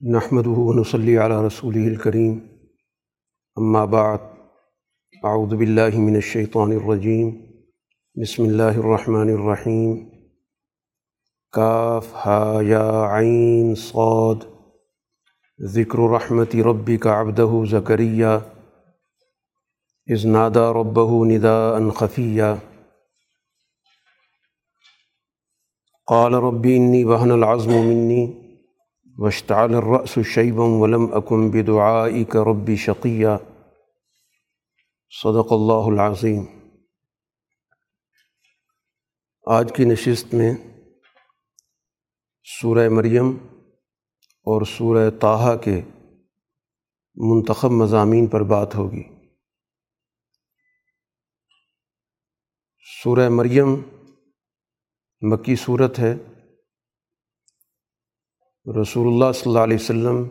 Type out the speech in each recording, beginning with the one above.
نحمد ونصلی علی رسول الکریم اما بعد اعوذ باللہ من الشیطان الرجیم بسم اللہ الرحمن الرحیم کاف ہا یا عین صاد. ذکر رحمت ربی کا ابدہ ذکریہ از نادا ربہ ندا ان خفیہ قال ربی انی وحن العظم منی وشتعل الرأس شیبا ولم اکم بدعائک ربی شقیہ صدق اللہ العظیم آج کی نشست میں سورہ مریم اور سورہ طٰ کے منتخب مضامین پر بات ہوگی۔ سورہ مریم مکی صورت ہے۔ رسول اللہ صلی اللہ علیہ وسلم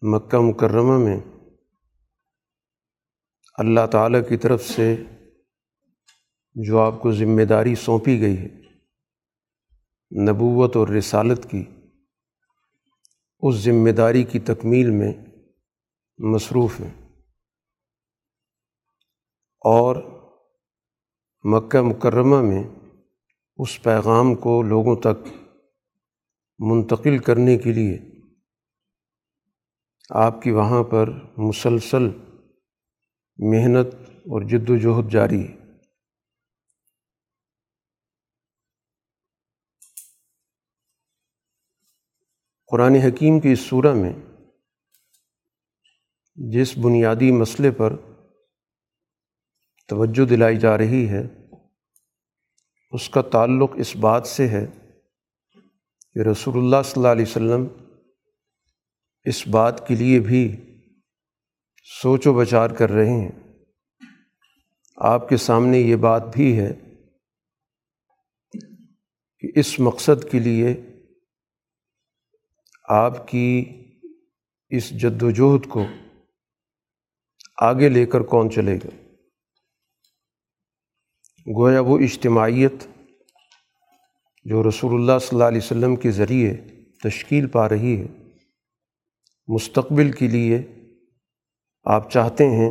مکہ مکرمہ میں اللہ تعالیٰ کی طرف سے جو آپ کو ذمہ داری سونپی گئی ہے، نبوت اور رسالت کی، اس ذمہ داری کی تکمیل میں مصروف ہیں۔ اور مکہ مکرمہ میں اس پیغام کو لوگوں تک منتقل کرنے کے لیے آپ کی وہاں پر مسلسل محنت اور جد و جہد جاری ہے۔ قرآن حکیم کی اس صورح میں جس بنیادی مسئلے پر توجہ دلائی جا رہی ہے، اس کا تعلق اس بات سے ہے کہ رسول اللہ صلی اللہ علیہ وسلم اس بات کے لیے بھی سوچ و بچار کر رہے ہیں۔ آپ کے سامنے یہ بات بھی ہے کہ اس مقصد کے لیے آپ کی اس جد وجہد کو آگے لے کر کون چلے گا؟ گویا وہ اجتماعیت جو رسول اللہ صلی اللہ علیہ وسلم کے ذریعے تشکیل پا رہی ہے، مستقبل کے لیے آپ چاہتے ہیں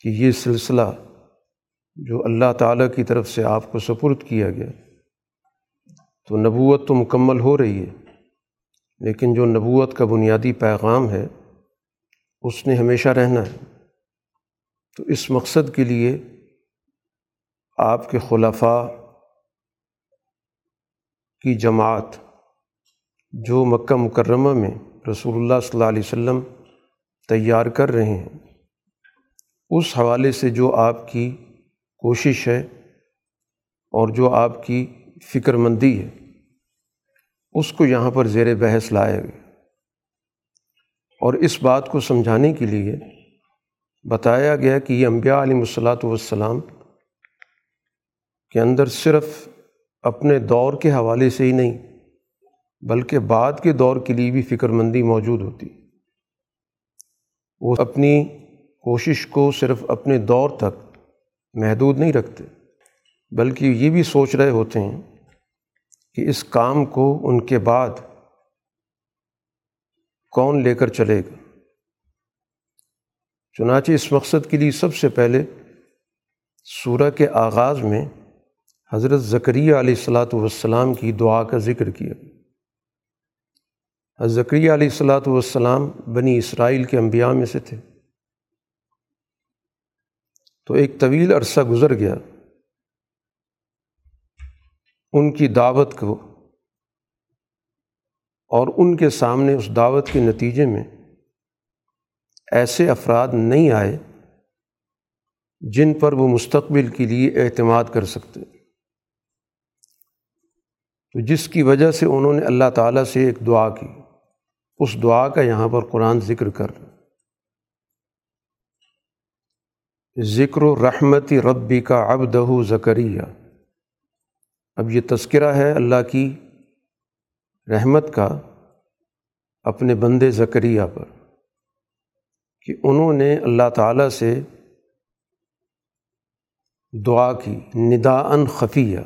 کہ یہ سلسلہ جو اللہ تعالیٰ کی طرف سے آپ کو سپرد کیا گیا، تو نبوت تو مکمل ہو رہی ہے، لیکن جو نبوت کا بنیادی پیغام ہے، اس نے ہمیشہ رہنا ہے۔ تو اس مقصد کے لیے آپ کے خلفاء کی جماعت جو مکہ مکرمہ میں رسول اللہ صلی اللہ علیہ وسلم تیار کر رہے ہیں، اس حوالے سے جو آپ کی کوشش ہے اور جو آپ کی فکر مندی ہے، اس کو یہاں پر زیر بحث لایا گیا اور اس بات کو سمجھانے کے لیے بتایا گیا کہ یہ انبیاء علیہ الصلاۃ والسلام کے اندر صرف اپنے دور کے حوالے سے ہی نہیں، بلکہ بعد کے دور کے لیے بھی فکر مندی موجود ہوتی۔ وہ اپنی کوشش کو صرف اپنے دور تک محدود نہیں رکھتے، بلکہ یہ بھی سوچ رہے ہوتے ہیں کہ اس کام کو ان کے بعد کون لے کر چلے گا۔ چنانچہ اس مقصد کے لیے سب سے پہلے سورہ کے آغاز میں حضرت ذکریہ علیہ الصلاۃ والسلام کی دعا کا ذکر کیا۔ حضرت ذکریہ علیہ الصلاۃ والسلام بنی اسرائیل کے انبیاء میں سے تھے۔ تو ایک طویل عرصہ گزر گیا۔ ان کی دعوت کو اور ان کے سامنے اس دعوت کے نتیجے میں ایسے افراد نہیں آئے جن پر وہ مستقبل کے لیے اعتماد کر سکتے۔ تو جس کی وجہ سے انہوں نے اللہ تعالیٰ سے ایک دعا کی، اس دعا کا یہاں پر قرآن ذکر کر۔ ذکر و رحمتی ربی کا ابدہ ذکریہ اب یہ تذکرہ ہے اللہ کی رحمت کا اپنے بندے ذکریہ پر، کہ انہوں نے اللہ تعالیٰ سے دعا کی ندا ان خفیہ۔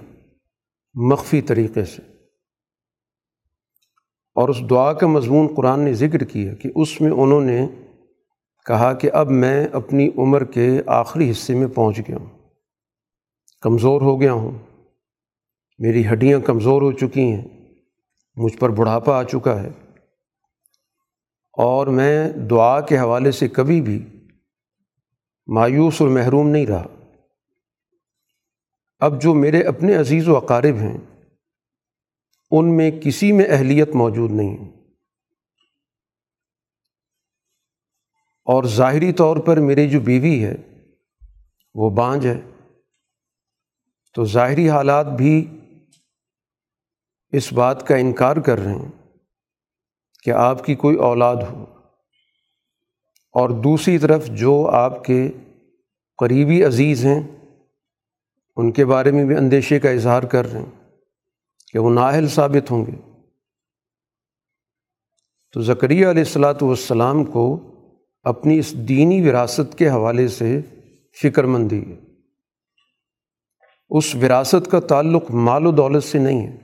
مخفی طریقے سے۔ اور اس دعا کا مضمون قرآن نے ذکر کیا کہ اس میں انہوں نے کہا کہ اب میں اپنی عمر کے آخری حصے میں پہنچ گیا ہوں۔ کمزور ہو گیا ہوں۔ میری ہڈیاں کمزور ہو چکی ہیں۔ مجھ پر بڑھاپا آ چکا ہے۔ اور میں دعا کے حوالے سے کبھی بھی مایوس اور محروم نہیں رہا۔ اب جو میرے اپنے عزیز و اقارب ہیں، ان میں کسی میں اہلیت موجود نہیں۔ اور ظاہری طور پر میری جو بیوی ہے، وہ بانج ہے۔ تو ظاہری حالات بھی اس بات کا انکار کر رہے ہیں کہ آپ کی کوئی اولاد ہو۔ اور دوسری طرف جو آپ کے قریبی عزیز ہیں ان کے بارے میں بھی اندیشے کا اظہار کر رہے ہیں کہ وہ نااہل ثابت ہوں گے۔ تو ذکریہ علیہ السلاۃ والسلام کو اپنی اس دینی وراثت کے حوالے سے فکر مندی ہے۔ اس وراثت کا تعلق مال و دولت سے نہیں ہے،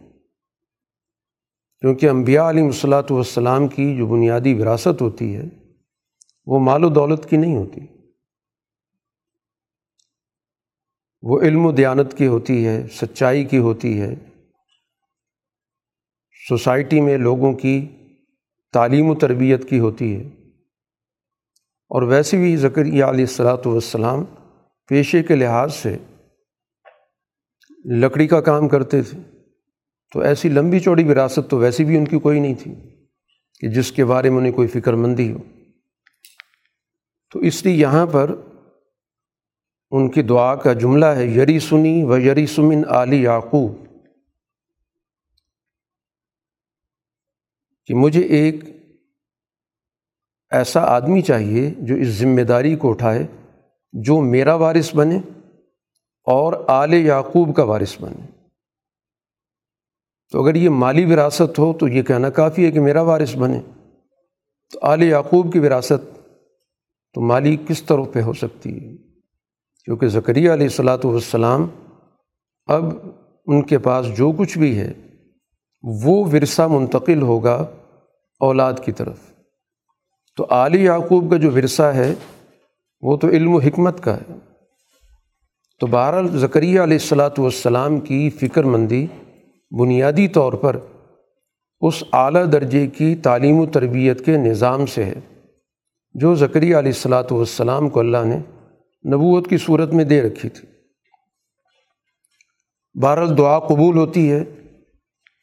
کیونکہ انبیاء علیہ الصلاۃ والسلام کی جو بنیادی وراثت ہوتی ہے وہ مال و دولت کی نہیں ہوتی۔ وہ علم و دیانت کی ہوتی ہے، سچائی کی ہوتی ہے۔ سوسائٹی میں لوگوں کی تعلیم و تربیت کی ہوتی ہے۔ اور ویسے بھی ذکریہ علیہ السلاۃ والسلام پیشے کے لحاظ سے لکڑی کا کام کرتے تھے۔ تو ایسی لمبی چوڑی وراثت تو ویسی بھی ان کی کوئی نہیں تھی کہ جس کے بارے میں انہیں کوئی فکر مندی ہو۔ تو اس لیے یہاں پر ان کی دعا کا جملہ ہے، یری سنی و یری سمن علی یعقوب۔ کہ مجھے ایک ایسا آدمی چاہیے جو اس ذمہ داری کو اٹھائے، جو میرا وارث بنے اور آل یعقوب کا وارث بنے۔ تو اگر یہ مالی وراثت ہو تو یہ کہنا کافی ہے کہ میرا وارث بنے۔ تو آل یعقوب کی وراثت تو مالی کس طرح پہ ہو سکتی ہے؟ کیونکہ ذکریہ علیہ الصلاۃ والسلام اب ان کے پاس جو کچھ بھی ہے، وہ ورثہ منتقل ہوگا اولاد کی طرف۔ تو آل یعقوب کا جو ورثہ ہے، وہ تو علم و حکمت کا ہے۔ تو بہرحال ذکریہ علیہ السلاۃ والسلام کی فکر مندی بنیادی طور پر اس اعلیٰ درجے کی تعلیم و تربیت کے نظام سے ہے، جو ذکریہ علیہ السلاۃ والسلام کو اللہ نے نبوت کی صورت میں دے رکھی تھی۔ بہرحال دعا قبول ہوتی ہے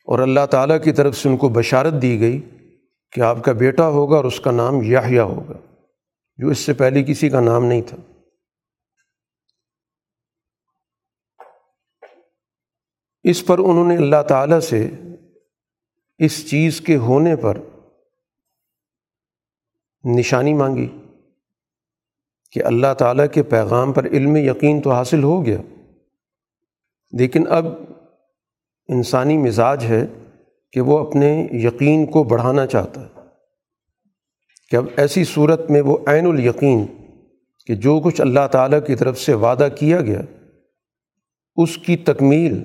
اور اللہ تعالیٰ کی طرف سے ان کو بشارت دی گئی کہ آپ کا بیٹا ہوگا اور اس کا نام یاہیا ہوگا، جو اس سے پہلے کسی کا نام نہیں تھا۔ اس پر انہوں نے اللہ تعالیٰ سے اس چیز کے ہونے پر نشانی مانگی۔ کہ اللہ تعالیٰ کے پیغام پر علم یقین تو حاصل ہو گیا۔ لیکن اب انسانی مزاج ہے کہ وہ اپنے یقین کو بڑھانا چاہتا ہے۔ کہ اب ایسی صورت میں وہ عین الیقین کہ جو کچھ اللہ تعالیٰ کی طرف سے وعدہ کیا گیا، اس کی تکمیل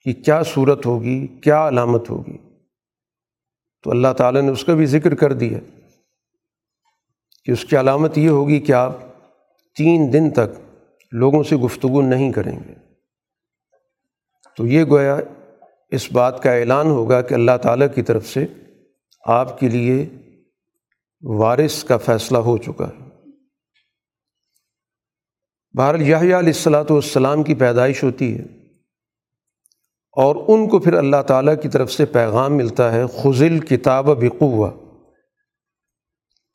کہ کیا صورت ہوگی، کیا علامت ہوگی۔ تو اللہ تعالیٰ نے اس کا بھی ذکر کر دیا۔ کہ اس کی علامت یہ ہوگی کہ آپ تین دن تک لوگوں سے گفتگو نہیں کریں گے۔ تو یہ گویا اس بات کا اعلان ہوگا کہ اللہ تعالیٰ کی طرف سے آپ کے لیے وارث کا فیصلہ ہو چکا ہے۔ بہرحال علیہ السلاۃ والسلام کی پیدائش ہوتی ہے اور ان کو پھر اللہ تعالیٰ کی طرف سے پیغام ملتا ہے خزل کتاب بقوا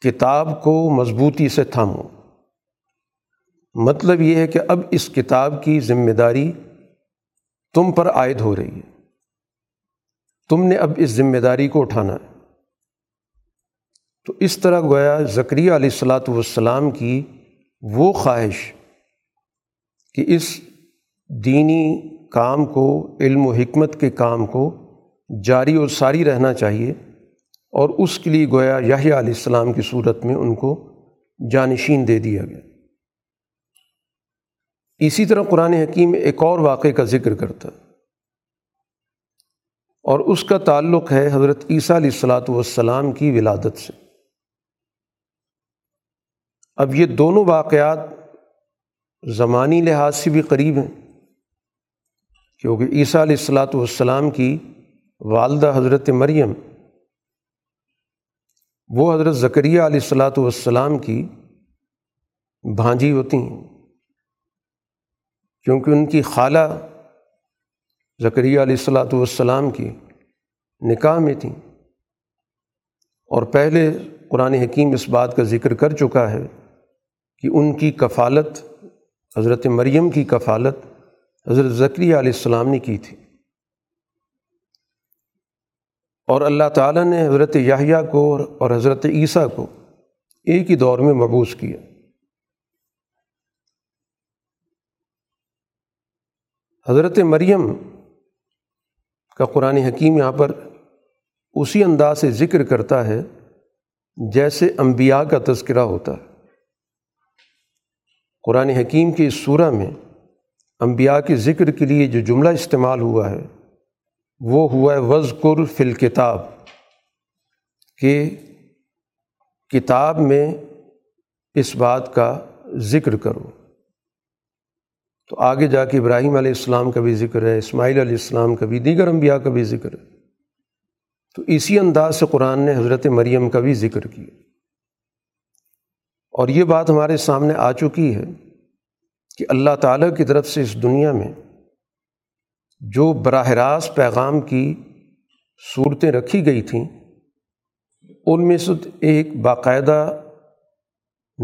کتاب کو مضبوطی سے تھامو۔ مطلب یہ ہے کہ اب اس کتاب کی ذمہ داری تم پر عائد ہو رہی ہے۔ تم نے اب اس ذمہ داری کو اٹھانا ہے۔ تو اس طرح گویا ذکریہ علیہ السلاۃ والسلام کی وہ خواہش کہ اس دینی کام کو، علم و حکمت کے کام کو جاری اور ساری رہنا چاہیے۔ اور اس کے لیے گویا یاہیا علیہ السلام کی صورت میں ان کو جانشین دے دیا گیا۔ اسی طرح قرآن حکیم ایک اور واقعے کا ذکر کرتا۔ اور اس کا تعلق ہے حضرت عیسیٰ علیہ السلاۃ والسلام کی ولادت سے۔ اب یہ دونوں واقعات زمانی لحاظ سے بھی قریب ہیں، کیونکہ عیسیٰ علیہ السلاۃ والسلام کی والدہ حضرت مریم وہ حضرت ذکریہ علیہ السلاۃ والسلام کی بھانجی ہوتی ہیں۔ کیونکہ ان کی خالہ ذکریہ علیہ السلاۃ والسلام کی نکاح میں تھیں۔ اور پہلے قرآن حکیم اس بات کا ذکر کر چکا ہے کہ ان کی کفالت، حضرت مریم کی کفالت حضرت ذکریہ علیہ السلام نے کی تھی۔ اور اللہ تعالیٰ نے حضرت یاہیا کو اور حضرت عیسیٰ کو ایک ہی دور میں مبوس کیا۔ حضرت مریم کا قرآن حکیم یہاں پر اسی انداز سے ذکر کرتا ہے جیسے انبیاء کا تذکرہ ہوتا ہے۔ قرآن حکیم کی اس صورہ میں انبیاء کے ذکر کے لیے جو جملہ استعمال ہوا ہے وہ ہوا ہے وز فل کتاب کہ کتاب میں اس بات کا ذکر کرو۔ تو آگے جا کے ابراہیم علیہ السلام کا بھی ذکر ہے، اسماعیل علیہ السلام کا بھی، دیگر انبیاء کا بھی ذکر ہے۔ تو اسی انداز سے قرآن نے حضرت مریم کا بھی ذکر کیا۔ اور یہ بات ہمارے سامنے آ چکی ہے کہ اللہ تعالیٰ کی طرف سے اس دنیا میں جو براہ راست پیغام کی صورتیں رکھی گئی تھیں، ان میں سے ایک باقاعدہ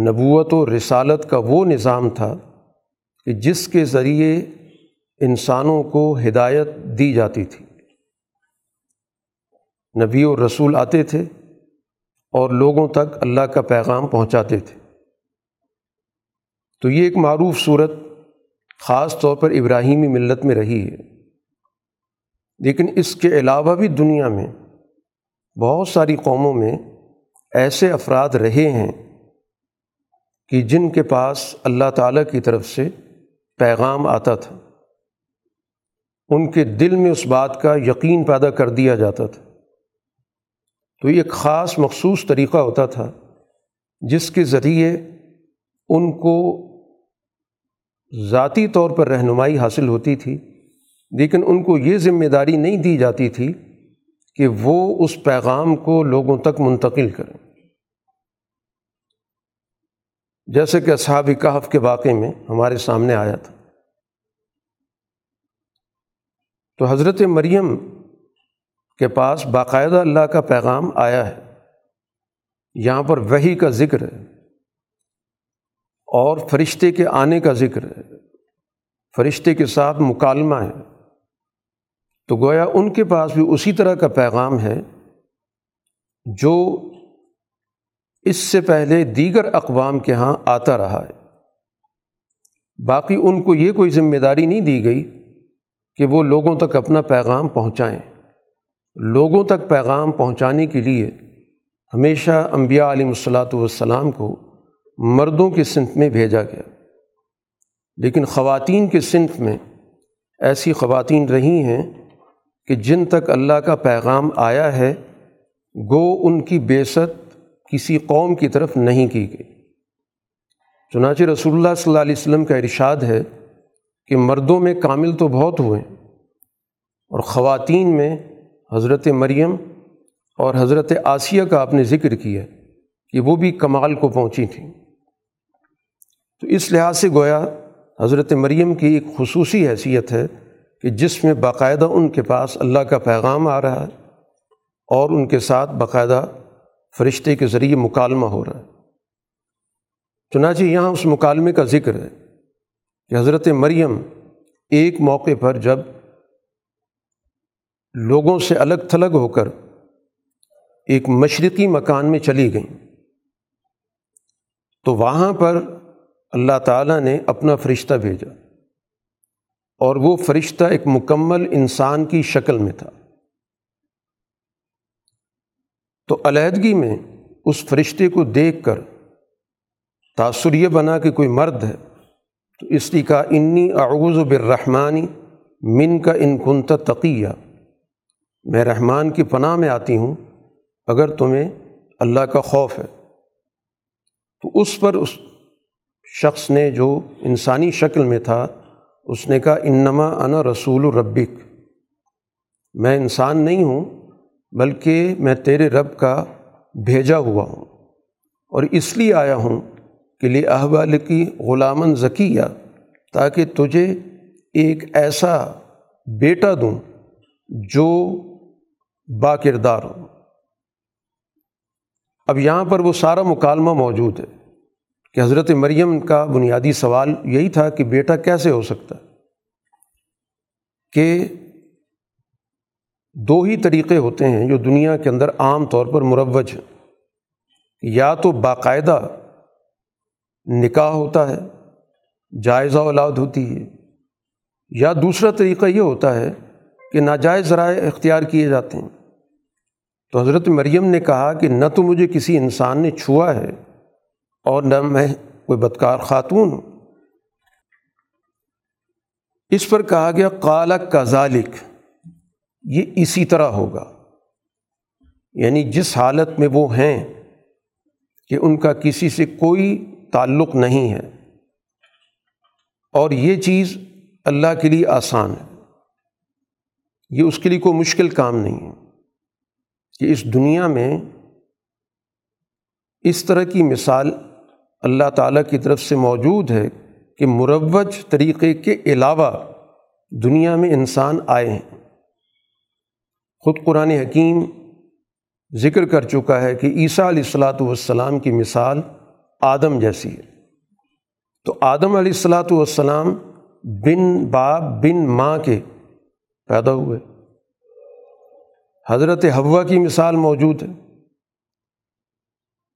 نبوت و رسالت کا وہ نظام تھا کہ جس کے ذریعے انسانوں کو ہدایت دی جاتی تھی۔ نبی اور رسول آتے تھے اور لوگوں تک اللہ کا پیغام پہنچاتے تھے۔ تو یہ ایک معروف صورت خاص طور پر ابراہیمی ملت میں رہی ہے۔ لیکن اس کے علاوہ بھی دنیا میں بہت ساری قوموں میں ایسے افراد رہے ہیں کہ جن کے پاس اللہ تعالیٰ کی طرف سے پیغام آتا تھا۔ ان کے دل میں اس بات کا یقین پیدا کر دیا جاتا تھا۔ تو یہ ایک خاص مخصوص طریقہ ہوتا تھا جس کے ذریعے ان کو ذاتی طور پر رہنمائی حاصل ہوتی تھی۔ لیکن ان کو یہ ذمہ داری نہیں دی جاتی تھی کہ وہ اس پیغام کو لوگوں تک منتقل کریں۔ جیسے کہ اصحاب کہف کے واقعے میں ہمارے سامنے آیا تھا۔ تو حضرت مریم کے پاس باقاعدہ اللہ کا پیغام آیا ہے۔ یہاں پر وہی کا ذکر ہے۔ اور فرشتے کے آنے کا ذکر ہے۔ فرشتے کے ساتھ مکالمہ ہے۔ تو گویا ان کے پاس بھی اسی طرح کا پیغام ہے جو اس سے پہلے دیگر اقوام کے ہاں آتا رہا ہے۔ باقی ان کو یہ کوئی ذمہ داری نہیں دی گئی کہ وہ لوگوں تک اپنا پیغام پہنچائیں۔ لوگوں تک پیغام پہنچانے کے لیے ہمیشہ انبیاء علیہ الصلاۃ والسلام کو مردوں کی صنف میں بھیجا گیا۔ لیکن خواتین کے صنف میں ایسی خواتین رہی ہیں کہ جن تک اللہ کا پیغام آیا ہے، گو ان کی بیست کسی قوم کی طرف نہیں کی گئی۔ چنانچہ رسول اللہ صلی اللہ علیہ وسلم کا ارشاد ہے کہ مردوں میں کامل تو بہت ہوئے، اور خواتین میں حضرت مریم اور حضرت آسیہ کا آپ نے ذکر کیا کہ وہ بھی کمال کو پہنچی تھیں۔ تو اس لحاظ سے گویا حضرت مریم کی ایک خصوصی حیثیت ہے کہ جس میں باقاعدہ ان کے پاس اللہ کا پیغام آ رہا ہے اور ان کے ساتھ باقاعدہ فرشتے کے ذریعے مکالمہ ہو رہا ہے۔ چنانچہ یہاں اس مکالمے کا ذکر ہے کہ حضرت مریم ایک موقع پر جب لوگوں سے الگ تھلگ ہو کر ایک مشرقی مکان میں چلی گئیں، تو وہاں پر اللہ تعالیٰ نے اپنا فرشتہ بھیجا۔ اور وہ فرشتہ ایک مکمل انسان کی شکل میں تھا۔ تو علیحدگی میں اس فرشتے کو دیکھ کر تاثر یہ بنا کہ کوئی مرد ہے، تو اس لیے کہا، انی اعوذ بالرحمانی من کا ان کنت تقیہ۔ میں رحمان کی پناہ میں آتی ہوں اگر تمہیں اللہ کا خوف ہے۔ تو اس پر اس شخص نے جو انسانی شکل میں تھا اس نے کہا، انما انا رسول الربک میں انسان نہیں ہوں، بلکہ میں تیرے رب کا بھیجا ہوا ہوں اور اس لیے آیا ہوں کہ لے احبال کی غلامن ذکیہ تاکہ تجھے ایک ایسا بیٹا دوں جو با کردار ہو اب یہاں پر وہ سارا مکالمہ موجود ہے۔ کہ حضرت مریم کا بنیادی سوال یہی تھا کہ بیٹا کیسے ہو سکتا کہ دو ہی طریقے ہوتے ہیں جو دنیا کے اندر عام طور پر مروج ہیں۔ یا تو باقاعدہ نکاح ہوتا ہے جائزہ اولاد ہوتی ہے، یا دوسرا طریقہ یہ ہوتا ہے کہ ناجائز ذرائع اختیار کیے جاتے ہیں۔ تو حضرت مریم نے کہا کہ نہ تو مجھے کسی انسان نے چھوا ہے اور نہ میں کوئی بدکار خاتون ہوں۔ اس پر کہا گیا کالا کا ذالک یہ اسی طرح ہوگا۔ یعنی جس حالت میں وہ ہیں کہ ان کا کسی سے کوئی تعلق نہیں ہے۔ اور یہ چیز اللہ کے لیے آسان ہے۔ یہ اس کے لیے کوئی مشکل کام نہیں ہے کہ اس دنیا میں اس طرح کی مثال اللہ تعالیٰ کی طرف سے موجود ہے کہ مروج طریقے کے علاوہ دنیا میں انسان آئے ہیں۔ خود قرآن حکیم ذکر کر چکا ہے کہ عیسیٰ علیہ الصلاۃ والسلام کی مثال آدم جیسی ہے۔ تو آدم علیہ الصلاۃ والسلام بن باپ بن ماں کے پیدا ہوئے۔ حضرت ہوا کی مثال موجود ہے۔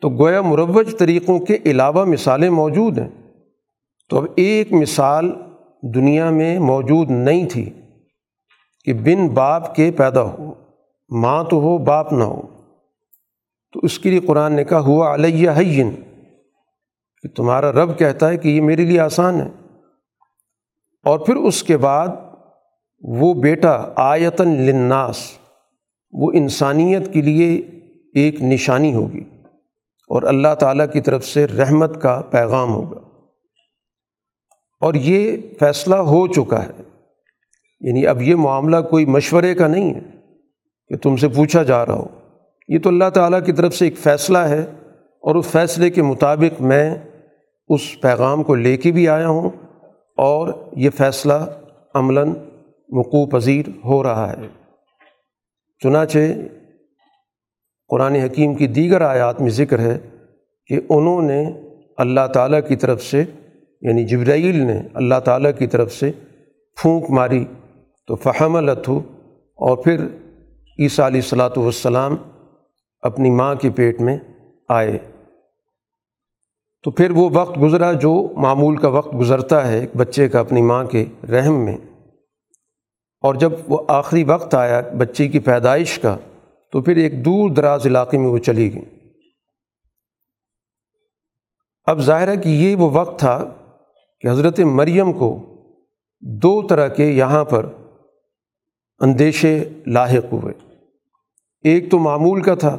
تو گویا مروج طریقوں کے علاوہ مثالیں موجود ہیں۔ تو اب ایک مثال دنیا میں موجود نہیں تھی کہ بن باپ کے پیدا ہو، ماں تو ہو، باپ نہ ہو۔ تو اس کے لیے قرآن نے کہا، ہوا علیہ حین کہ تمہارا رب کہتا ہے کہ یہ میرے لیے آسان ہے۔ اور پھر اس کے بعد وہ بیٹا آیتن لناس وہ انسانیت کے لیے ایک نشانی ہوگی۔ اور اللہ تعالیٰ کی طرف سے رحمت کا پیغام ہوگا۔ اور یہ فیصلہ ہو چکا ہے۔ یعنی اب یہ معاملہ کوئی مشورے کا نہیں ہے کہ تم سے پوچھا جا رہا ہو۔ یہ تو اللہ تعالیٰ کی طرف سے ایک فیصلہ ہے اور اس فیصلے کے مطابق میں اس پیغام کو لے کے بھی آیا ہوں اور یہ فیصلہ عملاً وقوع پذیر ہو رہا ہے۔ چنانچہ قرآن حکیم کی دیگر آیات میں ذکر ہے کہ انہوں نے اللہ تعالیٰ کی طرف سے یعنی جبرائیل نے اللہ تعالیٰ کی طرف سے پھونک ماری تو فہم التھو اور پھر عیسیٰ علیہ الصلاۃ والسلام اپنی ماں کے پیٹ میں آئے۔ تو پھر وہ وقت گزرا جو معمول کا وقت گزرتا ہے ایک بچے کا اپنی ماں کے رحم میں۔ اور جب وہ آخری وقت آیا بچے کی پیدائش کا تو پھر ایک دور دراز علاقے میں وہ چلی گئی۔ اب ظاہر ہے کہ یہ وہ وقت تھا کہ حضرت مریم کو دو طرح کے یہاں پر اندیشے لاحق ہوئے۔ ایک تو معمول کا تھا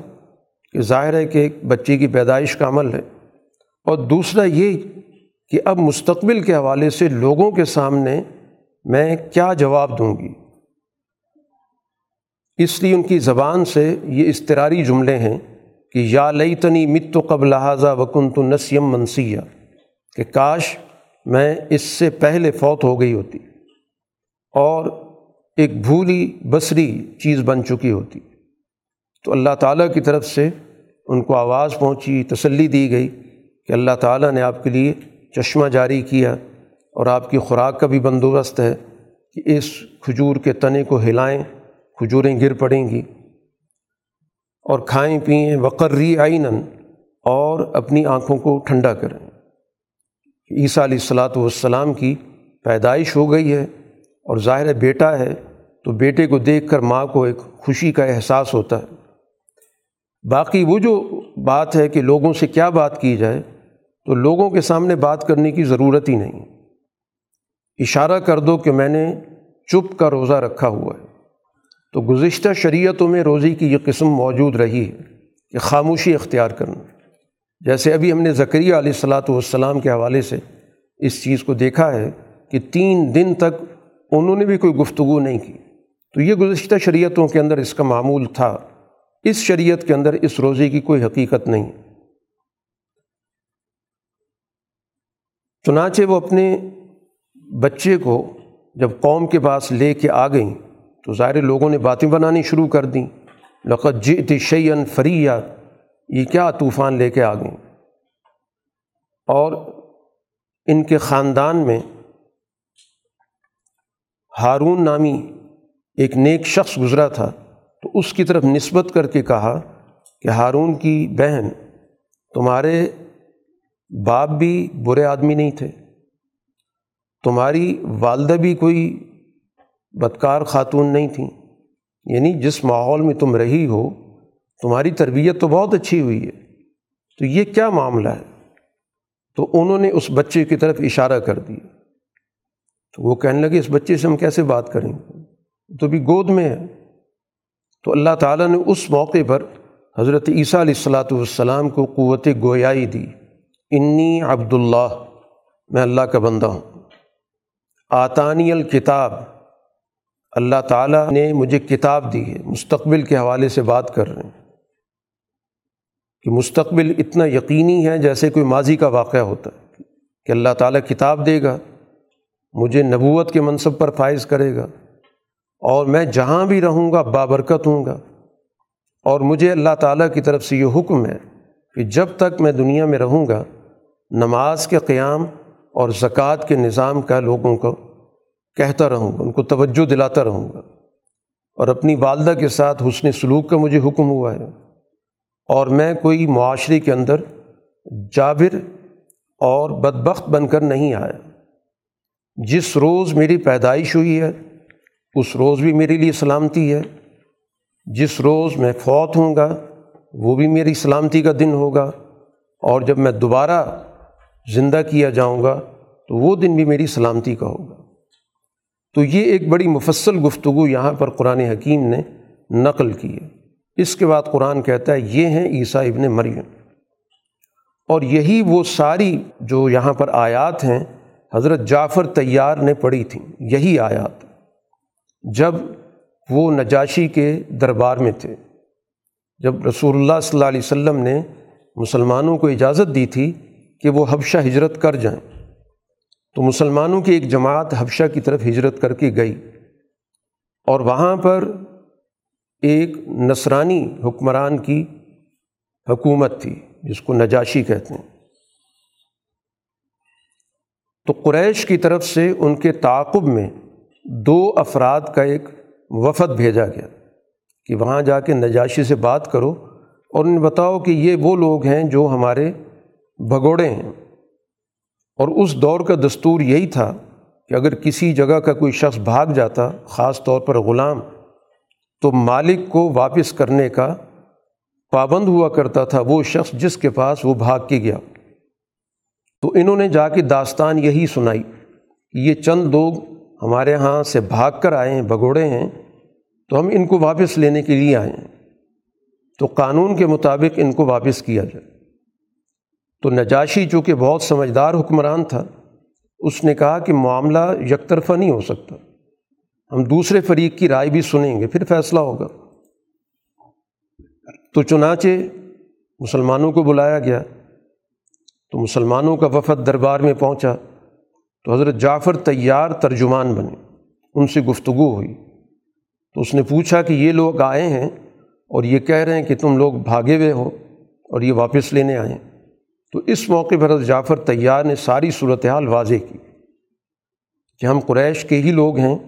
کہ ظاہر ہے کہ ایک بچے کی پیدائش کا عمل ہے، اور دوسرا یہ کہ اب مستقبل کے حوالے سے لوگوں کے سامنے میں کیا جواب دوں گی۔ اس لیے ان کی زبان سے یہ استراری جملے ہیں کہ یا لئی تنی مت و قبل لہٰذا وکن تو نسیم منسیہ کہ کاش میں اس سے پہلے فوت ہو گئی ہوتی اور ایک بھولی بصری چیز بن چکی ہوتی۔ تو اللہ تعالیٰ کی طرف سے ان کو آواز پہنچی، تسلی دی گئی کہ اللہ تعالیٰ نے آپ کے لیے چشمہ جاری کیا اور آپ کی خوراک کا بھی بندوبست ہے کہ اس کھجور کے تنے کو ہلائیں۔ کھجوریں گر پڑیں گی اور کھائیں پئیں وقرری آئین اور اپنی آنکھوں کو ٹھنڈا کریں۔ عیسیٰ علیہ الصلاۃ والسلام کی پیدائش ہو گئی ہے اور ظاہر بیٹا ہے تو بیٹے کو دیکھ کر ماں کو ایک خوشی کا احساس ہوتا ہے۔ باقی وہ جو بات ہے کہ لوگوں سے کیا بات کی جائے تو لوگوں کے سامنے بات کرنے کی ضرورت ہی نہیں۔ اشارہ کر دو کہ میں نے چپ کا روزہ رکھا ہوا ہے۔ تو گزشتہ شریعتوں میں روزی کی یہ قسم موجود رہی ہے کہ خاموشی اختیار کرنا۔ جیسے ابھی ہم نے ذکریہ علیہ الصلاۃ والسلام کے حوالے سے اس چیز کو دیکھا ہے کہ تین دن تک انہوں نے بھی کوئی گفتگو نہیں کی۔ تو یہ گزشتہ شریعتوں کے اندر اس کا معمول تھا۔ اس شریعت کے اندر اس روزے کی کوئی حقیقت نہیں۔ چنانچہ وہ اپنے بچے کو جب قوم کے پاس لے کے آ گئیں تو ظاہر لوگوں نے باتیں بنانی شروع کر دیں۔ لقت جی شعین فریہ یہ کیا طوفان لے کے آ گئیں۔ اور ان کے خاندان میں ہارون نامی ایک نیک شخص گزرا تھا۔ تو اس کی طرف نسبت کر کے کہا کہ ہارون کی بہن، تمہارے باپ بھی برے آدمی نہیں تھے۔ تمہاری والدہ بھی کوئی بدکار خاتون نہیں تھیں۔ یعنی جس ماحول میں تم رہی ہو، تمہاری تربیت تو بہت اچھی ہوئی ہے۔ تو یہ کیا معاملہ ہے؟ تو انہوں نے اس بچے کی طرف اشارہ کر دیا۔ تو وہ کہنے لگے، اس بچے سے ہم کیسے بات کریں؟ گے تو بھی گود میں ہے۔ تو اللہ تعالیٰ نے اس موقع پر حضرت عیسیٰ علیہ الصلاۃ والسلام کو قوت گویائی دی۔ انی عبداللہ، میں اللہ کا بندہ ہوں۔ آتانی الکتاب اللہ تعالیٰ نے مجھے کتاب دی ہے، مستقبل کے حوالے سے بات کر رہے ہیں۔ کہ مستقبل اتنا یقینی ہے جیسے کوئی ماضی کا واقعہ ہوتا ہے۔ کہ اللہ تعالیٰ کتاب دے گا، مجھے نبوت کے منصب پر فائز کرے گا، اور میں جہاں بھی رہوں گا، بابرکت ہوں گا۔ اور مجھے اللہ تعالیٰ کی طرف سے یہ حکم ہے کہ جب تک میں دنیا میں رہوں گا، نماز کے قیام اور زکوٰۃ کے نظام کا لوگوں کو کہتا رہوں گا، ان کو توجہ دلاتا رہوں گا۔ اور اپنی والدہ کے ساتھ حسن سلوک کا مجھے حکم ہوا ہے۔ اور میں کوئی معاشرے کے اندر جابر اور بدبخت بن کر نہیں آیا۔ جس روز میری پیدائش ہوئی ہے، اس روز بھی میرے لیے سلامتی ہے۔ جس روز میں فوت ہوں گا، وہ بھی میری سلامتی کا دن ہوگا۔ اور جب میں دوبارہ زندہ کیا جاؤں گا، تو وہ دن بھی میری سلامتی کا ہوگا۔ تو یہ ایک بڑی مفصل گفتگو یہاں پر قرآن حکیم نے نقل کی ہے۔ اس کے بعد قرآن کہتا ہے، یہ ہیں عیسیٰ ابن مریم۔ اور یہی وہ ساری جو یہاں پر آیات ہیں، حضرت جعفر تیار نے پڑھی تھیں۔ یہی آیات۔ جب وہ نجاشی کے دربار میں تھے، جب رسول اللہ صلی اللہ علیہ وسلم نے مسلمانوں کو اجازت دی تھی کہ وہ حبشہ ہجرت کر جائیں۔ تو مسلمانوں کی ایک جماعت حبشہ کی طرف ہجرت کر کے گئی اور وہاں پر ایک نصرانی حکمران کی حکومت تھی، جس کو نجاشی کہتے ہیں۔ تو قریش کی طرف سے ان کے تعاقب میں دو افراد کا ایک وفد بھیجا گیا کہ وہاں جا کے نجاشی سے بات کرو اور انہیں بتاؤ کہ یہ وہ لوگ ہیں جو ہمارے بھگوڑے ہیں۔ اور اس دور کا دستور یہی تھا کہ اگر کسی جگہ کا کوئی شخص بھاگ جاتا، خاص طور پر غلام، تو مالک کو واپس کرنے کا پابند ہوا کرتا تھا وہ شخص جس کے پاس وہ بھاگ کے گیا۔ تو انہوں نے جا کے داستان یہی سنائی، یہ چند لوگ ہمارے یہاں سے بھاگ کر آئے ہیں بگوڑے ہیں، تو ہم ان کو واپس لینے کے لیے آئے ہیں۔ تو قانون کے مطابق ان کو واپس کیا جائے۔ تو نجاشی چونکہ بہت سمجھدار حکمران تھا، اس نے کہا کہ معاملہ یک طرفہ نہیں ہو سکتا۔ ہم دوسرے فریق کی رائے بھی سنیں گے، پھر فیصلہ ہوگا۔ تو چنانچہ مسلمانوں کو بلایا گیا۔ تو مسلمانوں کا وفد دربار میں پہنچا۔ تو حضرت جعفر تیار ترجمان بنے۔ ان سے گفتگو ہوئی۔ تو اس نے پوچھا کہ یہ لوگ آئے ہیں اور یہ کہہ رہے ہیں کہ تم لوگ بھاگے ہوئے ہو اور یہ واپس لینے آئے تو اس موقع پر حضرت جعفر تیار نے ساری صورتحال واضح کی کہ ہم قریش کے ہی لوگ ہیں،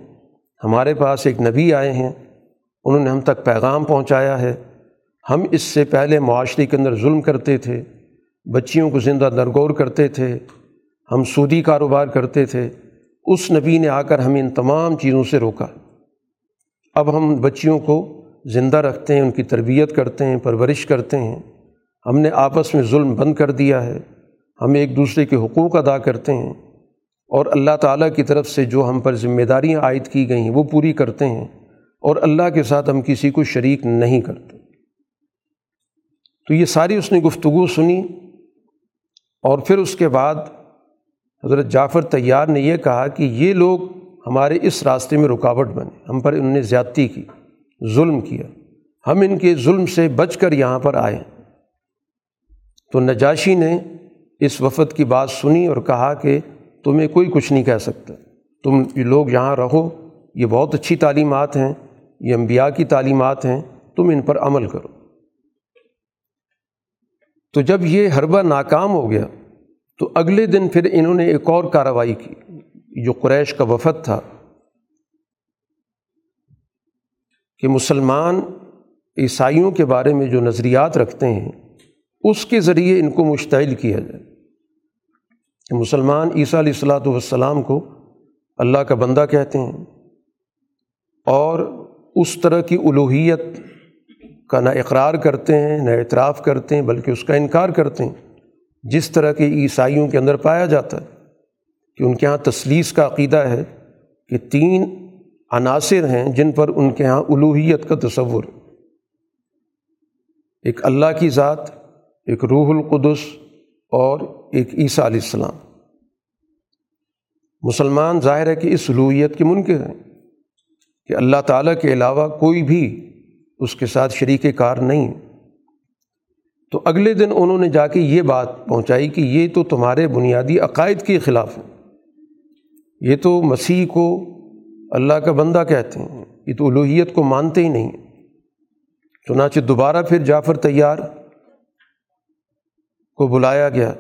ہمارے پاس ایک نبی آئے ہیں، انہوں نے ہم تک پیغام پہنچایا ہے۔ ہم اس سے پہلے معاشرے کے اندر ظلم کرتے تھے، بچیوں کو زندہ درگور کرتے تھے، ہم سودی کاروبار کرتے تھے۔ اس نبی نے آ کر ہمیں ان تمام چیزوں سے روکا۔ اب ہم بچیوں کو زندہ رکھتے ہیں، ان کی تربیت کرتے ہیں، پرورش کرتے ہیں۔ ہم نے آپس میں ظلم بند کر دیا ہے، ہم ایک دوسرے کے حقوق ادا کرتے ہیں اور اللہ تعالیٰ کی طرف سے جو ہم پر ذمہ داریاں عائد کی گئی ہیں وہ پوری کرتے ہیں اور اللہ کے ساتھ ہم کسی کو شریک نہیں کرتے۔ تو یہ ساری اس نے گفتگو سنی اور پھر اس کے بعد حضرت جعفر تیار نے یہ کہا کہ یہ لوگ ہمارے اس راستے میں رکاوٹ بنے، ہم پر انہوں نے زیادتی کی، ظلم کیا، ہم ان کے ظلم سے بچ کر یہاں پر آئے تو نجاشی نے اس وفد کی بات سنی اور کہا کہ تمہیں کوئی کچھ نہیں کہہ سکتا۔ تم لوگ یہاں رہو، یہ بہت اچھی تعلیمات ہیں، یہ انبیاء کی تعلیمات ہیں، تم ان پر عمل کرو۔ تو جب یہ حربہ ناکام ہو گیا، تو اگلے دن پھر انہوں نے ایک اور کارروائی کی، جو قریش کا وفد تھا، کہ مسلمان عیسائیوں کے بارے میں جو نظریات رکھتے ہیں اس کے ذریعے ان کو مشتعل کیا جائے۔ کہ مسلمان عیسیٰ علیہ الصلاۃ والسلام کو اللہ کا بندہ کہتے ہیں اور اس طرح کی الوحیت کا نہ اقرار کرتے ہیں، نہ اعتراف کرتے ہیں، بلکہ اس کا انکار کرتے ہیں۔ جس طرح کے عیسائیوں کے اندر پایا جاتا ہے کہ ان کے یہاں تصلیس کا عقیدہ ہے کہ تین عناصر ہیں جن پر ان کے یہاں الوحیت کا تصور۔ ایک اللہ کی ذات ایک روح القدس اور ایک عیسیٰ علیہ السلام۔ مسلمان ظاہر ہے کہ اس الوحیت کے منکر ہیں، کہ اللہ تعالیٰ کے علاوہ کوئی بھی اس کے ساتھ شریک کار نہیں۔ تو اگلے دن انہوں نے جا کے یہ بات پہنچائی کہ یہ تو تمہارے بنیادی عقائد کے خلاف ہیں۔ یہ تو مسیح کو اللہ کا بندہ کہتے ہیں، یہ تو الوحیت کو مانتے ہی نہیں۔ چنانچہ دوبارہ پھر جعفر تیار کو بلایا گیا،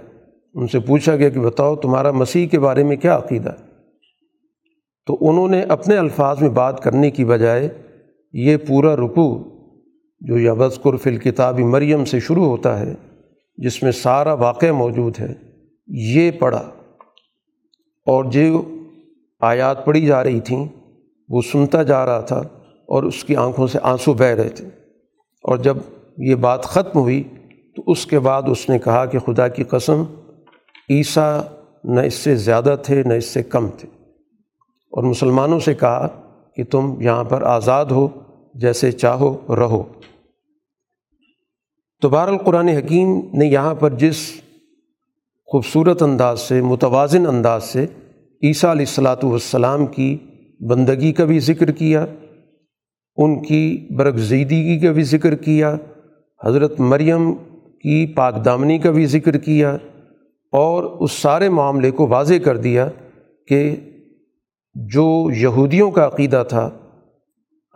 ان سے پوچھا گیا کہ بتاؤ تمہارا مسیح کے بارے میں کیا عقیدہ؟ تو انہوں نے اپنے الفاظ میں بات کرنے کی بجائے یہ پورا رکو جو یا وزقر فی الکتاب مریم سے شروع ہوتا ہے، جس میں سارا واقعہ موجود ہے، یہ پڑھا۔ اور جو آیات پڑھی جا رہی تھیں، وہ سنتا جا رہا تھا اور اس کی آنکھوں سے آنسو بہہ رہے تھے۔ اور جب یہ بات ختم ہوئی تو اس کے بعد اس نے کہا کہ خدا کی قسم، عیسیٰ نہ اس سے زیادہ تھے، نہ اس سے کم تھے۔ اور مسلمانوں سے کہا کہ تم یہاں پر آزاد ہو، جیسے چاہو، رہو۔ تو بہر القرآن حکیم نے یہاں پر جس خوبصورت انداز سے، متوازن انداز سے عیسیٰ علیہ الصلاۃ والسلام کی بندگی کا بھی ذکر کیا، ان کی برگزیدگی کا بھی ذکر کیا، حضرت مریم کی پاک دامنی کا بھی ذکر کیا اور اس سارے معاملے کو واضح کر دیا کہ جو یہودیوں کا عقیدہ تھا،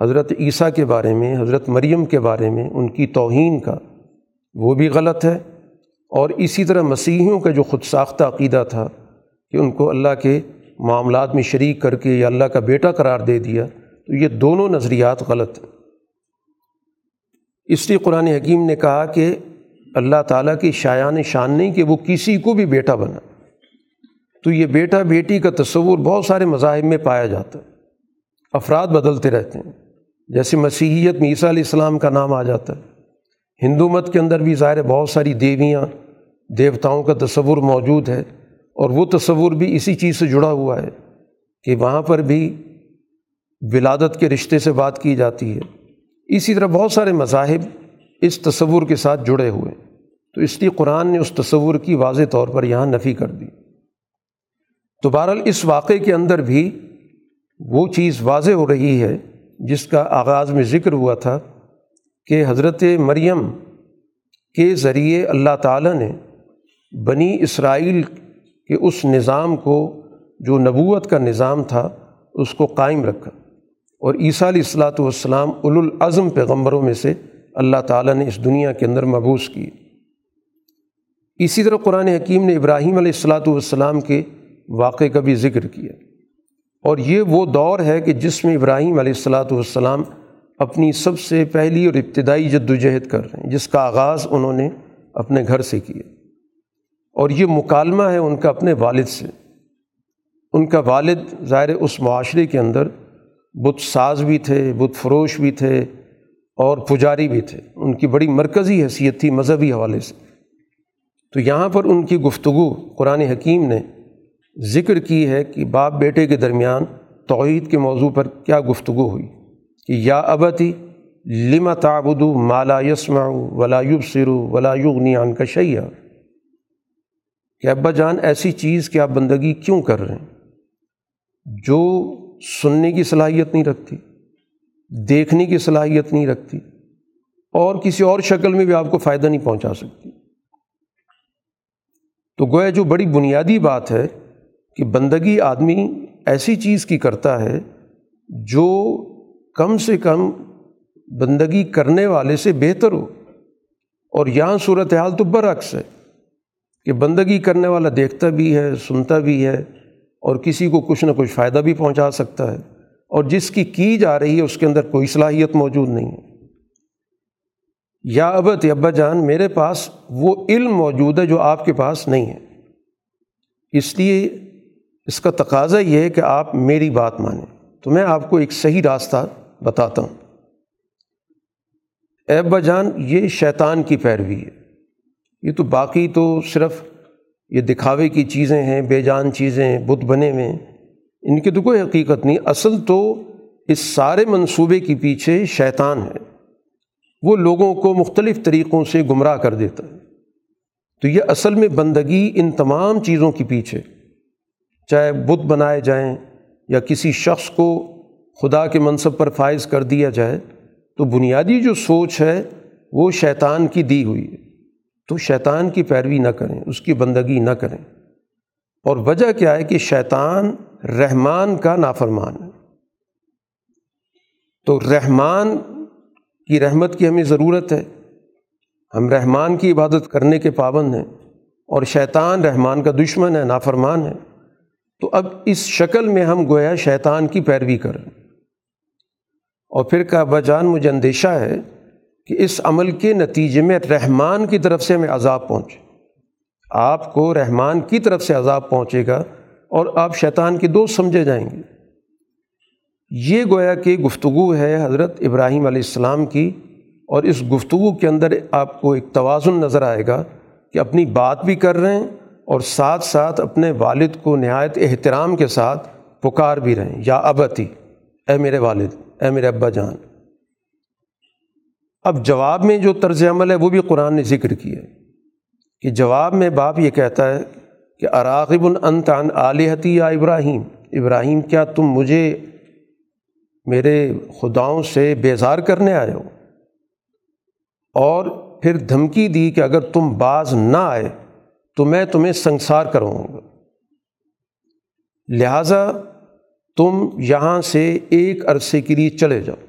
حضرت عیسیٰ کے بارے میں، حضرت مریم کے بارے میں، ان کی توہین کا، وہ بھی غلط ہے۔ اور اسی طرح مسیحیوں کا جو خود ساختہ عقیدہ تھا کہ ان کو اللہ کے معاملات میں شریک کر کے یا اللہ کا بیٹا قرار دے دیا، تو یہ دونوں نظریات غلط ہیں۔ اس لیے قرآن حکیم نے کہا کہ اللہ تعالیٰ کی شایان شان نہیں کہ وہ کسی کو بھی بیٹا بنا۔ تو یہ بیٹا بیٹی کا تصور بہت سارے مذاہب میں پایا جاتا ہے۔ افراد بدلتے رہتے ہیں۔ جیسے مسیحیت میں عیسیٰ علیہ السلام کا نام آ جاتا ہے۔ ہندو مت کے اندر بھی ظاہر بہت ساری دیویاں، دیوتاؤں کا تصور موجود ہے اور وہ تصور بھی اسی چیز سے جڑا ہوا ہے کہ وہاں پر بھی ولادت کے رشتے سے بات کی جاتی ہے۔ اسی طرح بہت سارے مذاہب اس تصور کے ساتھ جڑے ہوئے۔ تو اس لیے قرآن نے اس تصور کی واضح طور پر یہاں نفی کر دی۔ تو بہرحال اس واقعے کے اندر بھی وہ چیز واضح ہو رہی ہے جس کا آغاز میں ذکر ہوا تھا کہ حضرت مریم کے ذریعے اللہ تعالیٰ نے بنی اسرائیل کے اس نظام کو، جو نبوت کا نظام تھا، اس کو قائم رکھا۔ اور عیسیٰ علیہ الصلاۃ والسلام الاظم پیغمبروں میں سے اللہ تعالیٰ نے اس دنیا کے اندر مبوس کی۔ اسی طرح قرآن حکیم نے ابراہیم علیہ الصلاۃ والسلام کے واقعے کا بھی ذکر کیا۔ اور یہ وہ دور ہے کہ جس میں ابراہیم علیہ الصلاۃ والسلام اپنی سب سے پہلی اور ابتدائی جد وجہد کر رہے ہیں، جس کا آغاز انہوں نے اپنے گھر سے کیا۔ اور یہ مکالمہ ہے ان کا اپنے والد سے۔ ان کا والد ظاہر اس معاشرے کے اندر بت ساز بھی تھے، بت فروش بھی تھے۔ اور پجاری بھی تھے۔ ان کی بڑی مرکزی حیثیت تھی مذہبی حوالے سے۔ تو یہاں پر ان کی گفتگو قرآن حکیم نے ذکر کی ہے کہ باپ بیٹے کے درمیان توحید کے موضوع پر کیا گفتگو ہوئی۔ کہ یا ابتی لما تعبدو مالا یسما ولا سرو ولا یغنی عن کا شیا کہ ابا جان ایسی چیز کہ آپ بندگی کیوں کر رہے ہیں؟ جو سننے کی صلاحیت نہیں رکھتی۔ دیکھنے کی صلاحیت نہیں رکھتی اور کسی اور شکل میں بھی آپ کو فائدہ نہیں پہنچا سکتی۔ تو گویا جو بڑی بنیادی بات ہے کہ بندگی آدمی ایسی چیز کی کرتا ہے جو کم سے کم بندگی کرنے والے سے بہتر ہو۔ اور یہاں صورت حال تو برعکس ہے کہ بندگی کرنے والا دیکھتا بھی ہے، سنتا بھی ہے اور کسی کو کچھ نہ کچھ فائدہ بھی پہنچا سکتا ہے۔ اور جس کی کی جا رہی ہے اس کے اندر کوئی صلاحیت موجود نہیں ہے۔ یا ابت ابا جان، میرے پاس وہ علم موجود ہے جو آپ کے پاس نہیں ہے۔ اس لیے اس کا تقاضا یہ ہے کہ آپ میری بات مانیں۔ تو میں آپ کو ایک صحیح راستہ بتاتا ہوں۔ اے ابا جان، یہ شیطان کی پیروی ہے۔ یہ تو باقی تو صرف یہ دکھاوے کی چیزیں ہیں، بے جان چیزیں، بت بنے ہوئے ان کی تو کوئی حقیقت نہیں، اصل تو اس سارے منصوبے کے پیچھے شیطان ہے۔ وہ لوگوں کو مختلف طریقوں سے گمراہ کر دیتا ہے۔ تو یہ اصل میں بندگی ان تمام چیزوں کے پیچھے، چاہے بت بنائے جائیں یا کسی شخص کو خدا کے منصب پر فائز کر دیا جائے، تو بنیادی جو سوچ ہے وہ شیطان کی دی ہوئی ہے۔ تو شیطان کی پیروی نہ کریں، اس کی بندگی نہ کریں۔ اور وجہ کیا ہے کہ شیطان رحمان کا نافرمان۔ ہے تو رحمان کی رحمت کی ہمیں ضرورت ہے۔ ہم رحمان کی عبادت کرنے کے پابند ہیں اور شیطان رحمان کا دشمن ہے، نافرمان ہے۔ تو اب اس شکل میں ہم گویا شیطان کی پیروی کر اور پھر کا بجان مجھے اندیشہ ہے کہ اس عمل کے نتیجے میں رحمان کی طرف سے ہمیں عذاب پہنچے۔ آپ کو رحمان کی طرف سے عذاب پہنچے گا اور آپ شیطان کے دوست سمجھے جائیں گے۔ یہ گویا کہ گفتگو ہے حضرت ابراہیم علیہ السلام کی اور اس گفتگو کے اندر آپ کو ایک توازن نظر آئے گا کہ اپنی بات بھی کر رہے ہیں اور ساتھ ساتھ اپنے والد کو نہایت احترام کے ساتھ پکار بھی رہے ہیں۔ یا ابتی، اے میرے والد، اے میرے ابا جان۔ اب جواب میں جو طرز عمل ہے وہ بھی قرآن نے ذکر کیا ہے کہ جواب میں باپ یہ کہتا ہے کہ اراغب النت عن علیحتی یا ابراہیم ابراہیم کیا تم مجھے میرے خداؤں سے بیزار کرنے آئے ہو؟ اور پھر دھمکی دی کہ اگر تم باز نہ آئے تو میں تمہیں سنسار کروں گا۔ لہٰذا تم یہاں سے ایک عرصے کے لیے چلے جاؤ۔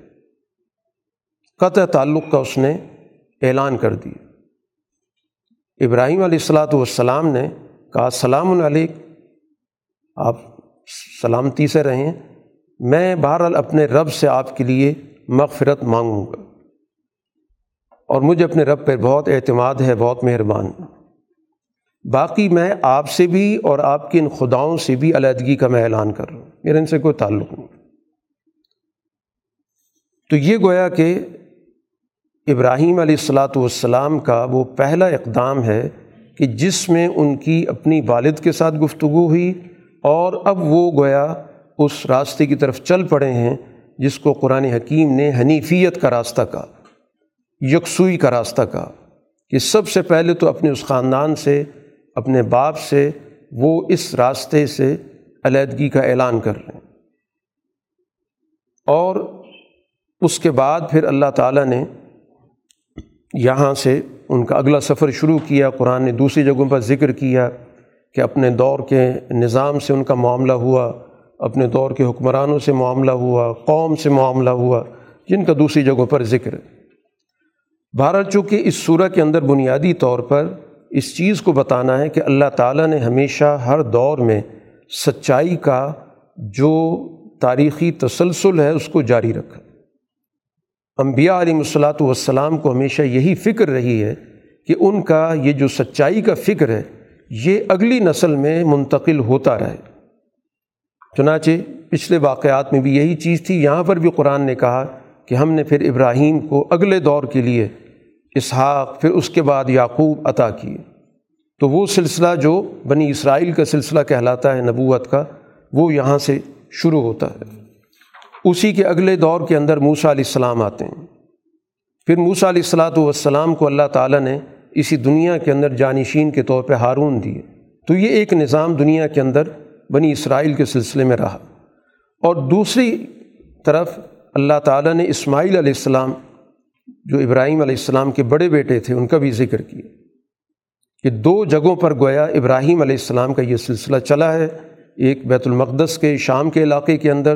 قطع تعلق کا اس نے اعلان کر دیا۔ ابراہیم علیہ السلاۃ والسلام نے کہا، سلام علیک. آپ سلامتی سے رہیں۔ میں بہرحال اپنے رب سے آپ کے لیے مغفرت مانگوں گا۔ اور مجھے اپنے رب پہ بہت اعتماد ہے، بہت مہربان۔ باقی میں آپ سے بھی اور آپ کے ان خداؤں سے بھی علیحدگی کا میں اعلان کر رہا ہوں۔ میرے ان سے کوئی تعلق نہیں۔ تو یہ گویا کہ ابراہیم علیہ السلاۃ والسلام کا وہ پہلا اقدام ہے کہ جس میں ان کی اپنی والد کے ساتھ گفتگو ہوئی اور اب وہ گویا اس راستے کی طرف چل پڑے ہیں جس کو قرآن حکیم نے حنیفیت کا راستہ کا یکسوئی کا راستہ کا کہ سب سے پہلے تو اپنے اس خاندان سے، اپنے باپ سے وہ اس راستے سے علیحدگی کا اعلان کر رہے ہیں۔ اور اس کے بعد پھر اللہ تعالیٰ نے یہاں سے ان کا اگلا سفر شروع کیا، قرآن نے دوسری جگہوں پر ذکر کیا کہ اپنے دور کے نظام سے ان کا معاملہ ہوا، اپنے دور کے حکمرانوں سے معاملہ ہوا، قوم سے معاملہ ہوا، جن کا دوسری جگہوں پر ذکر۔ بھارت چونکہ اس صورح کے اندر بنیادی طور پر اس چیز کو بتانا ہے کہ اللہ تعالیٰ نے ہمیشہ ہر دور میں سچائی کا جو تاریخی تسلسل ہے اس کو جاری رکھا۔ انبیاء علیہ الصلاۃ والسلام کو ہمیشہ یہی فکر رہی ہے کہ ان کا یہ جو سچائی کا فکر ہے، یہ اگلی نسل میں منتقل ہوتا رہے۔ چنانچہ پچھلے واقعات میں بھی یہی چیز تھی۔ یہاں پر بھی قرآن نے کہا کہ ہم نے پھر ابراہیم کو اگلے دور کے لیے اسحاق، پھر اس کے بعد یعقوب عطا کیے۔ تو وہ سلسلہ جو بنی اسرائیل کا سلسلہ کہلاتا ہے نبوت کا، وہ یہاں سے شروع ہوتا ہے۔ اسی کے اگلے دور کے اندر موسا علیہ السلام آتے ہیں۔ پھر موسا علیہ السلاۃ والسلام کو اللہ تعالیٰ نے اسی دنیا کے اندر جانشین کے طور پہ ہارون دیے تو یہ ایک نظام دنیا کے اندر بنی اسرائیل کے سلسلے میں رہا۔ اور دوسری طرف اللہ تعالیٰ نے اسماعیل علیہ السلام، جو ابراہیم علیہ السلام کے بڑے بیٹے تھے، ان کا بھی ذکر کیا کہ دو جگہوں پر گویا ابراہیم علیہ السلام کا یہ سلسلہ چلا ہے۔ ایک بیت المقدس کے شام کے علاقے کے اندر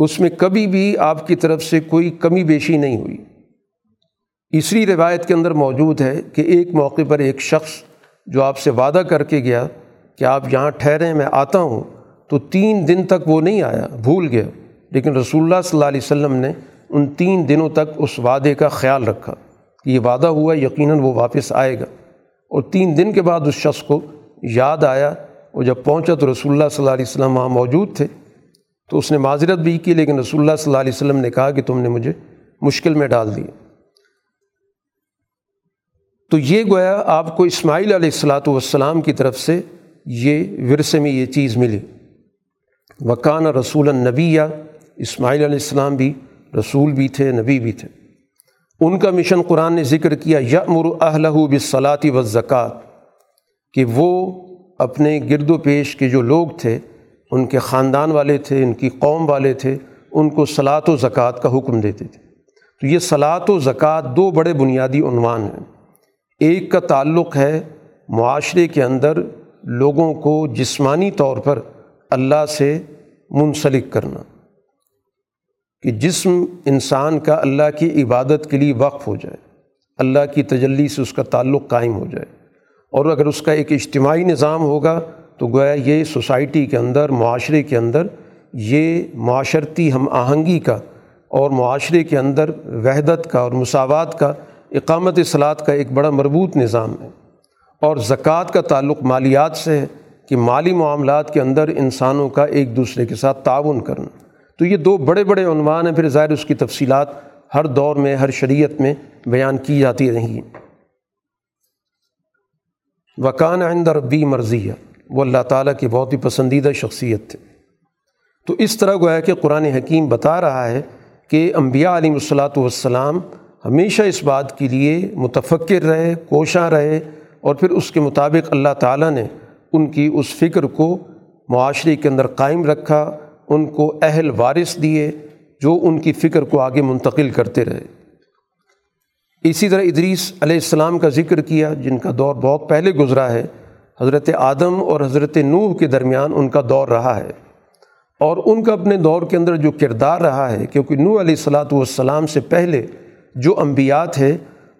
اس میں کبھی بھی آپ کی طرف سے کوئی کمی بیشی نہیں ہوئی۔ اسی روایت کے اندر موجود ہے کہ ایک موقع پر ایک شخص جو آپ سے وعدہ کر کے گیا کہ آپ یہاں ٹھہریں، میں آتا ہوں، تو تین دن تک وہ نہیں آیا، بھول گیا۔ لیکن رسول اللہ صلی اللہ علیہ وسلم نے ان تین دنوں تک اس وعدے کا خیال رکھا۔ کہ یہ وعدہ ہوا، یقیناً وہ واپس آئے گا۔ اور تین دن کے بعد اس شخص کو یاد آیا وہ جب پہنچا تو رسول اللہ صلی اللہ علیہ وسلم وہاں موجود تھے۔ تو اس نے معذرت بھی کی لیکن رسول اللہ صلی اللہ علیہ وسلم نے کہا کہ تم نے مجھے مشکل میں ڈال دیا۔ تو یہ گویا آپ کو اسماعیل علیہ السلاۃ والسلام کی طرف سے یہ ورثے میں یہ چیز ملی۔ وکان رسول النبی یا اسماعیل علیہ السلام بھی رسول بھی تھے، نبی بھی تھے۔ ان کا مشن قرآن نے ذکر کیا یمر اہلہ بصلاطی و زکوٰۃ کہ وہ اپنے گرد و پیش کے جو لوگ تھے ان کے خاندان والے تھے، ان کی قوم والے تھے، ان کو صلاۃ و زکوٰۃ کا حکم دیتے تھے۔ تو یہ صلاۃ و زکوٰۃ دو بڑے بنیادی عنوان ہیں۔ ایک کا تعلق ہے معاشرے کے اندر لوگوں کو جسمانی طور پر اللہ سے منسلک کرنا، کہ جسم انسان کا اللہ کی عبادت کے لیے وقف ہو جائے، اللہ کی تجلی سے اس کا تعلق قائم ہو جائے۔ اور اگر اس کا ایک اجتماعی نظام ہوگا تو گویا یہ سوسائٹی کے اندر، معاشرے کے اندر یہ معاشرتی ہم آہنگی کا اور معاشرے کے اندر وحدت کا اور مساوات کا، اقامت اصلاحات کا ایک بڑا مربوط نظام ہے۔ اور زکوٰۃ کا تعلق مالیات سے ہے کہ مالی معاملات کے اندر انسانوں کا ایک دوسرے کے ساتھ تعاون کرنا۔ تو یہ دو بڑے بڑے عنوان ہیں، پھر ظاہر اس کی تفصیلات ہر دور میں، ہر شریعت میں بیان کی جاتی رہیں وکان عند ربی مرضی ہے وہ اللہ تعالیٰ کی بہت ہی پسندیدہ شخصیت تھے تو اس طرح گویا کہ قرآن حکیم بتا رہا ہے کہ انبیاء علیہ الصلاۃ والسلام ہمیشہ اس بات کے لیے متفکر رہے، کوشاں رہے اور پھر اس کے مطابق اللہ تعالیٰ نے ان کی اس فکر کو معاشرے کے اندر قائم رکھا، ان کو اہل وارث دیے جو ان کی فکر کو آگے منتقل کرتے رہے۔ اسی طرح ادریس علیہ السلام کا ذکر کیا، جن کا دور بہت پہلے گزرا ہے حضرت آدم اور حضرت نوح کے درمیان ان کا دور رہا ہے اور ان کا اپنے دور کے اندر جو کردار رہا ہے، کیونکہ نوح علیہ السلاۃ والسلام سے پہلے جو انبیاء تھے،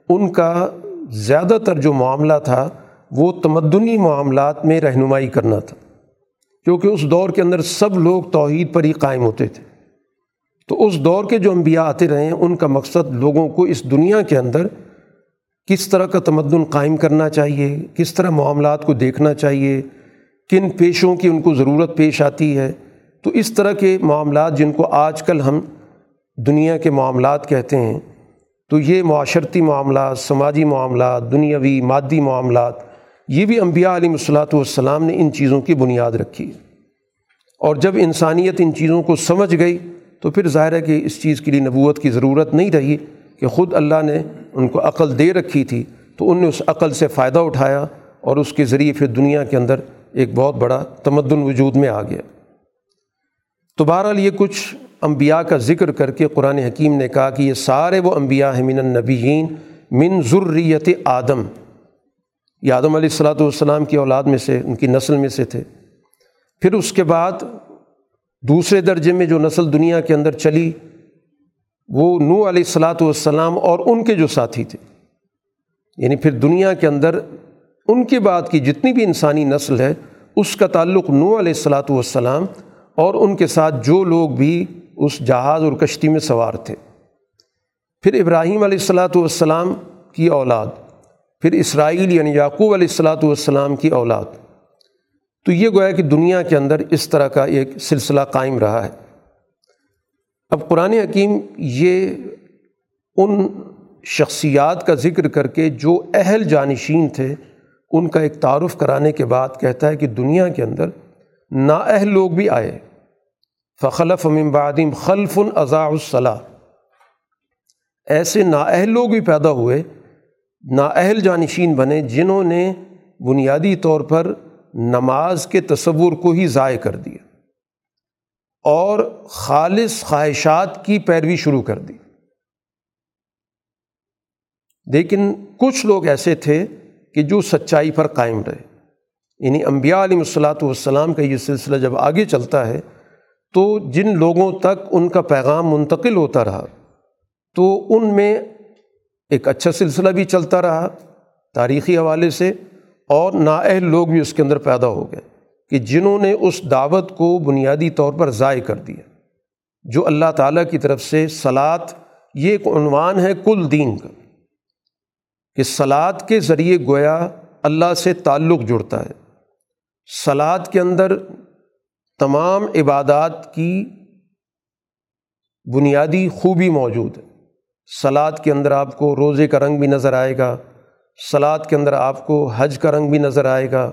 ان کا زیادہ تر جو معاملہ تھا، وہ تمدنی معاملات میں رہنمائی کرنا تھا۔ کیونکہ اس دور کے اندر سب لوگ توحید پر ہی قائم ہوتے تھے۔ تو اس دور کے جو انبیاء آتے رہے ہیں ان کا مقصد لوگوں کو اس دنیا کے اندر کس طرح کا تمدن قائم کرنا چاہیے؟ کس طرح معاملات کو دیکھنا چاہیے؟ کن پیشوں کی ان کو ضرورت پیش آتی ہے؟ تو اس طرح کے معاملات جن کو آج کل ہم دنیا کے معاملات کہتے ہیں، تو یہ معاشرتی معاملات، سماجی معاملات، دنیاوی، مادی معاملات، یہ بھی انبیاء علیہ الصلاۃ والسلام نے ان چیزوں کی بنیاد رکھی۔ اور جب انسانیت ان چیزوں کو سمجھ گئی، تو پھر ظاہر ہے کہ اس چیز کے لیے نبوت کی ضرورت نہیں رہی کہ خود اللہ نے ان کو عقل دے رکھی تھی تو ان نے اس عقل سے فائدہ اٹھایا اور اس کے ذریعے پھر دنیا کے اندر ایک بہت بڑا تمدن وجود میں آ گیا۔ تو بہرحال یہ کچھ انبیاء کا ذکر کر کے قرآن حکیم نے کہا کہ یہ سارے وہ انبیاء ہیں من النبیین من ذریت آدم۔ یہ آدم علیہ السلاۃ والسلام کی اولاد میں سے، ان کی نسل میں سے تھے۔ پھر اس کے بعد دوسرے درجے میں جو نسل دنیا کے اندر چلی وہ نو علیہ السلاۃ والسلام اور ان کے جو ساتھی تھے۔ یعنی پھر دنیا کے اندر ان کے بعد کی جتنی بھی انسانی نسل ہے، اس کا تعلق نو علیہ السلاۃ والسلام اور ان کے ساتھ جو لوگ بھی اس جہاز اور کشتی میں سوار تھے۔ پھر ابراہیم علیہ السلاۃ والسلام کی اولاد، پھر اسرائیل یعنی یعقوب علیہ السلاۃ والسلام کی اولاد۔ تو یہ گویا کہ دنیا کے اندر اس طرح کا ایک سلسلہ قائم رہا ہے۔ اب قرآن حکیم یہ ان شخصیات کا ذکر کر کے جو اہل جانشین تھے، ان کا ایک تعارف کرانے کے بعد کہتا ہے کہ دنیا کے اندر نااہل لوگ بھی آئے۔ فخلف بعدم خلف اضاء الصلاح ایسے نااہل لوگ بھی پیدا ہوئے نااہل جانشین بنے جنہوں نے بنیادی طور پر نماز کے تصور کو ہی ضائع کر دیا۔ اور خالص خواہشات کی پیروی شروع کر دی۔ لیکن کچھ لوگ ایسے تھے کہ جو سچائی پر قائم رہے۔ یعنی انبیاء علیہ الصلاۃ والسلام کا یہ سلسلہ جب آگے چلتا ہے، تو جن لوگوں تک ان کا پیغام منتقل ہوتا رہا، تو ان میں ایک اچھا سلسلہ بھی چلتا رہا تاریخی حوالے سے، اور نااہل لوگ بھی اس کے اندر پیدا ہو گئے۔ کہ جنہوں نے اس دعوت کو بنیادی طور پر ضائع کر دیا، جو اللہ تعالیٰ کی طرف سے سلاد یہ ایک عنوان ہے کل دین کا، کہ سلاد کے ذریعے گویا اللہ سے تعلق جڑتا ہے۔ سلاد کے اندر تمام عبادات کی بنیادی خوبی موجود ہے۔ سلاد کے اندر آپ کو روزے کا رنگ بھی نظر آئے گا سلاد کے اندر آپ کو حج کا رنگ بھی نظر آئے گا۔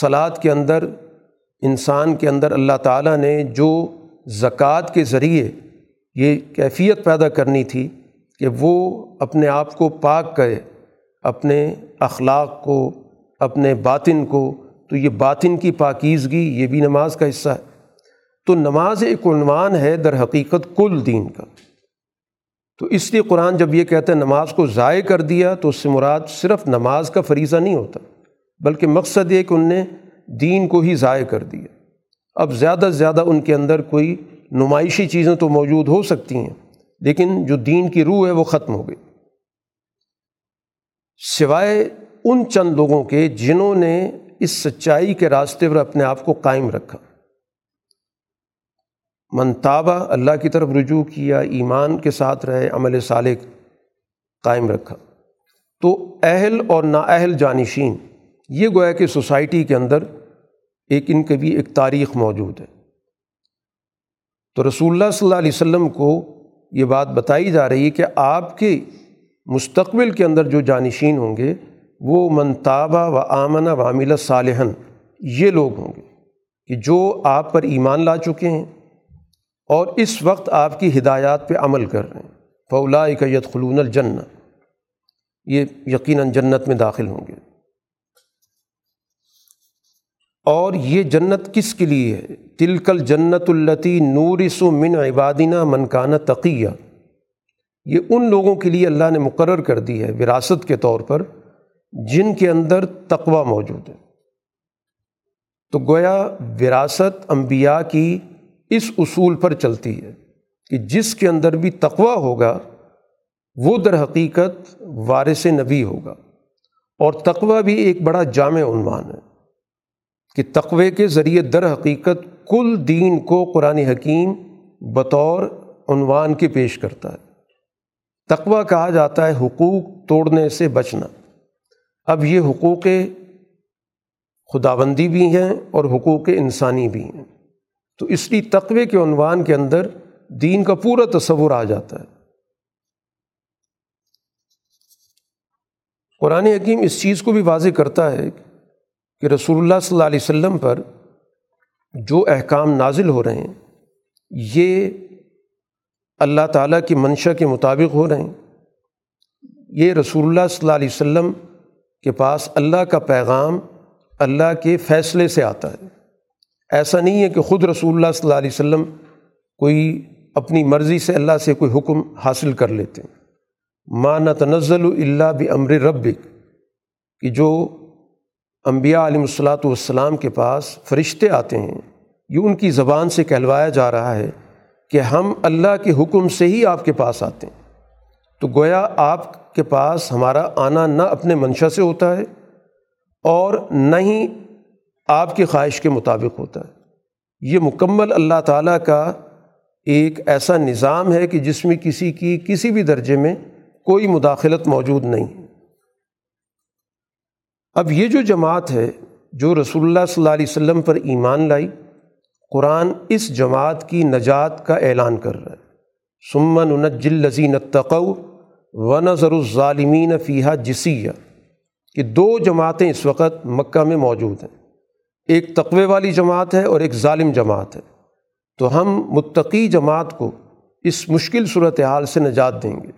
سلاد کے اندر، انسان کے اندر اللہ تعالیٰ نے جو زکوٰۃ کے ذریعے یہ کیفیت پیدا کرنی تھی کہ وہ اپنے آپ کو پاک کرے، اپنے اخلاق کو، اپنے باطن کو، تو یہ باطن کی پاکیزگی یہ بھی نماز کا حصہ ہے۔ تو نماز ایک عنوان ہے در حقیقت کل دین کا۔ تو اس لیے قرآن جب یہ کہتا ہے نماز کو ضائع کر دیا تو اس سے مراد صرف نماز کا فریضہ نہیں ہوتا۔ بلکہ مقصد یہ کہ ان نے دین کو ہی ضائع کر دیا۔ اب زیادہ سے زیادہ ان کے اندر کوئی نمائشی چیزیں تو موجود ہو سکتی ہیں، لیکن جو دین کی روح ہے وہ ختم ہو گئی۔ سوائے ان چند لوگوں کے جنہوں نے اس سچائی کے راستے پر اپنے آپ کو قائم رکھا۔ منتابہ اللہ کی طرف رجوع کیا، ایمان کے ساتھ رہے، عمل صالح قائم رکھا۔ تو اہل اور نااہل جانشین یہ گویا کہ سوسائٹی کے اندر ایک ان کی بھی ایک تاریخ موجود ہے۔ تو رسول اللہ صلی اللہ علیہ وسلم کو یہ بات بتائی جا رہی ہے کہ آپ کے مستقبل کے اندر جو جانشین ہوں گے، وہ منتابہ و آمن و عامل صالحن یہ لوگ ہوں گے کہ جو آپ پر ایمان لا چکے ہیں اور اس وقت آپ کی ہدایات پہ عمل کر رہے ہیں۔ فولا یت خلون الجن یہ یقیناً جنت میں داخل ہوں گے۔ اور یہ جنت کس کے لیے ہے؟ تلکل جنت التی نورس و من عبادینہ منکانہ تقیہ۔ یہ ان لوگوں کے لیے اللہ نے مقرر کر دی ہے وراثت کے طور پر جن کے اندر تقوا موجود ہے۔ تو گویا وراثت انبیاء کی اس اصول پر چلتی ہے کہ جس کے اندر بھی تقوا ہوگا، وہ در حقیقت وارث نبی ہوگا۔ اور تقوا بھی ایک بڑا جامع عنوان ہے۔ کہ تقوے کے ذریعے در حقیقت کل دین کو قرآن حکیم بطور عنوان کے پیش کرتا ہے۔ تقوی کہا جاتا ہے حقوق توڑنے سے بچنا۔ اب یہ حقوق خداوندی بھی ہیں اور حقوق انسانی بھی ہیں۔ تو اس لیے تقوے کے عنوان کے اندر دین کا پورا تصور آ جاتا ہے۔ قرآن حکیم اس چیز کو بھی واضح کرتا ہے کہ رسول اللہ صلی اللہ علیہ وسلم پر جو احکام نازل ہو رہے ہیں، یہ اللہ تعالیٰ کی منشا کے مطابق ہو رہے ہیں۔ یہ رسول اللہ صلی اللہ علیہ وسلم کے پاس اللہ کا پیغام اللہ کے فیصلے سے آتا ہے۔ ایسا نہیں ہے کہ خود رسول اللہ صلی اللہ علیہ وسلم کوئی اپنی مرضی سے اللہ سے کوئی حکم حاصل کر لیتے ہیں۔ ماں تنزل اللہ بمر ربک کہ جو انبیاء علیہ الصلاۃ والسلام کے پاس فرشتے آتے ہیں۔ یہ ان کی زبان سے کہلوایا جا رہا ہے کہ ہم اللہ کے حکم سے ہی آپ کے پاس آتے ہیں۔ تو گویا آپ کے پاس ہمارا آنا نہ اپنے منشا سے ہوتا ہے اور نہ ہی آپ کی خواہش کے مطابق ہوتا ہے۔ یہ مکمل اللہ تعالیٰ کا ایک ایسا نظام ہے کہ جس میں کسی کی کسی بھی درجے میں کوئی مداخلت موجود نہیں اب یہ جو جماعت ہے، جو رسول اللہ صلی اللہ علیہ وسلم پر ایمان لائی، قرآن اس جماعت کی نجات کا اعلان کر رہا ہے۔ سمن انجل لذین تقو و نظر الظالمین فیحہ جسیہ۔ کہ دو جماعتیں اس وقت مکہ میں موجود ہیں۔ ایک تقوے والی جماعت ہے اور ایک ظالم جماعت ہے۔ تو ہم متقی جماعت کو اس مشکل صورت حال سے نجات دیں گے۔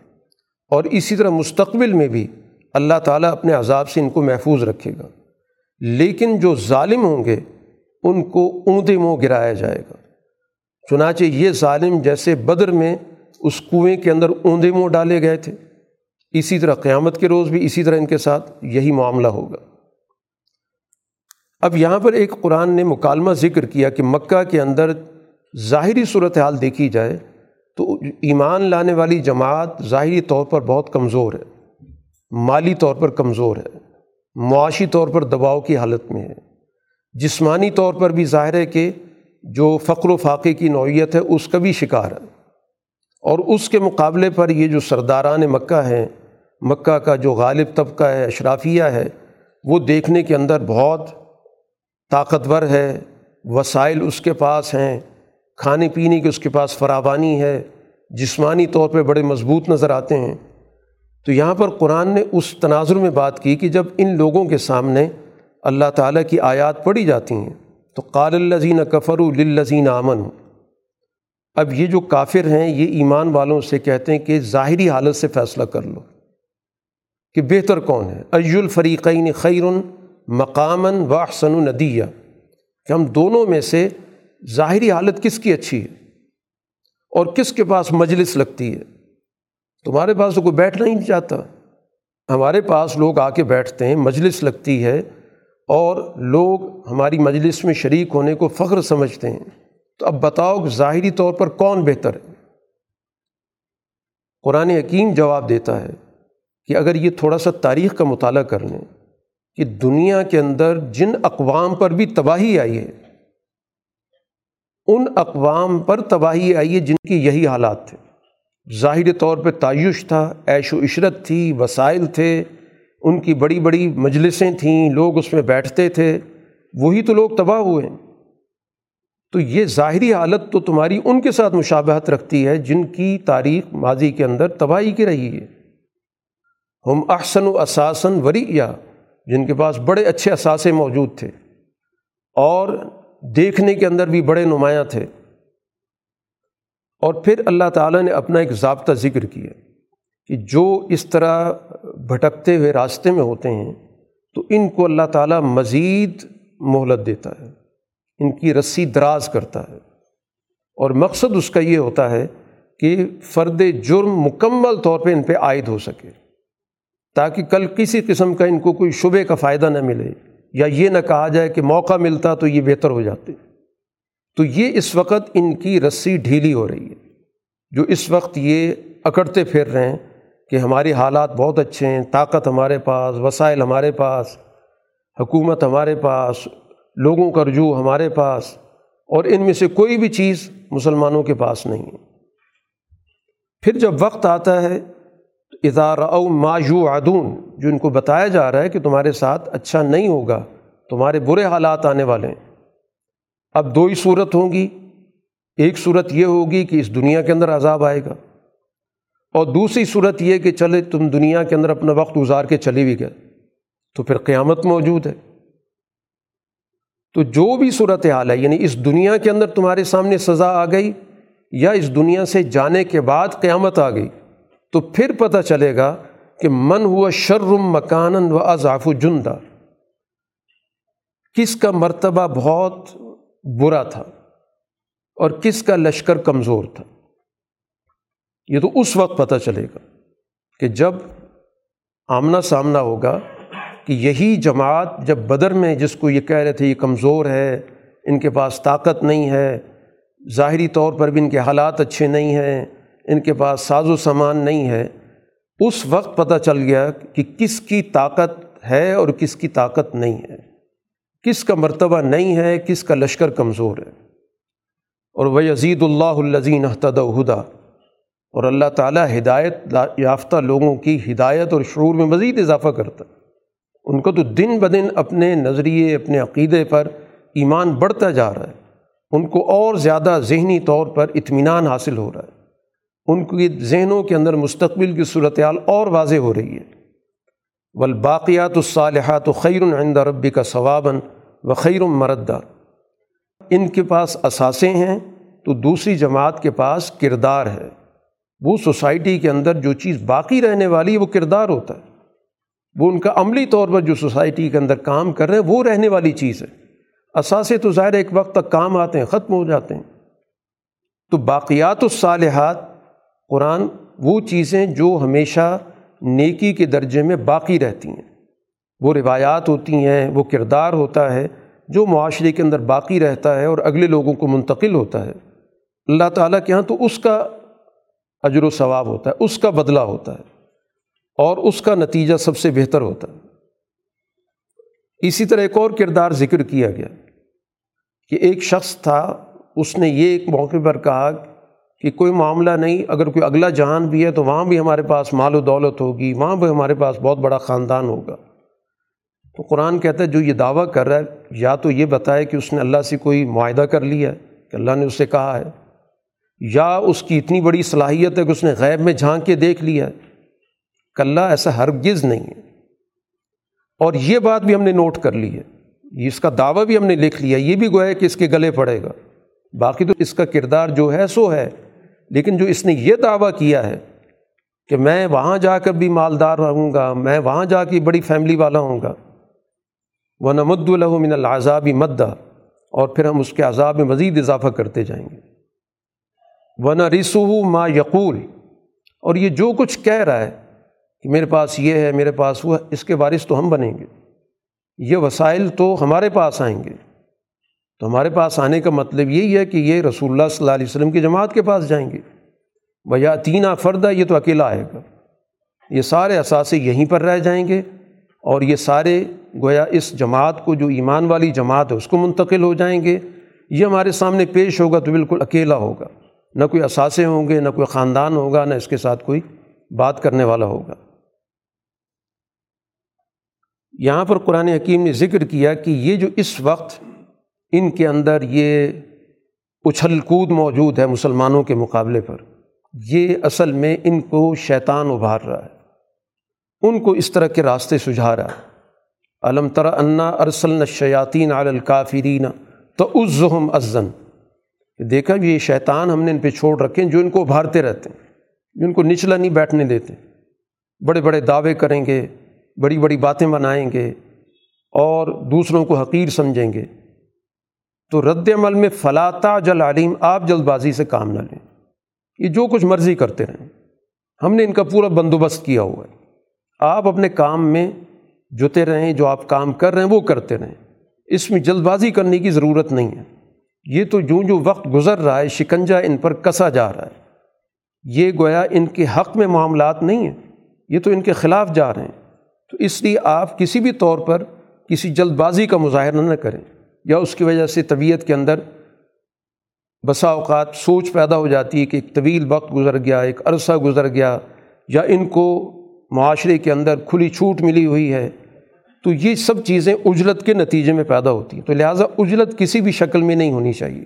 اور اسی طرح مستقبل میں بھی اللہ تعالیٰ اپنے عذاب سے ان کو محفوظ رکھے گا۔ لیکن جو ظالم ہوں گے، ان کو اونتے منہ گرایا جائے گا۔ چنانچہ یہ ظالم جیسے بدر میں اس کنویں کے اندر اوندے منہ ڈالے گئے تھے۔ اسی طرح قیامت کے روز بھی اسی طرح ان کے ساتھ یہی معاملہ ہوگا۔ اب یہاں پر ایک قرآن نے مکالمہ ذکر کیا کہ مکہ کے اندر ظاہری صورت حال دیکھی جائے تو ایمان لانے والی جماعت ظاہری طور پر بہت کمزور ہے۔ مالی طور پر کمزور ہے، معاشی طور پر دباؤ کی حالت میں ہے۔ جسمانی طور پر بھی ظاہر ہے کہ جو فقر و فاقے کی نوعیت ہے، اس کا بھی شکار ہے۔ اور اس کے مقابلے پر یہ جو سرداران مکہ ہیں، مکہ کا جو غالب طبقہ ہے، اشرافیہ ہے، وہ دیکھنے کے اندر بہت طاقتور ہے، وسائل اس کے پاس ہیں، کھانے پینے کی اس کے پاس فراوانی ہے، جسمانی طور پہ بڑے مضبوط نظر آتے ہیں۔ تو یہاں پر قرآن نے اس تناظر میں بات کی کہ جب ان لوگوں کے سامنے اللہ تعالیٰ کی آیات پڑھی جاتی ہیں، تو قال الزین کفر للذین آمن اب یہ جو کافر ہیں، یہ ایمان والوں سے کہتے ہیں کہ ظاہری حالت سے فیصلہ کر لو کہ بہتر کون ہے۔ ای الفریقین خیر مقامن و احسن ندیہ۔ کہ ہم دونوں میں سے ظاہری حالت کس کی اچھی ہے اور کس کے پاس مجلس لگتی ہے؟ تمہارے پاس تو کوئی بیٹھنا ہی نہیں چاہتا۔ ہمارے پاس لوگ آ کے بیٹھتے ہیں، مجلس لگتی ہے اور لوگ ہماری مجلس میں شریک ہونے کو فخر سمجھتے ہیں۔ تو اب بتاؤ کہ ظاہری طور پر کون بہتر ہے؟ قرآن حکیم جواب دیتا ہے کہ اگر یہ تھوڑا سا تاریخ کا مطالعہ کر لیں کہ دنیا کے اندر جن اقوام پر بھی تباہی آئی ہے، ان اقوام پر تباہی آئی ہے جن کی یہی حالات تھے ظاہری طور پہ تعیش تھا، عیش و عشرت تھی، وسائل تھے، ان کی بڑی بڑی مجلسیں تھیں، لوگ اس میں بیٹھتے تھے، وہی تو لوگ تباہ ہوئے۔ تو یہ ظاہری حالت تو تمہاری ان کے ساتھ مشابہت رکھتی ہے جن کی تاریخ ماضی کے اندر تباہی کی رہی ہے۔ ہم احسن و اساسن وری یا جن کے پاس بڑے اچھے اثاثے موجود تھے، اور دیکھنے کے اندر بھی بڑے نمایاں تھے۔ اور پھر اللہ تعالیٰ نے اپنا ایک ضابطہ ذکر کیا کہ جو اس طرح بھٹکتے ہوئے راستے میں ہوتے ہیں تو ان کو اللہ تعالیٰ مزید مہلت دیتا ہے، ان کی رسی دراز کرتا ہے۔ اور مقصد اس کا یہ ہوتا ہے کہ فرد جرم مکمل طور پہ ان پہ عائد ہو سکے، تاکہ کل کسی قسم کا ان کو کوئی شبے کا فائدہ نہ ملے یا یہ نہ کہا جائے کہ موقع ملتا تو یہ بہتر ہو جاتے۔ تو یہ اس وقت ان کی رسی ڈھیلی ہو رہی ہے، جو اس وقت یہ اکڑتے پھر رہے ہیں کہ ہماری حالات بہت اچھے ہیں، طاقت ہمارے پاس، وسائل ہمارے پاس، حکومت ہمارے پاس، لوگوں کا رجوع ہمارے پاس، اور ان میں سے کوئی بھی چیز مسلمانوں کے پاس نہیں ہے۔ پھر جب وقت آتا ہے ادارہ او مایو عدون جو ان کو بتایا جا رہا ہے کہ تمہارے ساتھ اچھا نہیں ہوگا، تمہارے برے حالات آنے والے ہیں۔ اب دو ہی صورت ہوں گی۔ ایک صورت یہ ہوگی کہ اس دنیا کے اندر عذاب آئے گا۔ اور دوسری صورت یہ کہ چلے تم دنیا کے اندر اپنا وقت گزار کے چلے بھی گئے۔ تو پھر قیامت موجود ہے۔ تو جو بھی صورت حال ہے یعنی اس دنیا کے اندر تمہارے سامنے سزا آ گئی یا اس دنیا سے جانے کے بعد قیامت آ گئی، تو پھر پتہ چلے گا کہ من ہوا شرم مکان و اضاف و جندہ۔ کس کا مرتبہ بہت برا تھا اور کس کا لشکر کمزور تھا؟ یہ تو اس وقت پتہ چلے گا کہ جب آمنا سامنا ہوگا کہ یہی جماعت جب بدر میں جس کو یہ کہہ رہے تھے یہ کمزور ہے، ان کے پاس طاقت نہیں ہے، ظاہری طور پر بھی ان کے حالات اچھے نہیں ہیں، ان کے پاس ساز و سامان نہیں ہے، اس وقت پتہ چل گیا کہ کس کی طاقت ہے اور کس کی طاقت نہیں ہے۔ کس کا مرتبہ نہیں ہے، کس کا لشکر کمزور ہے۔ اور وہ عزید اللہ الزین ہدا اور اللہ تعالیٰ ہدایت یافتہ لوگوں کی ہدایت اور شعور میں مزید اضافہ کرتا ان کو تو دن بدن اپنے نظریے، اپنے عقیدے پر ایمان بڑھتا جا رہا ہے۔ ان کو اور زیادہ ذہنی طور پر اطمینان حاصل ہو رہا ہے۔ ان کی ذہنوں کے اندر مستقبل کی صورتحال اور واضح ہو رہی ہے۔ والباقیات الصالحات خیر عند ربی کا ثواباً۔ و خیر مردہ ان کے پاس اثاثے ہیں تو دوسری جماعت کے پاس کردار ہے۔ وہ سوسائٹی کے اندر جو چیز باقی رہنے والی ہے وہ کردار ہوتا ہے۔ وہ ان کا عملی طور پر جو سوسائٹی کے اندر کام کر رہے ہیں وہ رہنے والی چیز ہے۔ اثاثے تو ظاہر ایک وقت تک کام آتے ہیں، ختم ہو جاتے ہیں۔ تو باقیات الصالحات، قرآن وہ چیزیں جو ہمیشہ نیکی کے درجے میں باقی رہتی ہیں۔ وہ روایات ہوتی ہیں، وہ کردار ہوتا ہے جو معاشرے کے اندر باقی رہتا ہے اور اگلے لوگوں کو منتقل ہوتا ہے۔ اللہ تعالیٰ کے یہاں تو اس کا اجر و ثواب ہوتا ہے، اس کا بدلہ ہوتا ہے اور اس کا نتیجہ سب سے بہتر ہوتا ہے۔ اسی طرح ایک اور کردار ذکر کیا گیا کہ ایک شخص تھا، اس نے یہ ایک موقع پر کہا کہ کوئی معاملہ نہیں، اگر کوئی اگلا جہان بھی ہے تو وہاں بھی ہمارے پاس مال و دولت ہوگی، وہاں بھی ہمارے پاس بہت بڑا خاندان ہوگا۔ تو قرآن کہتا ہے جو یہ دعویٰ کر رہا ہے، یا تو یہ بتائے کہ اس نے اللہ سے کوئی معاہدہ کر لیا ہے کہ اللہ نے اس سے کہا ہے، یا اس کی اتنی بڑی صلاحیت ہے کہ اس نے غیب میں جھانک کے دیکھ لیا ہے۔ کہ اللہ ایسا ہرگز نہیں ہے۔ اور یہ بات بھی ہم نے نوٹ کر لی ہے۔ اس کا دعویٰ بھی ہم نے لکھ لیا، یہ بھی گویا کہ اس کے گلے پڑے گا۔ باقی تو اس کا کردار جو ہے، سو ہے۔ لیکن جو اس نے یہ دعویٰ کیا ہے کہ میں وہاں جا کر بھی مالدار رہوں گا، میں وہاں جا کے بڑی فیملی والا ہوں گا وہ نمد من العذابی مدہ اور پھر ہم اس کے عذاب میں مزید اضافہ کرتے جائیں گے۔ وہ نہ رسو ما یقول اور یہ جو کچھ کہہ رہا ہے کہ میرے پاس یہ ہے، میرے پاس وہ ہے، اس کے وارث تو ہم بنیں گے۔ یہ وسائل تو ہمارے پاس آئیں گے۔ تو ہمارے پاس آنے کا مطلب یہی ہے کہ یہ رسول اللہ صلی اللہ علیہ وسلم کی جماعت کے پاس جائیں گے۔ بھیا تینہ فردہ یہ تو اکیلا آئے گا۔ یہ سارے اثاثے یہیں پر رہ جائیں گے۔ اور یہ سارے گویا اس جماعت کو جو ایمان والی جماعت ہے، اس کو منتقل ہو جائیں گے، یہ ہمارے سامنے پیش ہوگا تو بالکل اکیلا ہوگا۔ نہ کوئی اثاثے ہوں گے، نہ کوئی خاندان ہوگا، نہ اس کے ساتھ کوئی بات کرنے والا ہوگا۔ یہاں پر قرآن حکیم نے ذکر کیا کہ یہ جو اس وقت ان کے اندر یہ اچھل کود موجود ہے مسلمانوں کے مقابلے پر، یہ اصل میں ان کو شیطان ابھار رہا ہے۔ ان کو اس طرح کے راستے سجھا رہا ہے علم تر انا ارسل شیاطین الکافرین تو عزم ازن۔ دیکھا یہ شیطان ہم نے ان پہ چھوڑ رکھے ہیں جو ان کو ابھارتے رہتے ہیں، جو ان کو نچلا نہیں بیٹھنے دیتے۔ بڑے بڑے دعوے کریں گے، بڑی بڑی باتیں بنائیں گے اور دوسروں کو حقیر سمجھیں گے۔ تو رد عمل میں فلاطا جل علیم، آپ جلد بازی سے کام نہ لیں۔ یہ جو کچھ مرضی کرتے رہیں۔ ہم نے ان کا پورا بندوبست کیا ہوا ہے۔ آپ اپنے کام میں جتے رہیں، جو آپ کام کر رہے ہیں، وہ کرتے رہیں۔ اس میں جلد بازی کرنے کی ضرورت نہیں ہے۔ یہ تو جو جو وقت گزر رہا ہے شکنجا ان پر کسا جا رہا ہے۔ یہ گویا ان کے حق میں معاملات نہیں ہیں۔ یہ تو ان کے خلاف جا رہے ہیں۔ تو اس لیے آپ کسی بھی طور پر کسی جلد بازی کا مظاہرہ نہ کریں، یا اس کی وجہ سے طبیعت کے اندر بسا اوقات سوچ پیدا ہو جاتی ہے کہ ایک طویل وقت گزر گیا، ایک عرصہ گزر گیا، یا ان کو معاشرے کے اندر کھلی چھوٹ ملی ہوئی ہے، تو یہ سب چیزیں اجلت کے نتیجے میں پیدا ہوتی ہیں۔ تو لہٰذا اجلت کسی بھی شکل میں نہیں ہونی چاہیے۔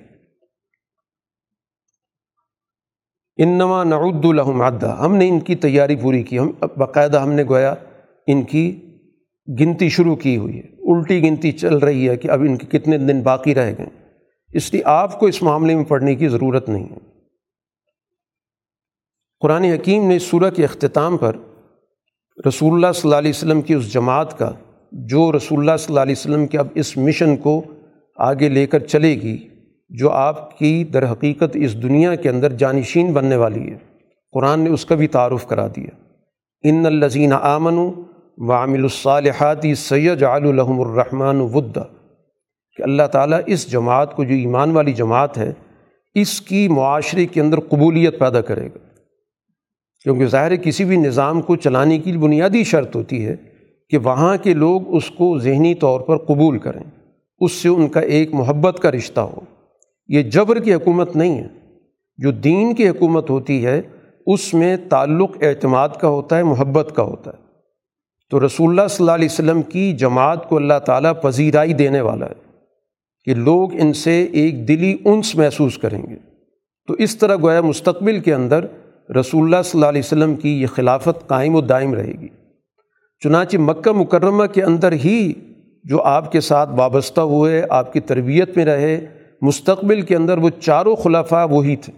انما نعد الحم عدہ ہم نے ان کی تیاری پوری کی۔ ہم، باقاعدہ ہم نے گویا ان کی گنتی شروع کی ہوئی ہے۔ الٹی گنتی چل رہی ہے کہ اب ان کے کتنے دن باقی رہ گئے۔ اس لیے آپ کو اس معاملے میں پڑھنے کی ضرورت نہیں ہے۔ قرآن حکیم نے سورہ کے اختتام پر رسول اللہ صلی اللہ علیہ وسلم کی اس جماعت کا، جو رسول اللہ صلی اللہ علیہ وسلم کے اب اس مشن کو آگے لے کر چلے گی، جو آپ کی در حقیقت اس دنیا کے اندر جانشین بننے والی ہے۔ قرآن نے اس کا بھی تعارف کرا دیا۔ ان الزین آمن وعامل الصالحاتی سید الحم الرحمٰن ودہ کہ اللہ تعالیٰ اس جماعت کو، جو ایمان والی جماعت ہے، اس کی معاشرے کے اندر قبولیت پیدا کرے گا۔ کیونکہ ظاہر کسی بھی نظام کو چلانے کی بنیادی شرط ہوتی ہے کہ وہاں کے لوگ اس کو ذہنی طور پر قبول کریں۔ اس سے ان کا ایک محبت کا رشتہ ہو۔ یہ جبر کی حکومت نہیں ہے۔ جو دین کی حکومت ہوتی ہے، اس میں تعلق اعتماد کا ہوتا ہے، محبت کا ہوتا ہے۔ تو رسول اللہ صلی اللہ علیہ وسلم کی جماعت کو اللہ تعالیٰ پذیرائی دینے والا ہے کہ لوگ ان سے ایک دلی انس محسوس کریں گے۔ تو اس طرح گویا مستقبل کے اندر رسول اللہ صلی اللہ علیہ وسلم کی یہ خلافت قائم و دائم رہے گی۔ چنانچہ مکہ مکرمہ کے اندر ہی جو آپ کے ساتھ وابستہ ہوئے، آپ کی تربیت میں رہے، مستقبل کے اندر وہ چاروں خلافہ وہی تھے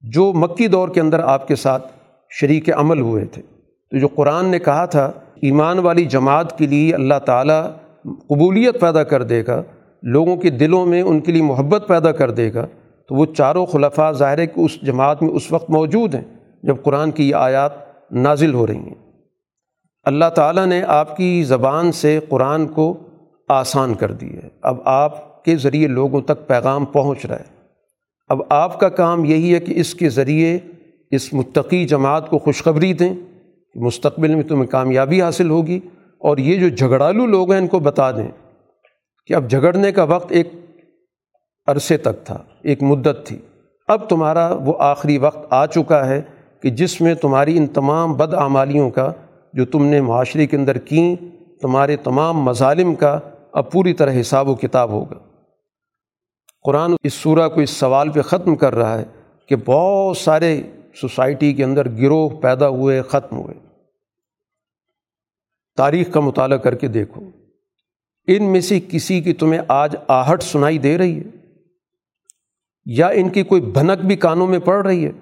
جو مکی دور کے اندر آپ کے ساتھ شریک عمل ہوئے تھے۔ تو جو قرآن نے کہا تھا، ایمان والی جماعت کے لیے اللہ تعالیٰ قبولیت پیدا کر دے گا، لوگوں کے دلوں میں ان کے لیے محبت پیدا کر دے گا۔ تو وہ چاروں خلفاء ظاہر ہے کہ اس جماعت میں اس وقت موجود ہیں جب قرآن کی یہ آیات نازل ہو رہی ہیں۔ اللہ تعالیٰ نے آپ کی زبان سے قرآن کو آسان کر دی ہے۔ اب آپ کے ذریعے لوگوں تک پیغام پہنچ رہا ہے۔ اب آپ کا کام یہی ہے کہ اس کے ذریعے اس متقی جماعت کو خوشخبری دیں کہ مستقبل میں تمہیں کامیابی حاصل ہوگی اور یہ جو جھگڑالو لوگ ہیں ان کو بتا دیں کہ اب جھگڑنے کا وقت ایک عرصے تک تھا، ایک مدت تھی۔ اب تمہارا وہ آخری وقت آ چکا ہے کہ جس میں تمہاری ان تمام بد اعمالیوں کا جو تم نے معاشرے کے اندر کیں، تمہارے تمام مظالم کا اب پوری طرح حساب و کتاب ہوگا۔ قرآن اس سورہ کو اس سوال پہ ختم کر رہا ہے کہ بہت سارے سوسائٹی کے اندر گروہ پیدا ہوئے، ختم ہوئے۔ تاریخ کا مطالعہ کر کے دیکھو۔ ان میں سے کسی کی تمہیں آج آہٹ سنائی دے رہی ہے؟ یا ان کی کوئی بھنک بھی کانوں میں پڑ رہی ہے؟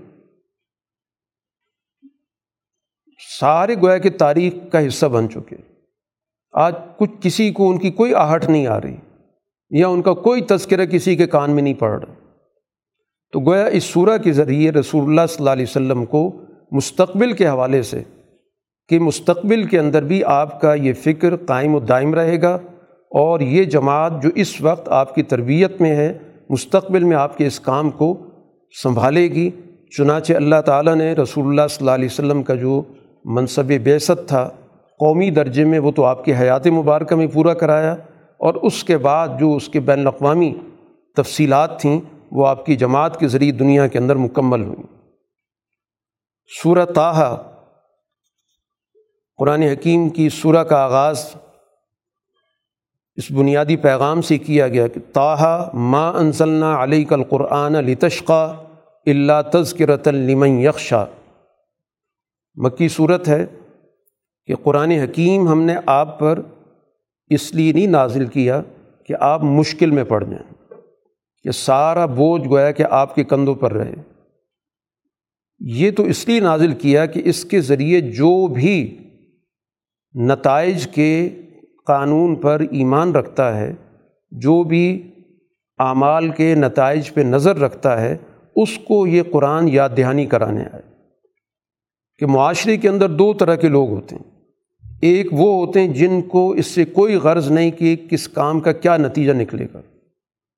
سارے گویا کہ تاریخ کا حصہ بن چکے۔ آج کچھ کسی کو ان کی کوئی آہٹ نہیں آ رہی، یا ان کا کوئی تذکرہ کسی کے کان میں نہیں پڑ رہا۔ تو گویا اس صورح کے ذریعے رسول اللہ صلی اللہ علیہ وسلم کو مستقبل کے حوالے سے کہ مستقبل کے اندر بھی آپ کا یہ فکر قائم و دائم رہے گا اور یہ جماعت جو اس وقت آپ کی تربیت میں ہے مستقبل میں آپ کے اس کام کو سنبھالے گی۔ چنانچہ اللہ تعالیٰ نے رسول اللہ صلی اللہ علیہ وسلم کا جو منصب بیست تھا، قومی درجے میں وہ تو آپ کی حیات مبارکہ میں پورا کرایا اور اس کے بعد جو اس کے بین الاقوامی تفصیلات تھیں، وہ آپ کی جماعت کے ذریعے دنیا کے اندر مکمل ہوئیں۔ سورہ تاہا قرآن حکیم کی سورہ کا آغاز اس بنیادی پیغام سے کیا گیا کہ تاہا ما انزلنا علیہ کل قرآن علی تشقہ اللہ تذکرت لمن یکشا مکی صورت ہے کہ قرآن حکیم ہم نے آپ پر اس لیے نہیں نازل کیا کہ آپ مشکل میں پڑ جائیں، کہ سارا بوجھ گویا کہ آپ کے کندھوں پر رہے۔ یہ تو اس لیے نازل کیا کہ اس کے ذریعے جو بھی نتائج کے قانون پر ایمان رکھتا ہے، جو بھی اعمال کے نتائج پہ نظر رکھتا ہے، اس کو یہ قرآن یاد دہانی کرانے آئے۔ کہ معاشرے کے اندر دو طرح کے لوگ ہوتے ہیں۔ ایک وہ ہوتے ہیں جن کو اس سے کوئی غرض نہیں کہ کس کام کا کیا نتیجہ نکلے گا۔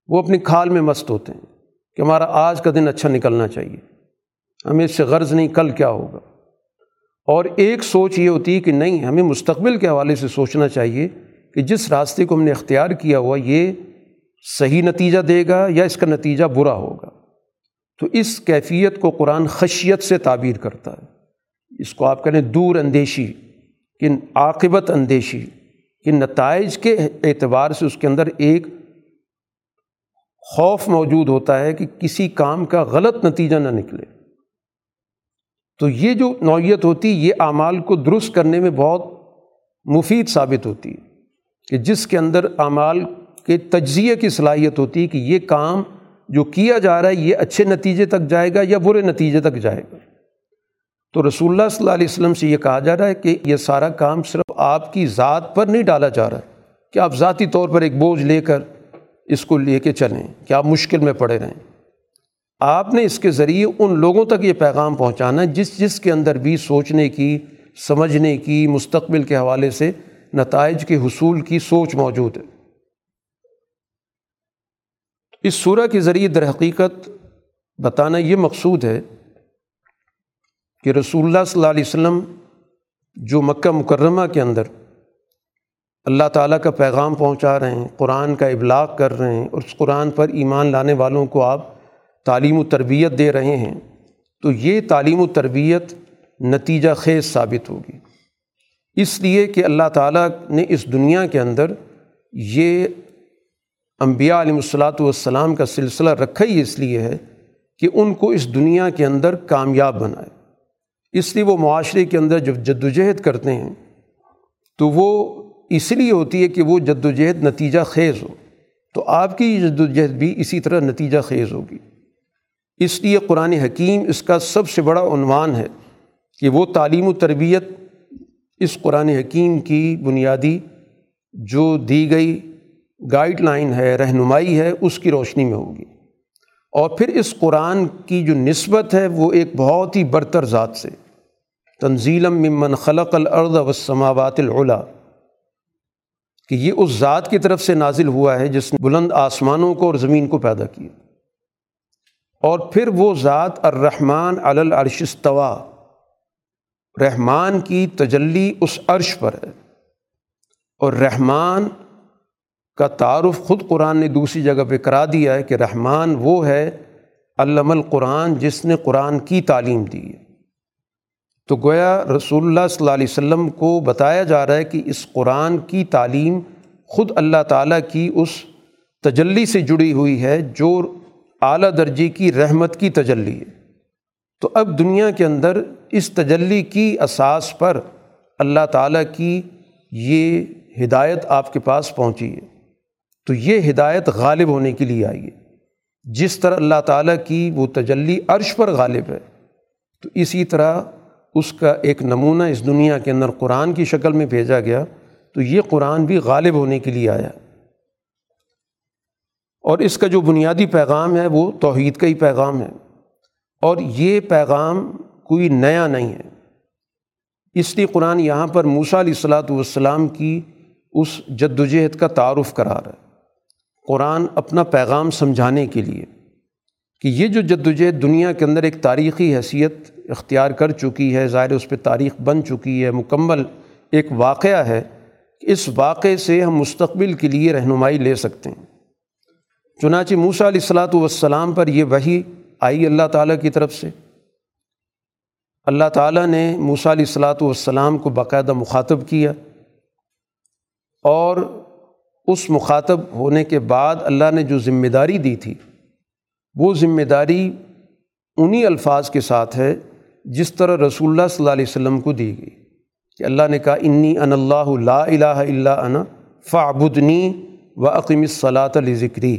وہ اپنی کھال میں مست ہوتے ہیں کہ ہمارا آج کا دن اچھا نکلنا چاہیے۔ ہمیں اس سے غرض نہیں کل کیا ہوگا۔ اور ایک سوچ یہ ہوتی ہے کہ نہیں، ہمیں مستقبل کے حوالے سے سوچنا چاہیے کہ جس راستے کو ہم نے اختیار کیا ہوا، یہ صحیح نتیجہ دے گا یا اس کا نتیجہ برا ہوگا۔ تو اس کیفیت کو قرآن خشیت سے تعبیر کرتا ہے۔ اس کو آپ کہیں دور اندیشی، کہ عاقبت اندیشی، کہ نتائج کے اعتبار سے اس کے اندر ایک خوف موجود ہوتا ہے کہ کسی کام کا غلط نتیجہ نہ نکلے۔ تو یہ جو نوعیت ہوتی، یہ اعمال کو درست کرنے میں بہت مفید ثابت ہوتی ہے کہ جس کے اندر اعمال کے تجزیے کی صلاحیت ہوتی ہے کہ یہ کام جو کیا جا رہا ہے، یہ اچھے نتیجے تک جائے گا یا برے نتیجے تک جائے گا۔ تو رسول اللہ صلی اللہ علیہ وسلم سے یہ کہا جا رہا ہے کہ یہ سارا کام صرف آپ کی ذات پر نہیں ڈالا جا رہا، کہ آپ ذاتی طور پر ایک بوجھ لے کر اس کو لے کے چلیں، کہ آپ مشکل میں پڑے رہیں۔ آپ نے اس کے ذریعے ان لوگوں تک یہ پیغام پہنچانا ہے جس جس کے اندر بھی سوچنے کی، سمجھنے کی، مستقبل کے حوالے سے نتائج کے حصول کی سوچ موجود ہے۔ اس صورح کے ذریعے در حقیقت بتانا یہ مقصود ہے کہ رسول اللہ صلی اللہ علیہ وسلم جو مکہ مکرمہ کے اندر اللہ تعالیٰ کا پیغام پہنچا رہے ہیں، قرآن کا ابلاغ کر رہے ہیں اور اس قرآن پر ایمان لانے والوں کو آپ تعلیم و تربیت دے رہے ہیں، تو یہ تعلیم و تربیت نتیجہ خیز ثابت ہوگی۔ اس لیے کہ اللہ تعالیٰ نے اس دنیا کے اندر یہ انبیاء علیہ الصلاۃ والسلام کا سلسلہ رکھا ہی اس لیے ہے کہ ان کو اس دنیا کے اندر کامیاب بنائے۔ اس لیے وہ معاشرے کے اندر جب جد وجہد کرتے ہیں، تو وہ اس لیے ہوتی ہے کہ وہ جد وجہد نتیجہ خیز ہو۔ تو آپ کی جد وجہد بھی اسی طرح نتیجہ خیز ہوگی۔ اس لیے قرآن حکیم اس کا سب سے بڑا عنوان ہے کہ وہ تعلیم و تربیت اس قرآن حکیم کی بنیادی جو دی گئی گائیڈ لائن ہے، رہنمائی ہے، اس کی روشنی میں ہوگی۔ اور پھر اس قرآن کی جو نسبت ہے، وہ ایک بہت ہی برتر ذات سے۔ تنزیلم ممن خلق الارض والسماوات العلا۔ کہ یہ اس ذات کی طرف سے نازل ہوا ہے جس نے بلند آسمانوں کو اور زمین کو پیدا کیا۔ اور پھر وہ ذات الرحمن العرش استوا رحمان کی تجلی اس عرش پر ہے۔ اور رحمان کا تعارف خود قرآن نے دوسری جگہ پہ کرا دیا ہے کہ رحمان وہ ہے علم القرآن جس نے قرآن کی تعلیم دی ہے۔ تو گویا رسول اللہ صلی اللہ علیہ وسلم کو بتایا جا رہا ہے کہ اس قرآن کی تعلیم خود اللہ تعالیٰ کی اس تجلی سے جڑی ہوئی ہے جو اعلیٰ درجے کی رحمت کی تجلی ہے۔ تو اب دنیا کے اندر اس تجلی کی اساس پر اللہ تعالیٰ کی یہ ہدایت آپ کے پاس پہنچی ہے۔ تو یہ ہدایت غالب ہونے کے لیے آئی ہے۔ جس طرح اللہ تعالیٰ کی وہ تجلی عرش پر غالب ہے، تو اسی طرح اس کا ایک نمونہ اس دنیا کے اندر قرآن کی شکل میں بھیجا گیا۔ تو یہ قرآن بھی غالب ہونے کے لیے آیا۔ اور اس کا جو بنیادی پیغام ہے وہ توحید کا ہی پیغام ہے۔ اور یہ پیغام کوئی نیا نہیں ہے۔ اس لیے قرآن یہاں پر موسیٰ علیہ الصلاۃ والسلام کی اس جد وجہد کا تعارف کرا رہا ہے۔ قرآن اپنا پیغام سمجھانے کے لیے کہ یہ جو جد وجہد دنیا کے اندر ایک تاریخی حیثیت اختیار کر چکی ہے، ظاہر اس پہ تاریخ بن چکی ہے، مکمل ایک واقعہ ہے۔ اس واقعے سے ہم مستقبل کے لیے رہنمائی لے سکتے ہیں۔ چنانچہ موسیٰ علیہ الصلاۃ والسلام پر یہ وہی آئی اللہ تعالیٰ کی طرف سے۔ اللہ تعالیٰ نے موسیٰ علیہ الصلاۃ والسلام کو باقاعدہ مخاطب کیا اور اس مخاطب ہونے کے بعد اللہ نے جو ذمہ داری دی تھی، وہ ذمہ داری انہی الفاظ کے ساتھ ہے جس طرح رسول اللہ صلی اللہ علیہ وسلم کو دی گئی۔ کہ اللہ نے کہا، انی ان اللہ لا الہ الا انا فعبدنی و عقیم الصلاۃ علی ذکری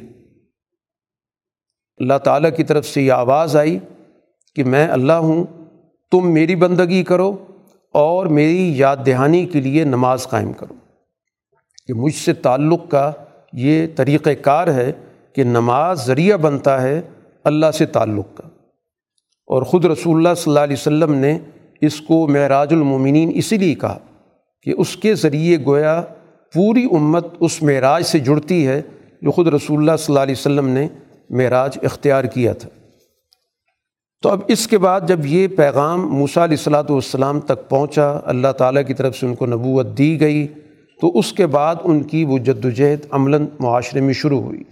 اللہ تعالیٰ کی طرف سے یہ آواز آئی کہ میں اللہ ہوں، تم میری بندگی کرو اور میری یاد دہانی کے لیے نماز قائم کرو۔ کہ مجھ سے تعلق کا یہ طریقۂ کار ہے کہ نماز ذریعہ بنتا ہے اللہ سے تعلق کا۔ اور خود رسول اللہ صلی اللہ علیہ وسلم نے اس کو معراج المومنین اسی لیے کہا کہ اس کے ذریعے گویا پوری امت اس معراج سے جڑتی ہے جو خود رسول اللہ صلی اللہ علیہ وسلم نے معراج اختیار کیا تھا۔ تو اب اس کے بعد جب یہ پیغام موسیٰ علیہ الصلاۃ والسلام تک پہنچا، اللہ تعالیٰ کی طرف سے ان کو نبوت دی گئی، تو اس کے بعد ان کی وہ جد وجہد عملاً معاشرے میں شروع ہوئی۔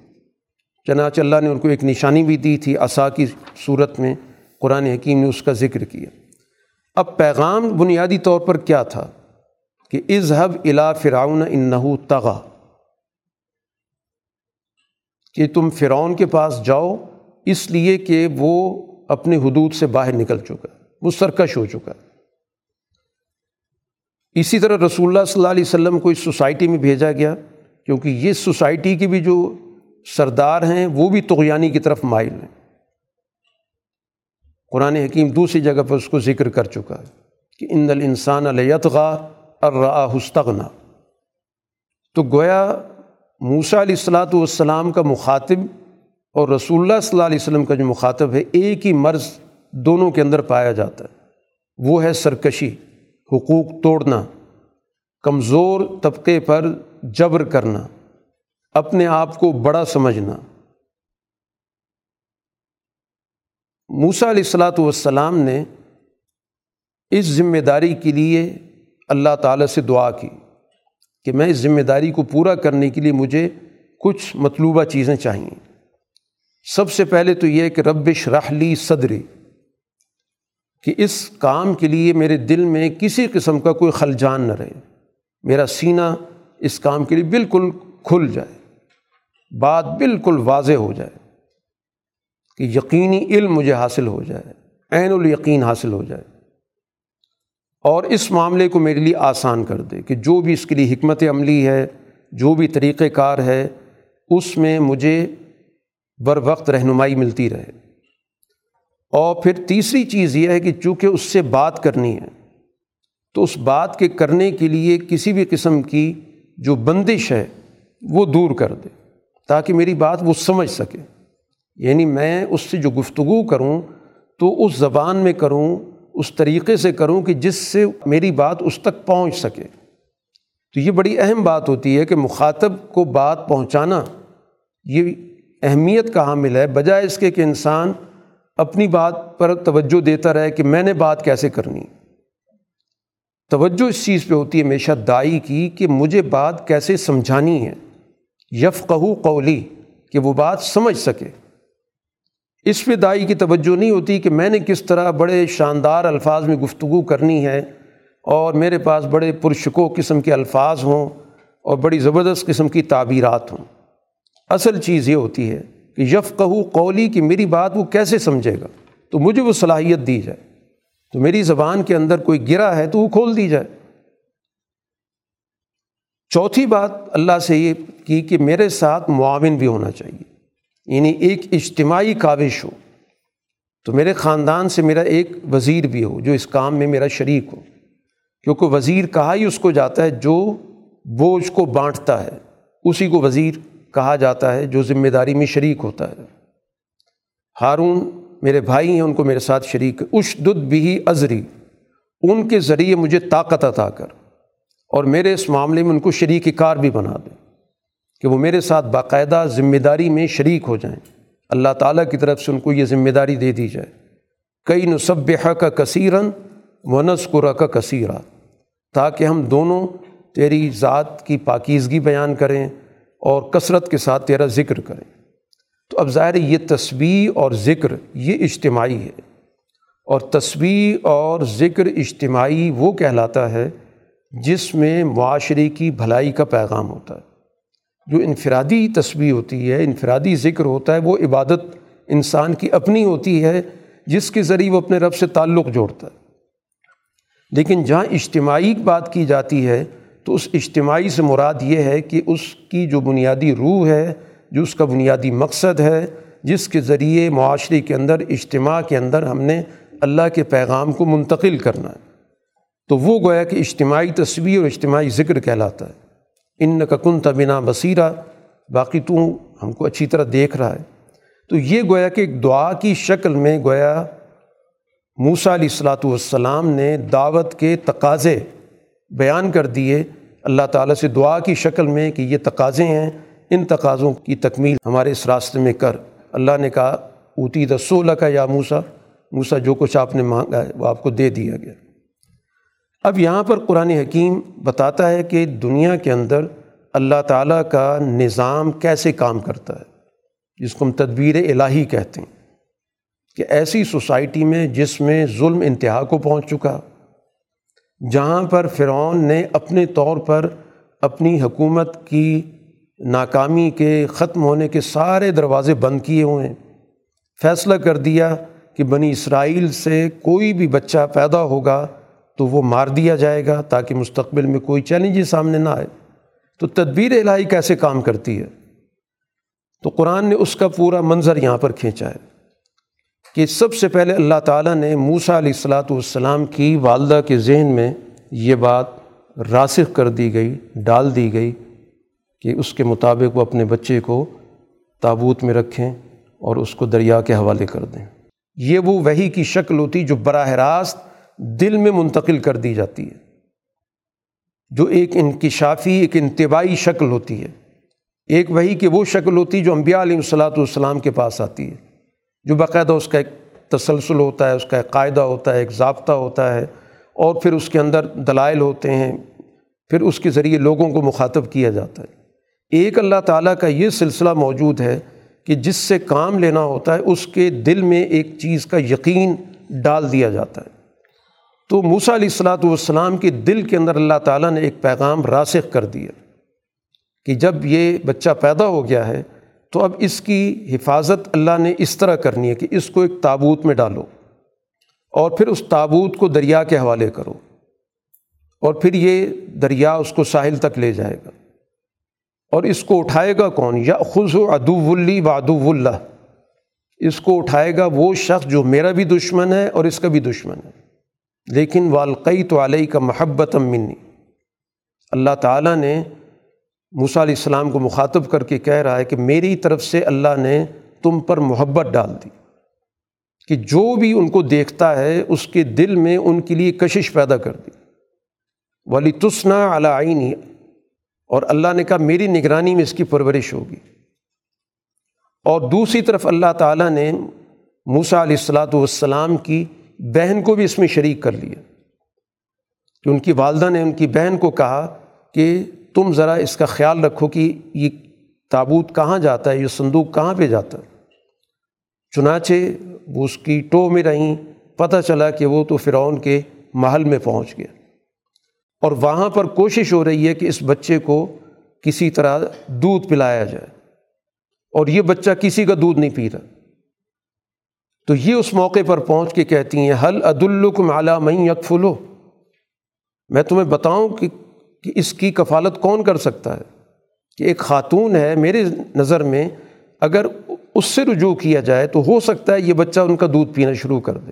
چنانچہ اللہ نے ان کو ایک نشانی بھی دی تھی عصا کی صورت میں، قرآن حکیم نے اس کا ذکر کیا۔ اب پیغام بنیادی طور پر کیا تھا کہ اظہب الا فرعون انہو تغا کہ تم فرعون کے پاس جاؤ، اس لیے کہ وہ اپنے حدود سے باہر نکل چکا وہ سرکش ہو چکا اسی طرح رسول اللہ صلی اللہ علیہ وسلم کو اس سوسائٹی میں بھیجا گیا، کیونکہ یہ سوسائٹی کے بھی جو سردار ہیں، وہ بھی تغیانی کی طرف مائل ہیں۔ قرآن حکیم دوسری جگہ پر اس کو ذکر کر چکا ہے کہ ان الانسان علیتغا الرا حستغنا تو گویا موسا علیہ الصلاۃ والسلام کا مخاطب اور رسول اللہ صلی اللہ علیہ وسلم کا جو مخاطب ہے، ایک ہی مرض دونوں کے اندر پایا جاتا ہے۔ وہ ہے سرکشی، حقوق توڑنا، کمزور طبقے پر جبر کرنا، اپنے آپ کو بڑا سمجھنا۔ موسا علیہ السلاۃ والسلام نے اس ذمہ داری کے لیے اللہ تعالیٰ سے دعا کی۔ کہ میں اس ذمہ داری کو پورا کرنے کے لیے مجھے کچھ مطلوبہ چیزیں چاہئیں سب سے پہلے تو یہ کہ ربش رحلی صدری، کہ اس کام کے لیے میرے دل میں کسی قسم کا کوئی خلجان نہ رہے۔ میرا سینہ اس کام کے لیے بالکل کھل جائے، بات بالکل واضح ہو جائے کہ یقینی علم مجھے حاصل ہو جائے، عین الیقین حاصل ہو جائے۔ اور اس معاملے کو میرے لیے آسان کر دے کہ جو بھی اس کے لیے حکمت عملی ہے، جو بھی طریقۂ کار ہے، اس میں مجھے بر وقت رہنمائی ملتی رہے۔ اور پھر تیسری چیز یہ ہے کہ چونکہ اس سے بات کرنی ہے، تو اس بات کے کرنے کے لیے کسی بھی قسم کی جو بندش ہے، وہ دور کر دے تاکہ میری بات وہ سمجھ سکے۔ یعنی میں اس سے جو گفتگو کروں، تو اس زبان میں کروں اس طریقے سے کروں کہ جس سے میری بات اس تک پہنچ سکے۔ تو یہ بڑی اہم بات ہوتی ہے کہ مخاطب کو بات پہنچانا یہ اہمیت کا حامل ہے۔ بجائے اس کے کہ انسان اپنی بات پر توجہ دیتا رہے کہ میں نے بات کیسے کرنی۔ توجہ اس چیز پہ ہوتی ہے ہمیشہ دائی کی کہ مجھے بات کیسے سمجھانی ہے۔ یف قولی کہ وہ بات سمجھ سکے۔ اس پہ دائی کی توجہ نہیں ہوتی کہ میں نے کس طرح بڑے شاندار الفاظ میں گفتگو کرنی ہے اور میرے پاس بڑے پرشکو قسم کے الفاظ ہوں اور بڑی زبردست قسم کی تعبیرات ہوں۔ اصل چیز یہ ہوتی ہے کہ یف کہو قولی کہ میری بات وہ کیسے سمجھے گا؟ تو مجھے وہ صلاحیت دی جائے۔ تو میری زبان کے اندر کوئی گرا ہے تو وہ کھول دی جائے۔ چوتھی بات اللہ سے یہ کی کہ میرے ساتھ معاون بھی ہونا چاہیے۔ یعنی ایک اجتماعی کاوش ہو۔ تو میرے خاندان سے میرا ایک وزیر بھی ہو جو اس کام میں میرا شریک ہو۔ کیونکہ وزیر کہا ہی اس کو جاتا ہے، جو بوجھ کو بانٹتا ہے، اسی کو وزیر کہا جاتا ہے جو ذمہ داری میں شریک ہوتا ہے۔ ہارون میرے بھائی ہیں، ان کو میرے ساتھ شریک۔ اشدد بھی ازری، ان کے ذریعے مجھے طاقت عطا کر۔ اور میرے اس معاملے میں ان کو شریک کار بھی بنا دیں کہ وہ میرے ساتھ باقاعدہ ذمہ داری میں شریک ہو جائیں۔ اللہ تعالیٰ کی طرف سے ان کو یہ ذمہ داری دے دی جائے۔ کئی نصبح کا کثیرن ونسکر کا کثیرہ تاکہ ہم دونوں تیری ذات کی پاکیزگی بیان کریں اور کثرت کے ساتھ تیرا ذکر کریں۔ تو اب ظاہر یہ تصویر اور ذکر یہ اجتماعی ہے۔ اور تصویر اور ذکر اجتماعی وہ کہلاتا ہے جس میں معاشرے کی بھلائی کا پیغام ہوتا ہے۔ جو انفرادی تصویر ہوتی ہے، انفرادی ذکر ہوتا ہے، وہ عبادت انسان کی اپنی ہوتی ہے، جس کے ذریعے وہ اپنے رب سے تعلق جوڑتا ہے۔ لیکن جہاں اجتماعی بات کی جاتی ہے، تو اس اجتماعی سے مراد یہ ہے کہ اس کی جو بنیادی روح ہے، جو اس کا بنیادی مقصد ہے، جس کے ذریعے معاشرے کے اندر، اجتماع کے اندر ہم نے اللہ کے پیغام کو منتقل کرنا ہے۔ تو وہ گویا کہ اجتماعی تصویر اور اجتماعی ذکر کہلاتا ہے۔ ان کا کن تبنا بصیرہ باقی تو ہم کو اچھی طرح دیکھ رہا ہے۔ تو یہ گویا کہ ایک دعا کی شکل میں گویا موسا علیہ السلاۃ والسلام نے دعوت کے تقاضے بیان کر دیے۔ اللہ تعالیٰ سے دعا کی شکل میں کہ یہ تقاضے ہیں، ان تقاضوں کی تکمیل ہمارے اس راستے میں کر۔ اللہ نے کہا اوتی رسولہ کا یا موسا موسا جو کچھ آپ نے مانگا ہے وہ آپ کو دے دیا گیا۔ اب یہاں پر قرآن حکیم بتاتا ہے کہ دنیا کے اندر اللہ تعالیٰ کا نظام کیسے کام کرتا ہے، جس کو ہم تدبیر الہی کہتے ہیں۔ کہ ایسی سوسائٹی میں جس میں ظلم انتہا کو پہنچ چکا، جہاں پر فرعون نے اپنے طور پر اپنی حکومت کی ناکامی کے ختم ہونے کے سارے دروازے بند کیے ہوئے ہیں۔ فیصلہ کر دیا کہ بنی اسرائیل سے کوئی بھی بچہ پیدا ہوگا تو وہ مار دیا جائے گا تاکہ مستقبل میں کوئی چیلنج سامنے نہ آئے۔ تو تدبیر الہی کیسے کام کرتی ہے؟ تو قرآن نے اس کا پورا منظر یہاں پر کھینچا ہے کہ سب سے پہلے اللہ تعالیٰ نے موسا علیہ السلاۃ والسلام کی والدہ کے ذہن میں یہ بات راسخ کر دی گئی، ڈال دی گئی کہ اس کے مطابق وہ اپنے بچے کو تابوت میں رکھیں اور اس کو دریا کے حوالے کر دیں۔ یہ وہ وہی کی شکل ہوتی جو براہ راست دل میں منتقل کر دی جاتی ہے۔ جو ایک انکشافی، ایک انتباہی شکل ہوتی ہے۔ ایک وہی کہ وہ شکل ہوتی جو انبیاء علیہ الصلاۃ والسلام کے پاس آتی ہے۔ جو باقاعدہ اس کا ایک تسلسل ہوتا ہے، اس کا ایک قاعدہ ہوتا ہے، ایک ضابطہ ہوتا ہے اور پھر اس کے اندر دلائل ہوتے ہیں۔ پھر اس کے ذریعے لوگوں کو مخاطب کیا جاتا ہے۔ ایک اللہ تعالیٰ کا یہ سلسلہ موجود ہے کہ جس سے کام لینا ہوتا ہے، اس کے دل میں ایک چیز کا یقین ڈال دیا جاتا ہے۔ تو موسیٰ علیہ السلاۃ والسلام کے دل کے اندر اللہ تعالیٰ نے ایک پیغام راسخ کر دیا کہ جب یہ بچہ پیدا ہو گیا ہے تو اب اس کی حفاظت اللہ نے اس طرح کرنی ہے کہ اس کو ایک تابوت میں ڈالو اور پھر اس تابوت کو دریا کے حوالے کرو اور پھر یہ دریا اس کو ساحل تک لے جائے گا اور اس کو اٹھائے گا کون؟ یا خز و ادو ولی و ادو اللہ۔ اس کو اٹھائے گا وہ شخص جو میرا بھی دشمن ہے اور اس کا بھی دشمن ہے۔ لیکن والقی تو علیہ کا محبت منی۔ اللہ تعالیٰ نے موسیٰ علیہ السلام کو مخاطب کر کے کہہ رہا ہے کہ میری طرف سے اللہ نے تم پر محبت ڈال دی کہ جو بھی ان کو دیکھتا ہے اس کے دل میں ان کے لیے کشش پیدا کر دی۔ ولی تسنا علی اور اللہ نے کہا میری نگرانی میں اس کی پرورش ہوگی۔ اور دوسری طرف اللہ تعالیٰ نے موسا علیہ السلاۃ والسلام کی بہن کو بھی اس میں شریک کر لیا کہ ان کی والدہ نے ان کی بہن کو کہا کہ تم ذرا اس کا خیال رکھو کہ یہ تابوت کہاں جاتا ہے، یہ صندوق کہاں پہ جاتا ہے۔ چنانچہ وہ اس کی ٹو میں رہیں، پتہ چلا کہ وہ تو فرعون کے محل میں پہنچ گیا۔ اور وہاں پر کوشش ہو رہی ہے کہ اس بچے کو کسی طرح دودھ پلایا جائے۔ اور یہ بچہ کسی کا دودھ نہیں پی رہا۔ تو یہ اس موقع پر پہنچ کے کہتی ہیں حل عد الکم اعلیٰ میں یکفلو؟ میں تمہیں بتاؤں کہ کہ اس کی کفالت کون کر سکتا ہے؟ کہ ایک خاتون ہے میرے نظر میں، اگر اس سے رجوع کیا جائے تو ہو سکتا ہے یہ بچہ ان کا دودھ پینا شروع کر دے۔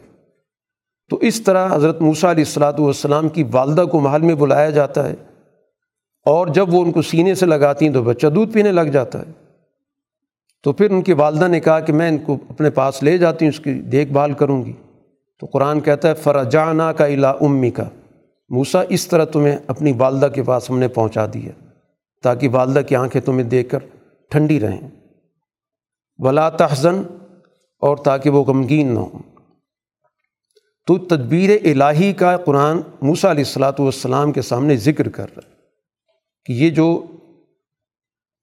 تو اس طرح حضرت موسیٰ علیہ السلاۃ والسلام کی والدہ کو محل میں بلایا جاتا ہے اور جب وہ ان کو سینے سے لگاتی ہیں تو بچہ دودھ پینے لگ جاتا ہے۔ تو پھر ان کی والدہ نے کہا کہ میں ان کو اپنے پاس لے جاتی ہوں، اس کی دیکھ بھال کروں گی۔ تو قرآن کہتا ہے فرجانہ کا الا امی کا موسا اس طرح تمہیں اپنی والدہ کے پاس ہم نے پہنچا دیا تاکہ والدہ کی آنکھیں تمہیں دیکھ کر ٹھنڈی رہیں۔ ولا تحزن، اور تاکہ وہ غمگین نہ ہوں۔ تو تدبیر الہی کا قرآن موسا علیہ السلاۃ والسلام کے سامنے ذکر کر رہا ہے کہ یہ جو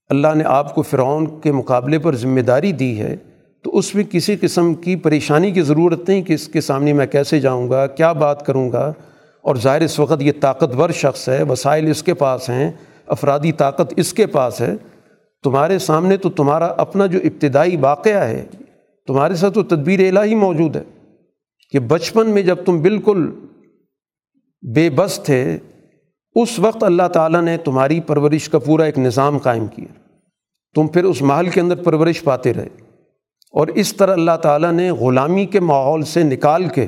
اللہ نے آپ کو فرعون کے مقابلے پر ذمہ داری دی ہے، تو اس میں کسی قسم کی پریشانی کی ضرورت نہیں کہ اس کے سامنے میں کیسے جاؤں گا، کیا بات کروں گا۔ اور ظاہر اس وقت یہ طاقتور شخص ہے، وسائل اس کے پاس ہیں، افرادی طاقت اس کے پاس ہے۔ تمہارے سامنے تو تمہارا اپنا جو ابتدائی واقعہ ہے، تمہارے ساتھ تو تدبیر الہی موجود ہے۔ کہ بچپن میں جب تم بالکل بے بس تھے اس وقت اللہ تعالیٰ نے تمہاری پرورش کا پورا ایک نظام قائم کیا۔ تم پھر اس محل کے اندر پرورش پاتے رہے۔ اور اس طرح اللہ تعالیٰ نے غلامی کے ماحول سے نکال کے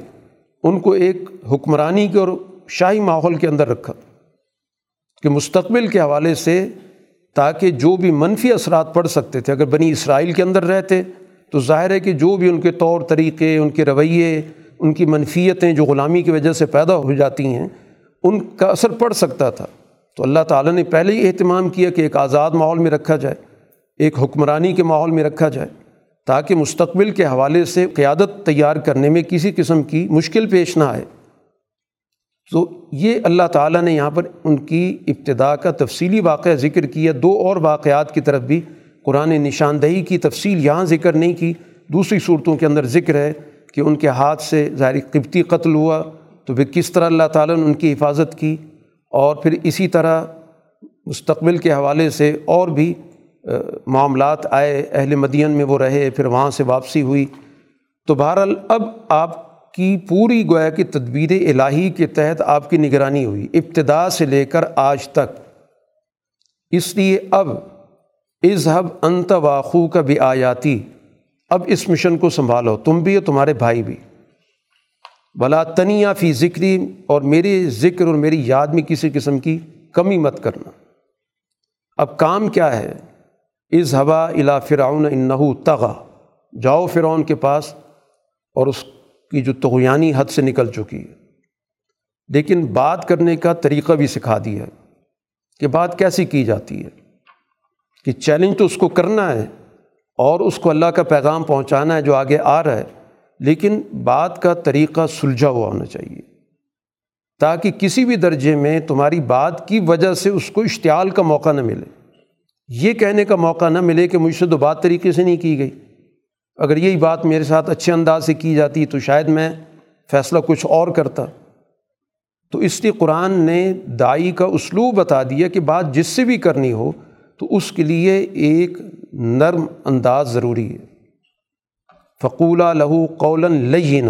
ان کو ایک حکمرانی کے اور شاہی ماحول کے اندر رکھا کہ مستقبل کے حوالے سے تاکہ جو بھی منفی اثرات پڑ سکتے تھے، اگر بنی اسرائیل کے اندر رہتے، تو ظاہر ہے کہ جو بھی ان کے طور طریقے، ان کے رویے، ان کی منفیتیں جو غلامی کی وجہ سے پیدا ہو جاتی ہیں ان کا اثر پڑ سکتا تھا۔ تو اللہ تعالیٰ نے پہلے ہی اہتمام کیا کہ ایک آزاد ماحول میں رکھا جائے، ایک حکمرانی کے ماحول میں رکھا جائے، تاکہ مستقبل کے حوالے سے قیادت تیار کرنے میں کسی قسم کی مشکل پیش نہ آئے۔ تو یہ اللہ تعالیٰ نے یہاں پر ان کی ابتدا کا تفصیلی واقعہ ذکر کیا۔ دو اور واقعات کی طرف بھی قرآن نشاندہی کی تفصیل یہاں ذکر نہیں کی، دوسری صورتوں کے اندر ذکر ہے کہ ان کے ہاتھ سے ظاہری قبطی قتل ہوا۔ تو پھر کس طرح اللہ تعالیٰ نے ان کی حفاظت کی اور پھر اسی طرح مستقبل کے حوالے سے اور بھی معاملات آئے، اہل مدین میں وہ رہے، پھر وہاں سے واپسی ہوئی۔ تو بہرحال اب آپ کی پوری گویا کی تدبیر الہی کے تحت آپ کی نگرانی ہوئی، ابتدا سے لے کر آج تک۔ اس لیے اب اظہب انت واخو کا بھی آیاتی اب اس مشن کو سنبھالو، تم بھی اور تمہارے بھائی بھی۔ بلا تنیا فی ذکری اور میرے ذکر اور میری یاد میں کسی قسم کی کمی مت کرنا۔ اب کام کیا ہے؟ از ہوا الا فرعون انہو تغا جاؤ فرعون کے پاس اور اس کی جو تغیانی حد سے نکل چکی ہے۔ لیکن بات کرنے کا طریقہ بھی سکھا دیا ہے کہ بات کیسی کی جاتی ہے۔ کہ چیلنج تو اس کو کرنا ہے اور اس کو اللہ کا پیغام پہنچانا ہے جو آگے آ رہا ہے۔ لیکن بات کا طریقہ سلجھا ہوا ہونا چاہیے۔ تاکہ کسی بھی درجے میں تمہاری بات کی وجہ سے اس کو اشتعال کا موقع نہ ملے۔ یہ کہنے کا موقع نہ ملے کہ مجھ سے تو بات طریقے سے نہیں کی گئی۔ اگر یہی بات میرے ساتھ اچھے انداز سے کی جاتی تو شاید میں فیصلہ کچھ اور کرتا۔ تو اس لیے قرآن نے دائی کا اسلوب بتا دیا کہ بات جس سے بھی کرنی ہو تو اس کے لیے ایک نرم انداز ضروری ہے۔ فقولہ لہو قول لین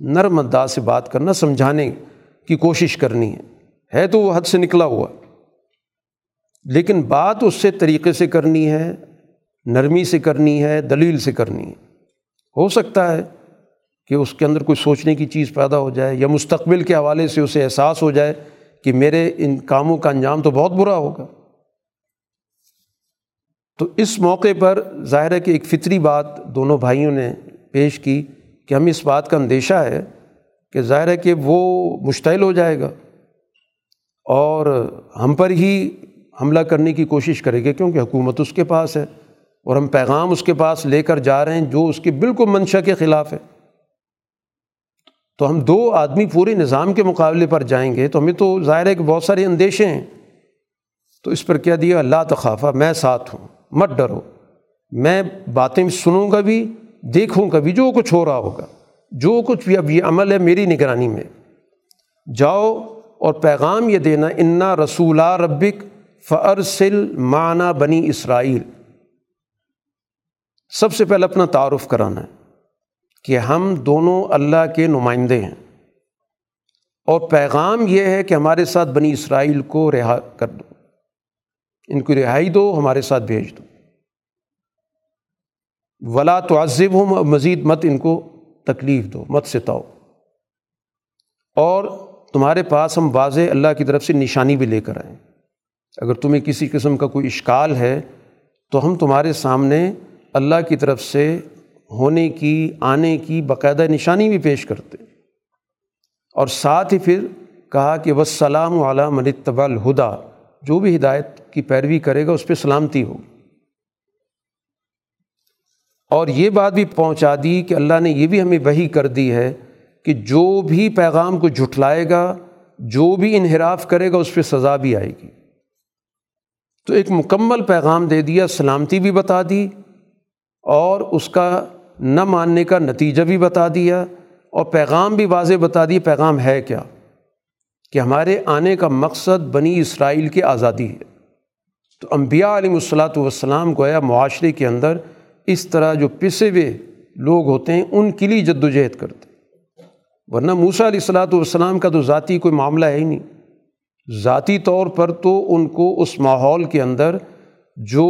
نرم انداز سے بات کرنا، سمجھانے کی کوشش کرنی ہے۔ ہے تو وہ حد سے نکلا ہوا۔ لیکن بات اس سے طریقے سے کرنی ہے، نرمی سے کرنی ہے، دلیل سے کرنی ہے۔ ہو سکتا ہے کہ اس کے اندر کوئی سوچنے کی چیز پیدا ہو جائے یا مستقبل کے حوالے سے اسے احساس ہو جائے کہ میرے ان کاموں کا انجام تو بہت برا ہوگا۔ تو اس موقع پر ظاہر ہے کہ ایک فطری بات دونوں بھائیوں نے پیش کی کہ ہمیں اس بات کا اندیشہ ہے کہ ظاہر ہے کہ وہ مشتعل ہو جائے گا اور ہم پر ہی حملہ کرنے کی کوشش کرے گا کیونکہ حکومت اس کے پاس ہے اور ہم پیغام اس کے پاس لے کر جا رہے ہیں جو اس کے بالکل منشا کے خلاف ہے۔ تو ہم دو آدمی پورے نظام کے مقابلے پر جائیں گے تو ہمیں تو ظاہر ہے کہ بہت سارے اندیشے ہیں۔ تو اس پر کیا دیا اللہ تخافہ میں ساتھ ہوں۔ مت ڈرو۔ میں باتیں سنوں گا بھی، دیکھوں گا بھی، جو کچھ ہو رہا ہوگا۔ جو کچھ بھی اب یہ عمل ہے میری نگرانی میں۔ جاؤ اور پیغام یہ دینا، انا رسولہ ربک فرسل معنی بنی اسرائیل سب سے پہلے اپنا تعارف کرانا ہے کہ ہم دونوں اللہ کے نمائندے ہیں۔ اور پیغام یہ ہے کہ ہمارے ساتھ بنی اسرائیل کو رہا کر دو۔ ان کو رہائی دو، ہمارے ساتھ بھیج دو۔ ولا تعذب ہوں مزید مت ان کو تکلیف دو، مت ستاؤ۔ اور تمہارے پاس ہم واضح اللہ کی طرف سے نشانی بھی لے کر آئیں۔ اگر تمہیں کسی قسم کا کوئی اشکال ہے، تو ہم تمہارے سامنے اللہ کی طرف سے ہونے کی، آنے کی باقاعدہ نشانی بھی پیش کرتے۔ اور ساتھ ہی پھر کہا کہ بس سلام والا منتبا الہدا جو بھی ہدایت کی پیروی کرے گا، اس پہ سلامتی ہوگی۔ اور یہ بات بھی پہنچا دی کہ اللہ نے یہ بھی ہمیں وہی کر دی ہے کہ جو بھی پیغام کو جھٹلائے گا، جو بھی انحراف کرے گا، اس پہ سزا بھی آئے گی۔ تو ایک مکمل پیغام دے دیا، سلامتی بھی بتا دی اور اس کا نہ ماننے کا نتیجہ بھی بتا دیا اور پیغام بھی واضح بتا دی پیغام ہے کیا۔ کہ ہمارے آنے کا مقصد بنی اسرائیل کی آزادی ہے۔ تو انبیاء علیہ الصلاۃ والسلام گویا معاشرے کے اندر اس طرح جو پسے ہوئے لوگ ہوتے ہیں، ان کے لیے جد و جہد کرتے ورنہ موسیٰ علیہ الصلاۃ والسلام کا تو ذاتی کوئی معاملہ ہے ہی نہیں۔ ذاتی طور پر تو ان کو اس ماحول کے اندر جو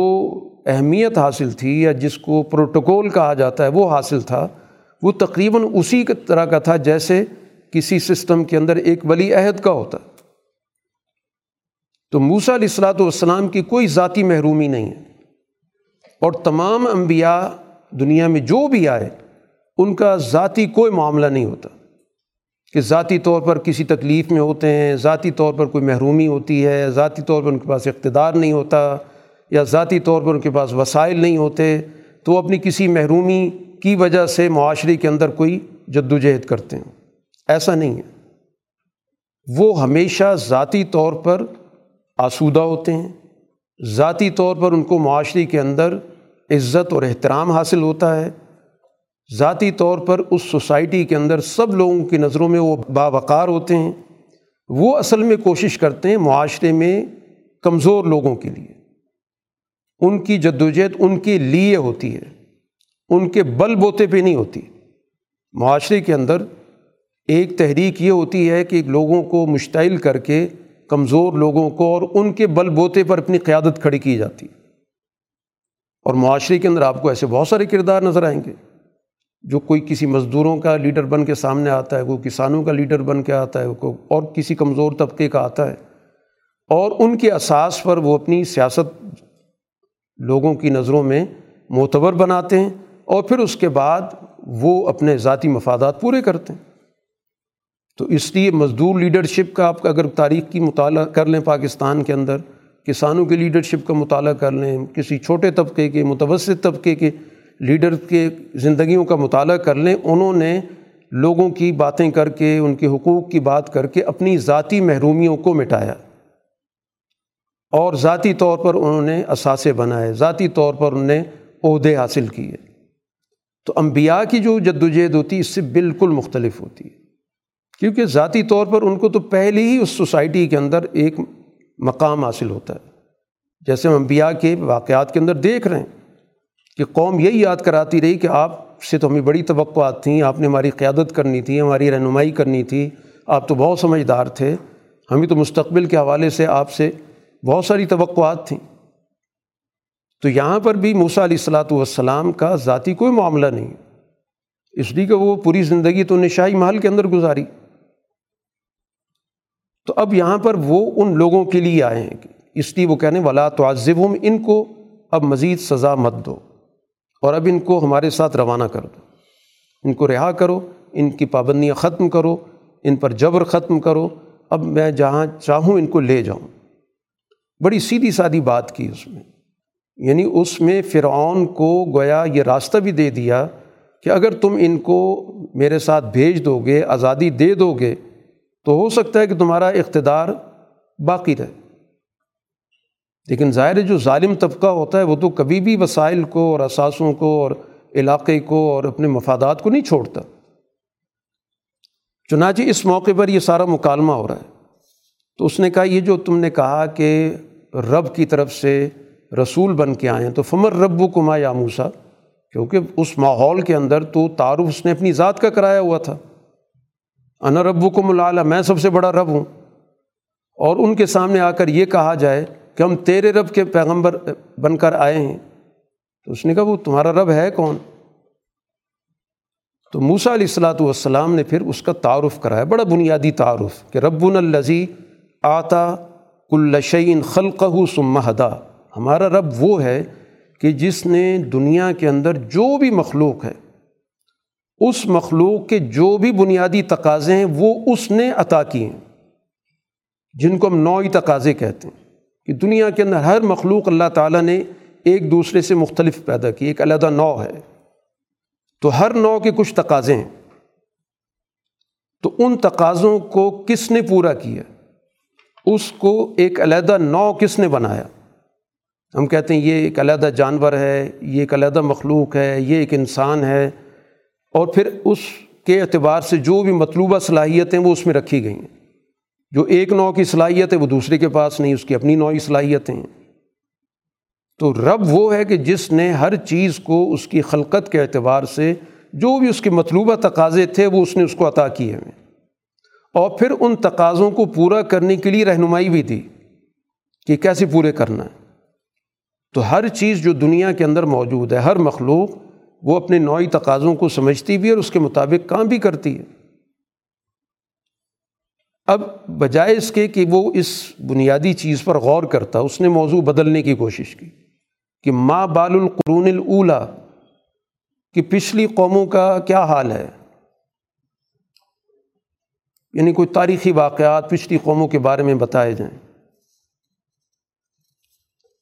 اہمیت حاصل تھی یا جس کو پروٹوکول کہا جاتا ہے، وہ حاصل تھا۔ وہ تقریباً اسی طرح کا تھا جیسے کسی سسٹم کے اندر ایک ولی عہد کا ہوتا تو موسا علیہ السلاۃ والسلام کی کوئی ذاتی محرومی نہیں ہے۔ اور تمام انبیاء دنیا میں جو بھی آئے، ان کا ذاتی کوئی معاملہ نہیں ہوتا۔ کہ ذاتی طور پر کسی تکلیف میں ہوتے ہیں، ذاتی طور پر کوئی محرومی ہوتی ہے، ذاتی طور پر ان کے پاس اقتدار نہیں ہوتا یا ذاتی طور پر ان کے پاس وسائل نہیں ہوتے، تو وہ اپنی کسی محرومی کی وجہ سے معاشرے کے اندر کوئی جد و جہد کرتے ہیں۔ ایسا نہیں ہے۔ وہ ہمیشہ ذاتی طور پر آسودہ ہوتے ہیں۔ ذاتی طور پر ان کو معاشرے کے اندر عزت اور احترام حاصل ہوتا ہے۔ ذاتی طور پر اس سوسائٹی کے اندر سب لوگوں کی نظروں میں وہ باوقار ہوتے ہیں۔ وہ اصل میں کوشش کرتے ہیں معاشرے میں کمزور لوگوں کے لیے۔ ان کی جدوجہد ان کے لیے ہوتی ہے۔ ان کے بل بوتے پہ نہیں ہوتی۔ معاشرے کے اندر ایک تحریک یہ ہوتی ہے کہ لوگوں کو مشتعل کر کے، کمزور لوگوں کو اور ان کے بل بوتے پر اپنی قیادت کھڑی کی جاتی اور معاشرے کے اندر آپ کو ایسے بہت سارے کردار نظر آئیں گے۔ جو کوئی کسی مزدوروں کا لیڈر بن کے سامنے آتا ہے، کوئی کسانوں کا لیڈر بن کے آتا ہے، کوئی اور کسی کمزور طبقے کا آتا ہے، اور ان کے اساس پر وہ اپنی سیاست لوگوں کی نظروں میں معتبر بناتے ہیں اور پھر اس کے بعد وہ اپنے ذاتی مفادات پورے کرتے ہیں۔ تو اس لیے مزدور لیڈرشپ کا آپ اگر تاریخ کی مطالعہ کر لیں پاکستان کے اندر، کسانوں کی لیڈرشپ کا مطالعہ کر لیں، کسی چھوٹے طبقے کے، متوسط طبقے کے لیڈر کے زندگیوں کا مطالعہ کر لیں، انہوں نے لوگوں کی باتیں کر کے، ان کے حقوق کی بات کر کے اپنی ذاتی محرومیوں کو مٹایا۔ اور ذاتی طور پر انہوں نے اثاثے بنائے، ذاتی طور پر انہوں نے عہدے حاصل کیے۔ تو انبیاء کی جو جد وجہد ہوتی ہے اس سے بالکل مختلف ہوتی۔ ہے کیونکہ ذاتی طور پر ان کو تو پہلے ہی اس سوسائٹی کے اندر ایک مقام حاصل ہوتا ہے۔ جیسے ہم انبیاء کے واقعات کے اندر دیکھ رہے ہیں کہ قوم یہی یاد کراتی رہی کہ آپ سے تو ہمیں بڑی توقعات تھیں، آپ نے ہماری قیادت کرنی تھی، ہماری رہنمائی کرنی تھی، آپ تو بہت سمجھدار تھے، ہمیں تو مستقبل کے حوالے سے آپ سے بہت ساری توقعات تھیں۔ تو یہاں پر بھی موسیٰ علیہ السلاۃ والسلام کا ذاتی کوئی معاملہ نہیں۔ اس لیے کہ وہ پوری زندگی تو نشائی محل کے اندر گزاری۔ تو اب یہاں پر وہ ان لوگوں کے لیے آئے ہیں۔ اس لیے وہ کہنے والا تو ہم ان کو اب مزید سزا مت دو۔ اور اب ان کو ہمارے ساتھ روانہ کر دو ان کو رہا کرو، ان کی پابندیاں ختم کرو، ان پر جبر ختم کرو۔ اب میں جہاں چاہوں، ان کو لے جاؤں۔ بڑی سیدھی سادھی بات کی اس میں۔ یعنی اس میں فرعون کو گویا یہ راستہ بھی دے دیا کہ اگر تم ان کو میرے ساتھ بھیج دو گے آزادی دے دو گے تو ہو سکتا ہے کہ تمہارا اقتدار باقی رہے۔ لیکن ظاہر جو ظالم طبقہ ہوتا ہے وہ تو کبھی بھی وسائل کو اور اثاثوں کو اور علاقے کو اور اپنے مفادات کو نہیں چھوڑتا۔ چنانچہ اس موقع پر یہ سارا مکالمہ ہو رہا ہے۔ تو اس نے کہا، یہ جو تم نے کہا کہ رب کی طرف سے رسول بن کے آئے ہیں، تو فمر رب و کما یا موسا کیونکہ اس ماحول کے اندر تو تعارف اس نے اپنی ذات کا کرایا ہوا تھا۔ انا رب کو ملا میں سب سے بڑا رب ہوں۔ اور ان کے سامنے آ کر یہ کہا جائے کہ ہم تیرے رب کے پیغمبر بن کر آئے ہیں۔ تو اس نے کہا، وہ تمہارا رب ہے کون؟ تو موسا علیہ السلاۃ والسلام نے پھر اس کا تعارف کرایا، بڑا بنیادی تعارف کہ رب الزی آتا کلشعین خلق سمہدا ہمارا رب وہ ہے کہ جس نے دنیا کے اندر جو بھی مخلوق ہے اس مخلوق کے جو بھی بنیادی تقاضے ہیں، وہ اس نے عطا کیے ہیں، جن کو ہم نوعی تقاضے کہتے ہیں۔ کہ دنیا کے اندر ہر مخلوق اللہ تعالیٰ نے ایک دوسرے سے مختلف پیدا کی، ایک علیحدہ نو ہے۔ تو ہر نو کے کچھ تقاضے ہیں۔ تو ان تقاضوں کو کس نے پورا کیا؟ اس کو ایک علیحدہ نو کس نے بنایا؟ ہم کہتے ہیں یہ ایک علیحدہ جانور ہے، یہ ایک علیحدہ مخلوق ہے، یہ ایک انسان ہے۔ اور پھر اس کے اعتبار سے جو بھی مطلوبہ صلاحیتیں وہ اس میں رکھی گئی ہیں۔ جو ایک نو کی صلاحیت ہے وہ دوسرے کے پاس نہیں، اس کی اپنی نوعی صلاحیتیں ہیں۔ تو رب وہ ہے کہ جس نے ہر چیز کو اس کی خلقت کے اعتبار سے جو بھی اس کے مطلوبہ تقاضے تھے وہ اس نے اس کو عطا کیے ہیں اور پھر ان تقاضوں کو پورا کرنے کے لیے رہنمائی بھی دی کہ کیسے پورے کرنا ہے۔ تو ہر چیز جو دنیا کے اندر موجود ہے، ہر مخلوق وہ اپنے نوعی تقاضوں کو سمجھتی بھی اور اس کے مطابق کام بھی کرتی ہے۔ اب بجائے اس کے کہ وہ اس بنیادی چیز پر غور کرتا، اس نے موضوع بدلنے کی کوشش کی کہ ماں بال القرون الاولا کہ پچھلی قوموں کا کیا حال ہے؟ یعنی کوئی تاریخی واقعات پچھلی قوموں کے بارے میں بتائے جائیں۔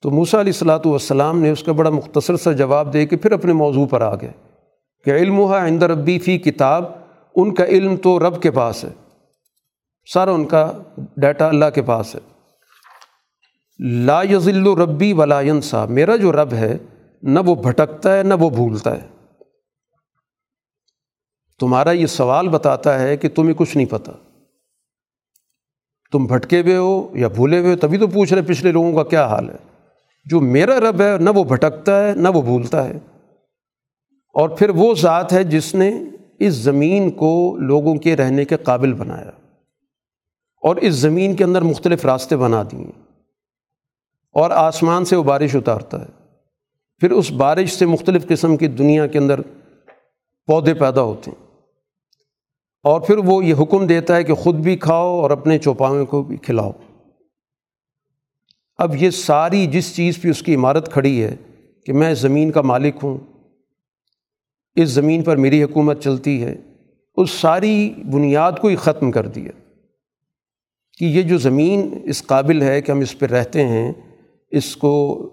تو موسیٰ علیہ السلاۃ والسلام نے اس کا بڑا مختصر سا جواب دے کے پھر اپنے موضوع پر آ گئے کہ علم ہوا عند ربی فی کتاب، ان کا علم تو رب کے پاس ہے۔ سارا ان کا ڈیٹا اللہ کے پاس ہے۔ لا یزل ربی ولا ینسا، میرا جو رب ہے، نہ وہ بھٹکتا ہے، نہ وہ بھولتا ہے۔ تمہارا یہ سوال بتاتا ہے کہ تمہیں کچھ نہیں پتہ تم بھٹکے ہوئے ہو یا بھولے ہوئے ہو، تبھی تو پوچھ رہے پچھلے لوگوں کا کیا حال ہے۔ جو میرا رب ہے، نہ وہ بھٹکتا ہے، نہ وہ بھولتا ہے۔ اور پھر وہ ذات ہے جس نے اس زمین کو لوگوں کے رہنے کے قابل بنایا۔ اور اس زمین کے اندر مختلف راستے بنا دیے۔ اور آسمان سے وہ بارش اتارتا ہے۔ پھر اس بارش سے مختلف قسم کی دنیا کے اندر پودے پیدا ہوتے ہیں۔ اور پھر وہ یہ حکم دیتا ہے کہ خود بھی کھاؤ اور اپنے چوپاویں کو بھی کھلاؤ۔ اب یہ ساری جس چیز پہ اس کی عمارت کھڑی ہے کہ میں زمین کا مالک ہوں، اس زمین پر میری حکومت چلتی ہے، اس ساری بنیاد کو ہی ختم کر دیا۔ کہ یہ جو زمین اس قابل ہے کہ ہم اس پہ رہتے ہیں، اس کو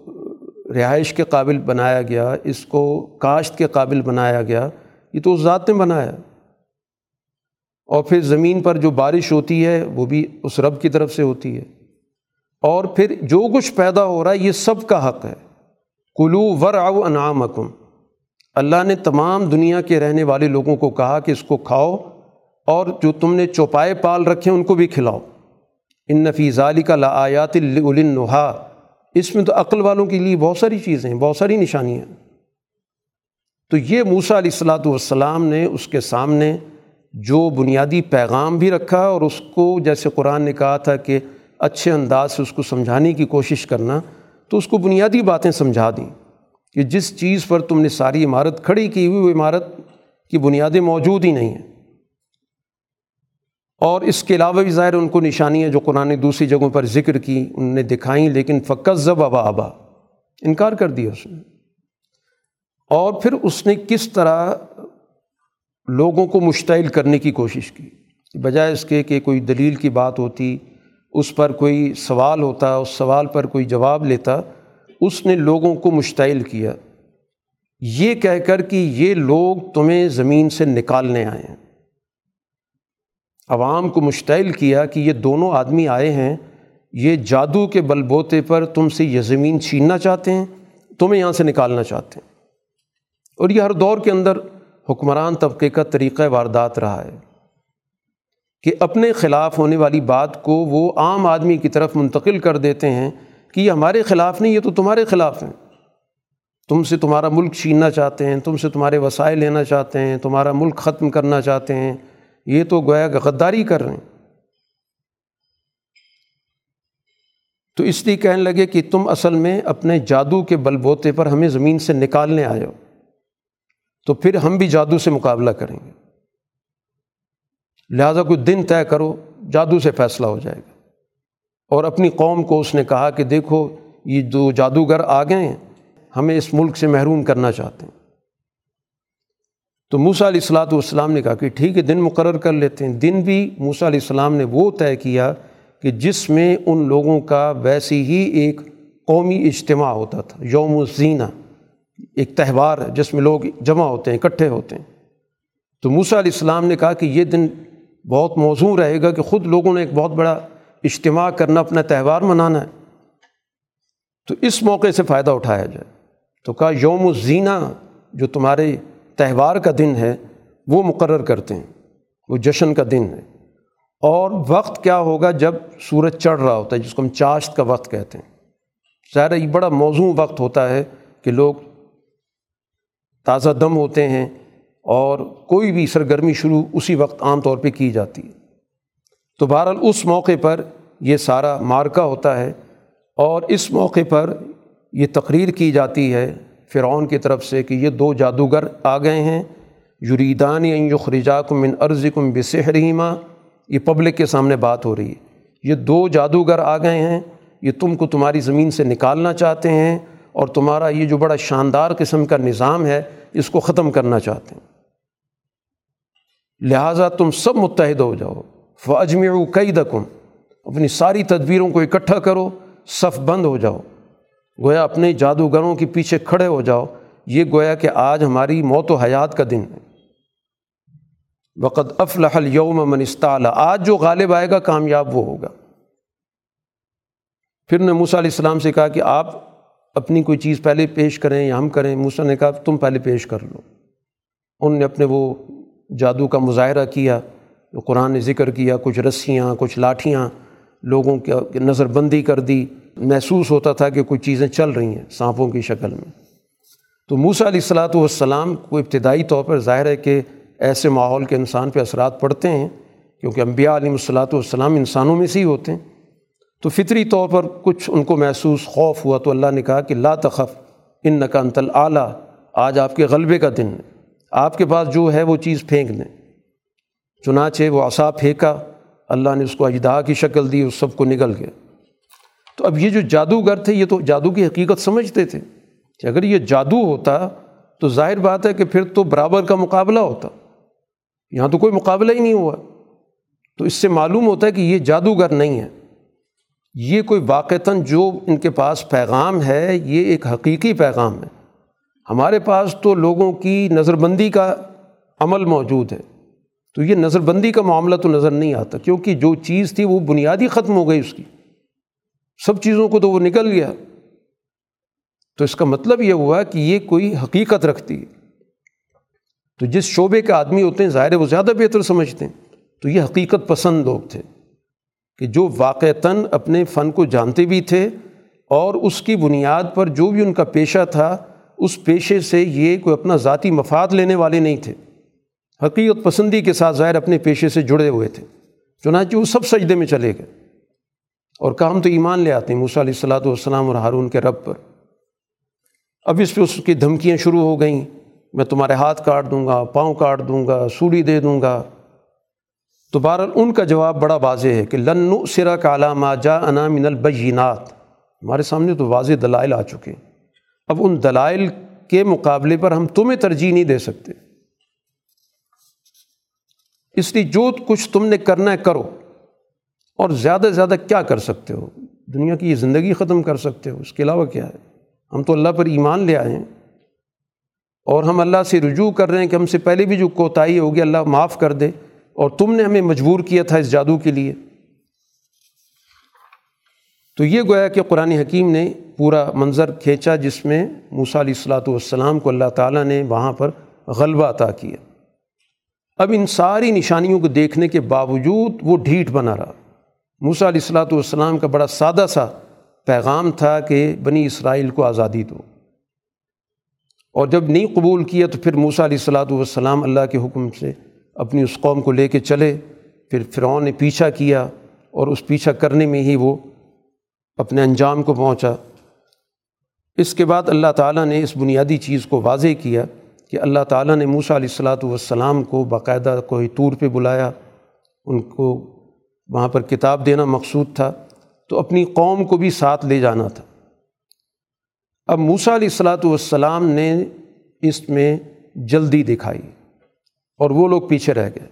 رہائش کے قابل بنایا گیا، اس کو کاشت کے قابل بنایا گیا، یہ تو اس ذات نے بنایا۔ اور پھر زمین پر جو بارش ہوتی ہے، وہ بھی اس رب کی طرف سے ہوتی ہے۔ اور پھر جو کچھ پیدا ہو رہا ہے، یہ سب کا حق ہے۔ کلو ور او انعام اللہ نے تمام دنیا کے رہنے والے لوگوں کو کہا کہ اس کو کھاؤ اور جو تم نے چوپائے پال رکھے ان کو بھی کھلاؤ۔ ان نفیز علی کا لایات النحا اس میں تو عقل والوں کے لیے بہت ساری چیزیں ہیں، بہت ساری نشانیاں تو یہ موسا علیہ السلاۃ والسلام نے اس کے سامنے جو بنیادی پیغام بھی رکھا اور اس کو جیسے قرآن نے کہا تھا کہ اچھے انداز سے اس کو سمجھانے کی کوشش کرنا، تو اس کو بنیادی باتیں سمجھا دیں کہ جس چیز پر تم نے ساری عمارت کھڑی کی ہوئی، وہ عمارت کی بنیادیں موجود ہی نہیں ہیں۔ اور اس کے علاوہ بھی ظاہر ان کو نشانیاں جو قرآن نے دوسری جگہوں پر ذکر کی، ان نے دکھائیں، لیکن فقط زب ابا آبا انکار کر دیا اس نے۔ اور پھر اس نے کس طرح لوگوں کو مشتعل کرنے کی کوشش کی، بجائے اس کے کہ کوئی دلیل کی بات ہوتی اس پر کوئی سوال ہوتا، اس سوال پر کوئی جواب لیتا، اس نے لوگوں کو مشتعل کیا۔ یہ کہہ کر کہ یہ لوگ تمہیں زمین سے نکالنے آئے ہیں۔ عوام کو مشتعل کیا کہ یہ دونوں آدمی آئے ہیں، یہ جادو کے بل بوتے پر تم سے یہ زمین چھیننا چاہتے ہیں، تمہیں یہاں سے نکالنا چاہتے ہیں۔ اور یہ ہر دور کے اندر حکمران طبقے کا طریقہ واردات رہا ہے۔ کہ اپنے خلاف ہونے والی بات کو وہ عام آدمی کی طرف منتقل کر دیتے ہیں کہ یہ ہمارے خلاف نہیں، یہ تو تمہارے خلاف ہیں۔ تم سے تمہارا ملک چھیننا چاہتے ہیں، تم سے تمہارے وسائل لینا چاہتے ہیں، تمہارا ملک ختم کرنا چاہتے ہیں۔ یہ تو گویا غداری کر رہے ہیں۔ تو اس لیے کہنے لگے کہ تم اصل میں اپنے جادو کے بل بوتے پر ہمیں زمین سے نکالنے آئے ہو۔ تو پھر ہم بھی جادو سے مقابلہ کریں گے۔ لہٰذا کوئی دن طے کرو، جادو سے فیصلہ ہو جائے گا۔ اور اپنی قوم کو اس نے کہا کہ دیکھو، یہ دو جادوگر آ گئے ہیں، ہمیں اس ملک سے محروم کرنا چاہتے ہیں۔ تو موسا علیہ السلاۃ والسلام نے کہا کہ ٹھیک ہے، دن مقرر کر لیتے ہیں۔ دن بھی موسا علیہ السلام نے وہ طے کیا کہ جس میں ان لوگوں کا ویسی ہی ایک قومی اجتماع ہوتا تھا۔ یوم الزینہ ایک تہوار ہے جس میں لوگ جمع ہوتے ہیں، اکٹھے ہوتے ہیں۔ تو موسا علیہ السلام نے کہا کہ یہ دن بہت موزوں رہے گا کہ خود لوگوں نے ایک بہت بڑا اجتماع کرنا، اپنا تہوار منانا ہے۔ تو اس موقع سے فائدہ اٹھایا جائے۔ تو کہا، یوم الزینہ جو تمہارے تہوار کا دن ہے، وہ مقرر کرتے ہیں۔ وہ جشن کا دن ہے۔ اور وقت کیا ہوگا جب سورج چڑھ رہا ہوتا ہے، جس کو ہم چاشت کا وقت کہتے ہیں۔ ظاہر یہ بڑا موزوں وقت ہوتا ہے کہ لوگ تازہ دم ہوتے ہیں اور کوئی بھی سرگرمی شروع اسی وقت عام طور پہ کی جاتی ہے۔ تو بہرحال اس موقع پر یہ سارا مارکا ہوتا ہے اور اس موقع پر یہ تقریر کی جاتی ہے فرعون کی طرف سے کہ یہ دو جادوگر آ گئے ہیں۔ یریدان یخرجا کم من عرض کم بسحریمہ یہ پبلک کے سامنے بات ہو رہی ہے۔ یہ دو جادوگر آ گئے ہیں۔ یہ تم کو تمہاری زمین سے نکالنا چاہتے ہیں اور تمہارا یہ جو بڑا شاندار قسم کا نظام ہے، اس کو ختم کرنا چاہتے ہیں۔ لہٰذا تم سب متحد ہو جاؤ۔ فجمع کئی دکم اپنی ساری تدبیروں کو اکٹھا کرو، صف بند ہو جاؤ۔ گویا اپنے جادوگروں کے پیچھے کھڑے ہو جاؤ۔ یہ گویا کہ آج ہماری موت و حیات کا دن ہے۔ وقت افلح اليوم من استعلا آج جو غالب آئے گا، کامیاب وہ ہوگا۔ پھر نے موسیٰ علیہ السلام سے کہا کہ آپ اپنی کوئی چیز پہلے پیش کریں یا ہم کریں۔ موسیٰ نے کہا، تم پہلے پیش کر لو۔ ان نے اپنے وہ جادو کا مظاہرہ کیا جو قرآن نے ذکر کیا، کچھ رسیاں، کچھ لاٹھیاں لوگوں کی نظر بندی کر دی۔ محسوس ہوتا تھا کہ کچھ چیزیں چل رہی ہیں سانپوں کی شکل میں۔ تو موسا علیہ السلاۃ والسلام کو ابتدائی طور پر ظاہر ہے کہ ایسے ماحول کے انسان پہ اثرات پڑتے ہیں، کیونکہ انبیاء علیہ الصلاۃ والسلام انسانوں میں سے ہی ہوتے ہیں۔ تو فطری طور پر کچھ ان کو محسوس خوف ہوا تو اللہ نے کہا کہ لا تخف ان نقا انتل اعلیٰ آج آپ کے غلبے کا دن ہے۔ آپ کے پاس جو ہے وہ چیز پھینک دیں۔ چنانچہ وہ عصا پھینکا، اللہ نے اس کو اجدا کی شکل دی، اس سب کو نگل گیا۔ تو اب یہ جو جادوگر تھے، یہ تو جادو کی حقیقت سمجھتے تھے کہ اگر یہ جادو ہوتا تو ظاہر بات ہے کہ پھر تو برابر کا مقابلہ ہوتا۔ یہاں تو کوئی مقابلہ ہی نہیں ہوا۔ تو اس سے معلوم ہوتا ہے کہ یہ جادوگر نہیں ہے یہ کوئی واقعتاً جو ان کے پاس پیغام ہے، یہ ایک حقیقی پیغام ہے۔ ہمارے پاس تو لوگوں کی نظر بندی کا عمل موجود ہے۔ تو یہ نظر بندی کا معاملہ تو نظر نہیں آتا، کیونکہ جو چیز تھی وہ بنیادی ختم ہو گئی اس کی۔ سب چیزوں کو تو وہ نکل گیا۔ تو اس کا مطلب یہ ہوا کہ یہ کوئی حقیقت رکھتی ہے۔ تو جس شعبے کے آدمی ہوتے ہیں، ظاہر وہ زیادہ بہتر سمجھتے ہیں۔ تو یہ حقیقت پسند لوگ تھے کہ جو واقعتاً اپنے فن کو جانتے بھی تھے اور اس کی بنیاد پر جو بھی ان کا پیشہ تھا اس پیشے سے یہ کوئی اپنا ذاتی مفاد لینے والے نہیں تھے۔ حقیقت پسندی کے ساتھ ظاہر اپنے پیشے سے جڑے ہوئے تھے۔ چنانچہ وہ سب سجدے میں چلے گئے۔ اور کام تو ایمان لے آتے ہیں۔ موسیٰ علیہ السلاۃ والسلام اور ہارون کے رب پر۔ اب اس پہ اس کی دھمکیاں شروع ہو گئیں۔ میں تمہارے ہاتھ کاٹ دوں گا، پاؤں کاٹ دوں گا سوڑی دے دوں گا۔ تو بہرحال ان کا جواب بڑا واضح ہے کہ لن سرا کا علامہ جا انا من البینات۔ ہمارے سامنے تو واضح دلائل آ چکے ہیں۔ اب ان دلائل کے مقابلے پر ہم تمہیں ترجیح نہیں دے سکتے۔ اس لیے جو کچھ تم نے کرنا ہے کرو اور زیادہ سے زیادہ کیا کر سکتے ہو؟ دنیا کی یہ زندگی ختم کر سکتے ہو؟ اس کے علاوہ کیا ہے؟ ہم تو اللہ پر ایمان لے آئے ہیں اور ہم اللہ سے رجوع کر رہے ہیں کہ ہم سے پہلے بھی جو کوتاہی ہوگی اللہ معاف کر دے اور تم نے ہمیں مجبور کیا تھا اس جادو کے لیے۔ تو یہ گویا کہ قرآن حکیم نے پورا منظر کھینچا جس میں موسیٰ علیہ السلاۃ والسلام کو اللہ تعالیٰ نے وہاں پر غلبہ عطا کیا۔ اب ان ساری نشانیوں کو دیکھنے کے باوجود وہ ڈھیٹ بنا رہا۔ موسیٰ علیہ السلاۃ والسلام کا بڑا سادہ سا پیغام تھا کہ بنی اسرائیل کو آزادی دو۔ اور جب نہیں قبول کیا تو پھر موسیٰ علیہ السلاۃ والسلام اللہ کے حکم سے اپنی اس قوم کو لے کے چلے۔ پھر فرعون نے پیچھا کیا اور اس پیچھا کرنے میں ہی وہ اپنے انجام کو پہنچا۔ اس کے بعد اللہ تعالیٰ نے اس بنیادی چیز کو واضح کیا کہ اللہ تعالیٰ نے موسیٰ علیہ السلاۃ والسلام کو باقاعدہ کوئی طور پہ بلایا، ان کو وہاں پر کتاب دینا مقصود تھا، تو اپنی قوم کو بھی ساتھ لے جانا تھا۔ اب موسیٰ علیہ السلاۃ والسلام نے اس میں جلدی دکھائی اور وہ لوگ پیچھے رہ گئے،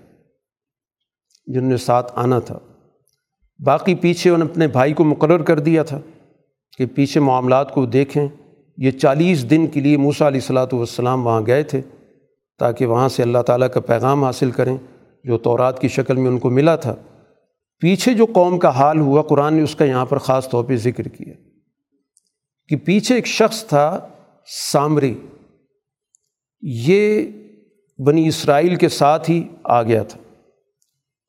جن نے ساتھ آنا تھا۔ باقی پیچھے انہوں نے اپنے بھائی کو مقرر کر دیا تھا کہ پیچھے معاملات کو دیکھیں۔ یہ چالیس دن کے لیے موسیٰ علیہ السلاۃ والسلام وہاں گئے تھے تاکہ وہاں سے اللہ تعالیٰ کا پیغام حاصل کریں، جو تورات کی شکل میں ان کو ملا تھا۔ پیچھے جو قوم کا حال ہوا، قرآن نے اس کا یہاں پر خاص طور پہ ذکر کیا کہ پیچھے ایک شخص تھا، سامری۔ یہ بنی اسرائیل کے ساتھ ہی آ گیا تھا۔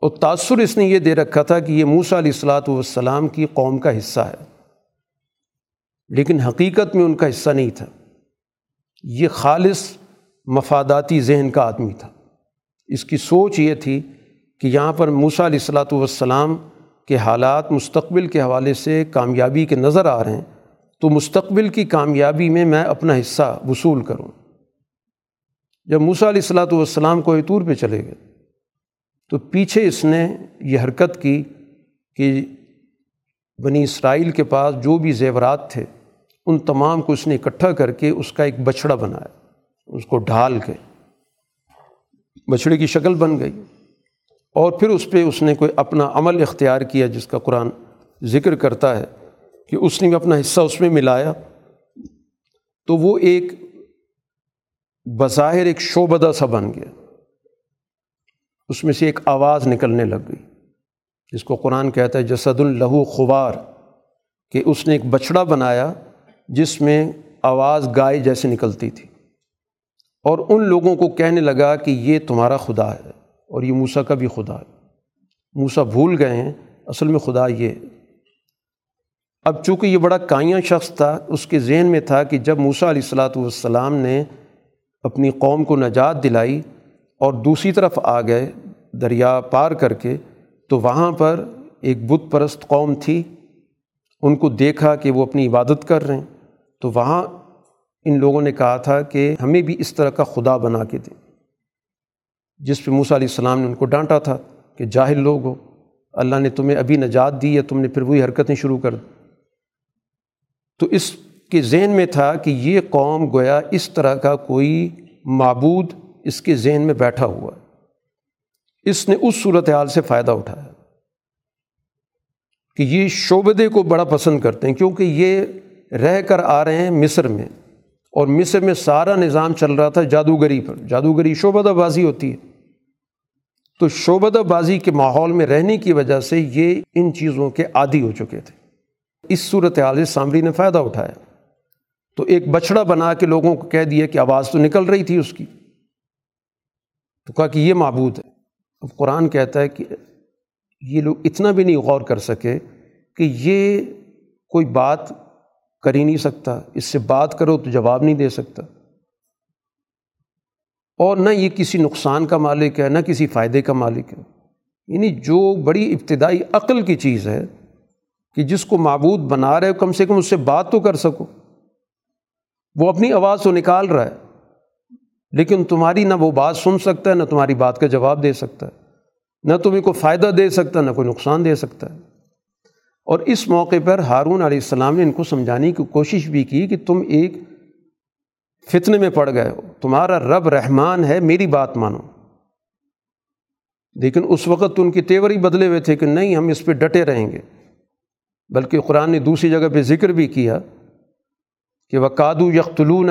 اور تاثر اس نے یہ دے رکھا تھا کہ یہ موسا علیہ السلاۃ والسلام کی قوم کا حصہ ہے۔ لیکن حقیقت میں ان کا حصہ نہیں تھا۔ یہ خالص مفاداتی ذہن کا آدمی تھا۔ اس کی سوچ یہ تھی کہ یہاں پر موسا علیہ السلاۃ والسلام کے حالات مستقبل کے حوالے سے کامیابی کے نظر آ رہے ہیں، تو مستقبل کی کامیابی میں میں اپنا حصہ وصول کروں۔ جب موسا علیہ السلاۃ والسلام کو طور پہ چلے گئے تو پیچھے اس نے یہ حرکت کی کہ بنی اسرائیل کے پاس جو بھی زیورات تھے، ان تمام کو اس نے اکٹھا کر کے اس کا ایک بچھڑا بنایا، اس کو ڈھال کے۔ بچھڑے کی شکل بن گئی۔ اور پھر اس پہ اس نے کوئی اپنا عمل اختیار کیا جس کا قرآن ذکر کرتا ہے کہ اس نے بھی اپنا حصہ اس میں ملایا۔ تو وہ ایک بظاہر ایک شعبدہ سا بن گیا۔ اس میں سے ایک آواز نکلنے لگ گئی۔ جس کو قرآن کہتا ہے، جسد الہو خوار، کہ اس نے ایک بچڑا بنایا جس میں آواز گائے جیسے نکلتی تھی۔ اور ان لوگوں کو کہنے لگا کہ یہ تمہارا خدا ہے اور یہ موسا کا بھی خدا ہے۔ موسا بھول گئے ہیں، اصل میں خدا یہ اب چونکہ یہ بڑا کائیاں شخص تھا، اس کے ذہن میں تھا کہ جب موسا علیہ السلاۃ والسلام نے اپنی قوم کو نجات دلائی اور دوسری طرف آ گئے دریا پار کر کے، تو وہاں پر ایک بت پرست قوم تھی۔ ان کو دیکھا کہ وہ اپنی عبادت کر رہے ہیں۔ تو وہاں ان لوگوں نے کہا تھا کہ ہمیں بھی اس طرح کا خدا بنا کے دیں۔ جس پہ موسیٰ علیہ السلام نے ان کو ڈانٹا تھا کہ جاہل لوگ ہو، اللہ نے تمہیں ابھی نجات دی ہے تم نے پھر وہی حرکتیں شروع کر دی۔ تو اس کے ذہن میں تھا کہ یہ قوم گویا اس طرح کا کوئی معبود اس کے ذہن میں بیٹھا ہوا ہے۔ اس نے اس صورت حال سے فائدہ اٹھایا کہ یہ شعبدے کو بڑا پسند کرتے ہیں کیونکہ یہ رہ کر آ رہے ہیں مصر میں۔ اور مصر میں سارا نظام چل رہا تھا جادوگری پر۔ جادوگری شعبدہ بازی ہوتی ہے۔ تو شعبدہ بازی کے ماحول میں رہنے کی وجہ سے یہ ان چیزوں کے عادی ہو چکے تھے۔ اس صورت حال سے سامری نے فائدہ اٹھایا۔ تو ایک بچڑا بنا کے لوگوں کو کہہ دیا کہ آواز تو نکل رہی تھی اس کی۔ تو کہا کہ یہ معبود ہے۔ اب قرآن کہتا ہے کہ یہ لوگ اتنا بھی نہیں غور کر سکے کہ یہ کوئی بات کر ہی نہیں سکتا۔ اس سے بات کرو تو جواب نہیں دے سکتا۔ اور نہ یہ کسی نقصان کا مالک ہے، نہ کسی فائدے کا مالک ہے۔ یعنی جو بڑی ابتدائی عقل کی چیز ہے کہ جس کو معبود بنا رہے ہو، کم سے کم اس سے بات تو کر سکو۔ وہ اپنی آواز تو نکال رہا ہے۔ لیکن تمہاری نہ وہ بات سن سکتا ہے، نہ تمہاری بات کا جواب دے سکتا ہے۔ نہ تمہیں کوئی فائدہ دے سکتا، نہ کوئی نقصان دے سکتا ہے۔ اور اس موقع پر ہارون علیہ السلام نے ان کو سمجھانے کی کوشش بھی کی کہ تم ایک فتنے میں پڑ گئے ہو۔ تمہارا رب رحمان ہے، میری بات مانو۔ لیکن اس وقت تو ان کی تیور ہی بدلے ہوئے تھے کہ نہیں، ہم اس پہ ڈٹے رہیں گے۔ بلکہ قرآن نے دوسری جگہ پہ ذکر بھی کیا کہ وہ کادو یختلون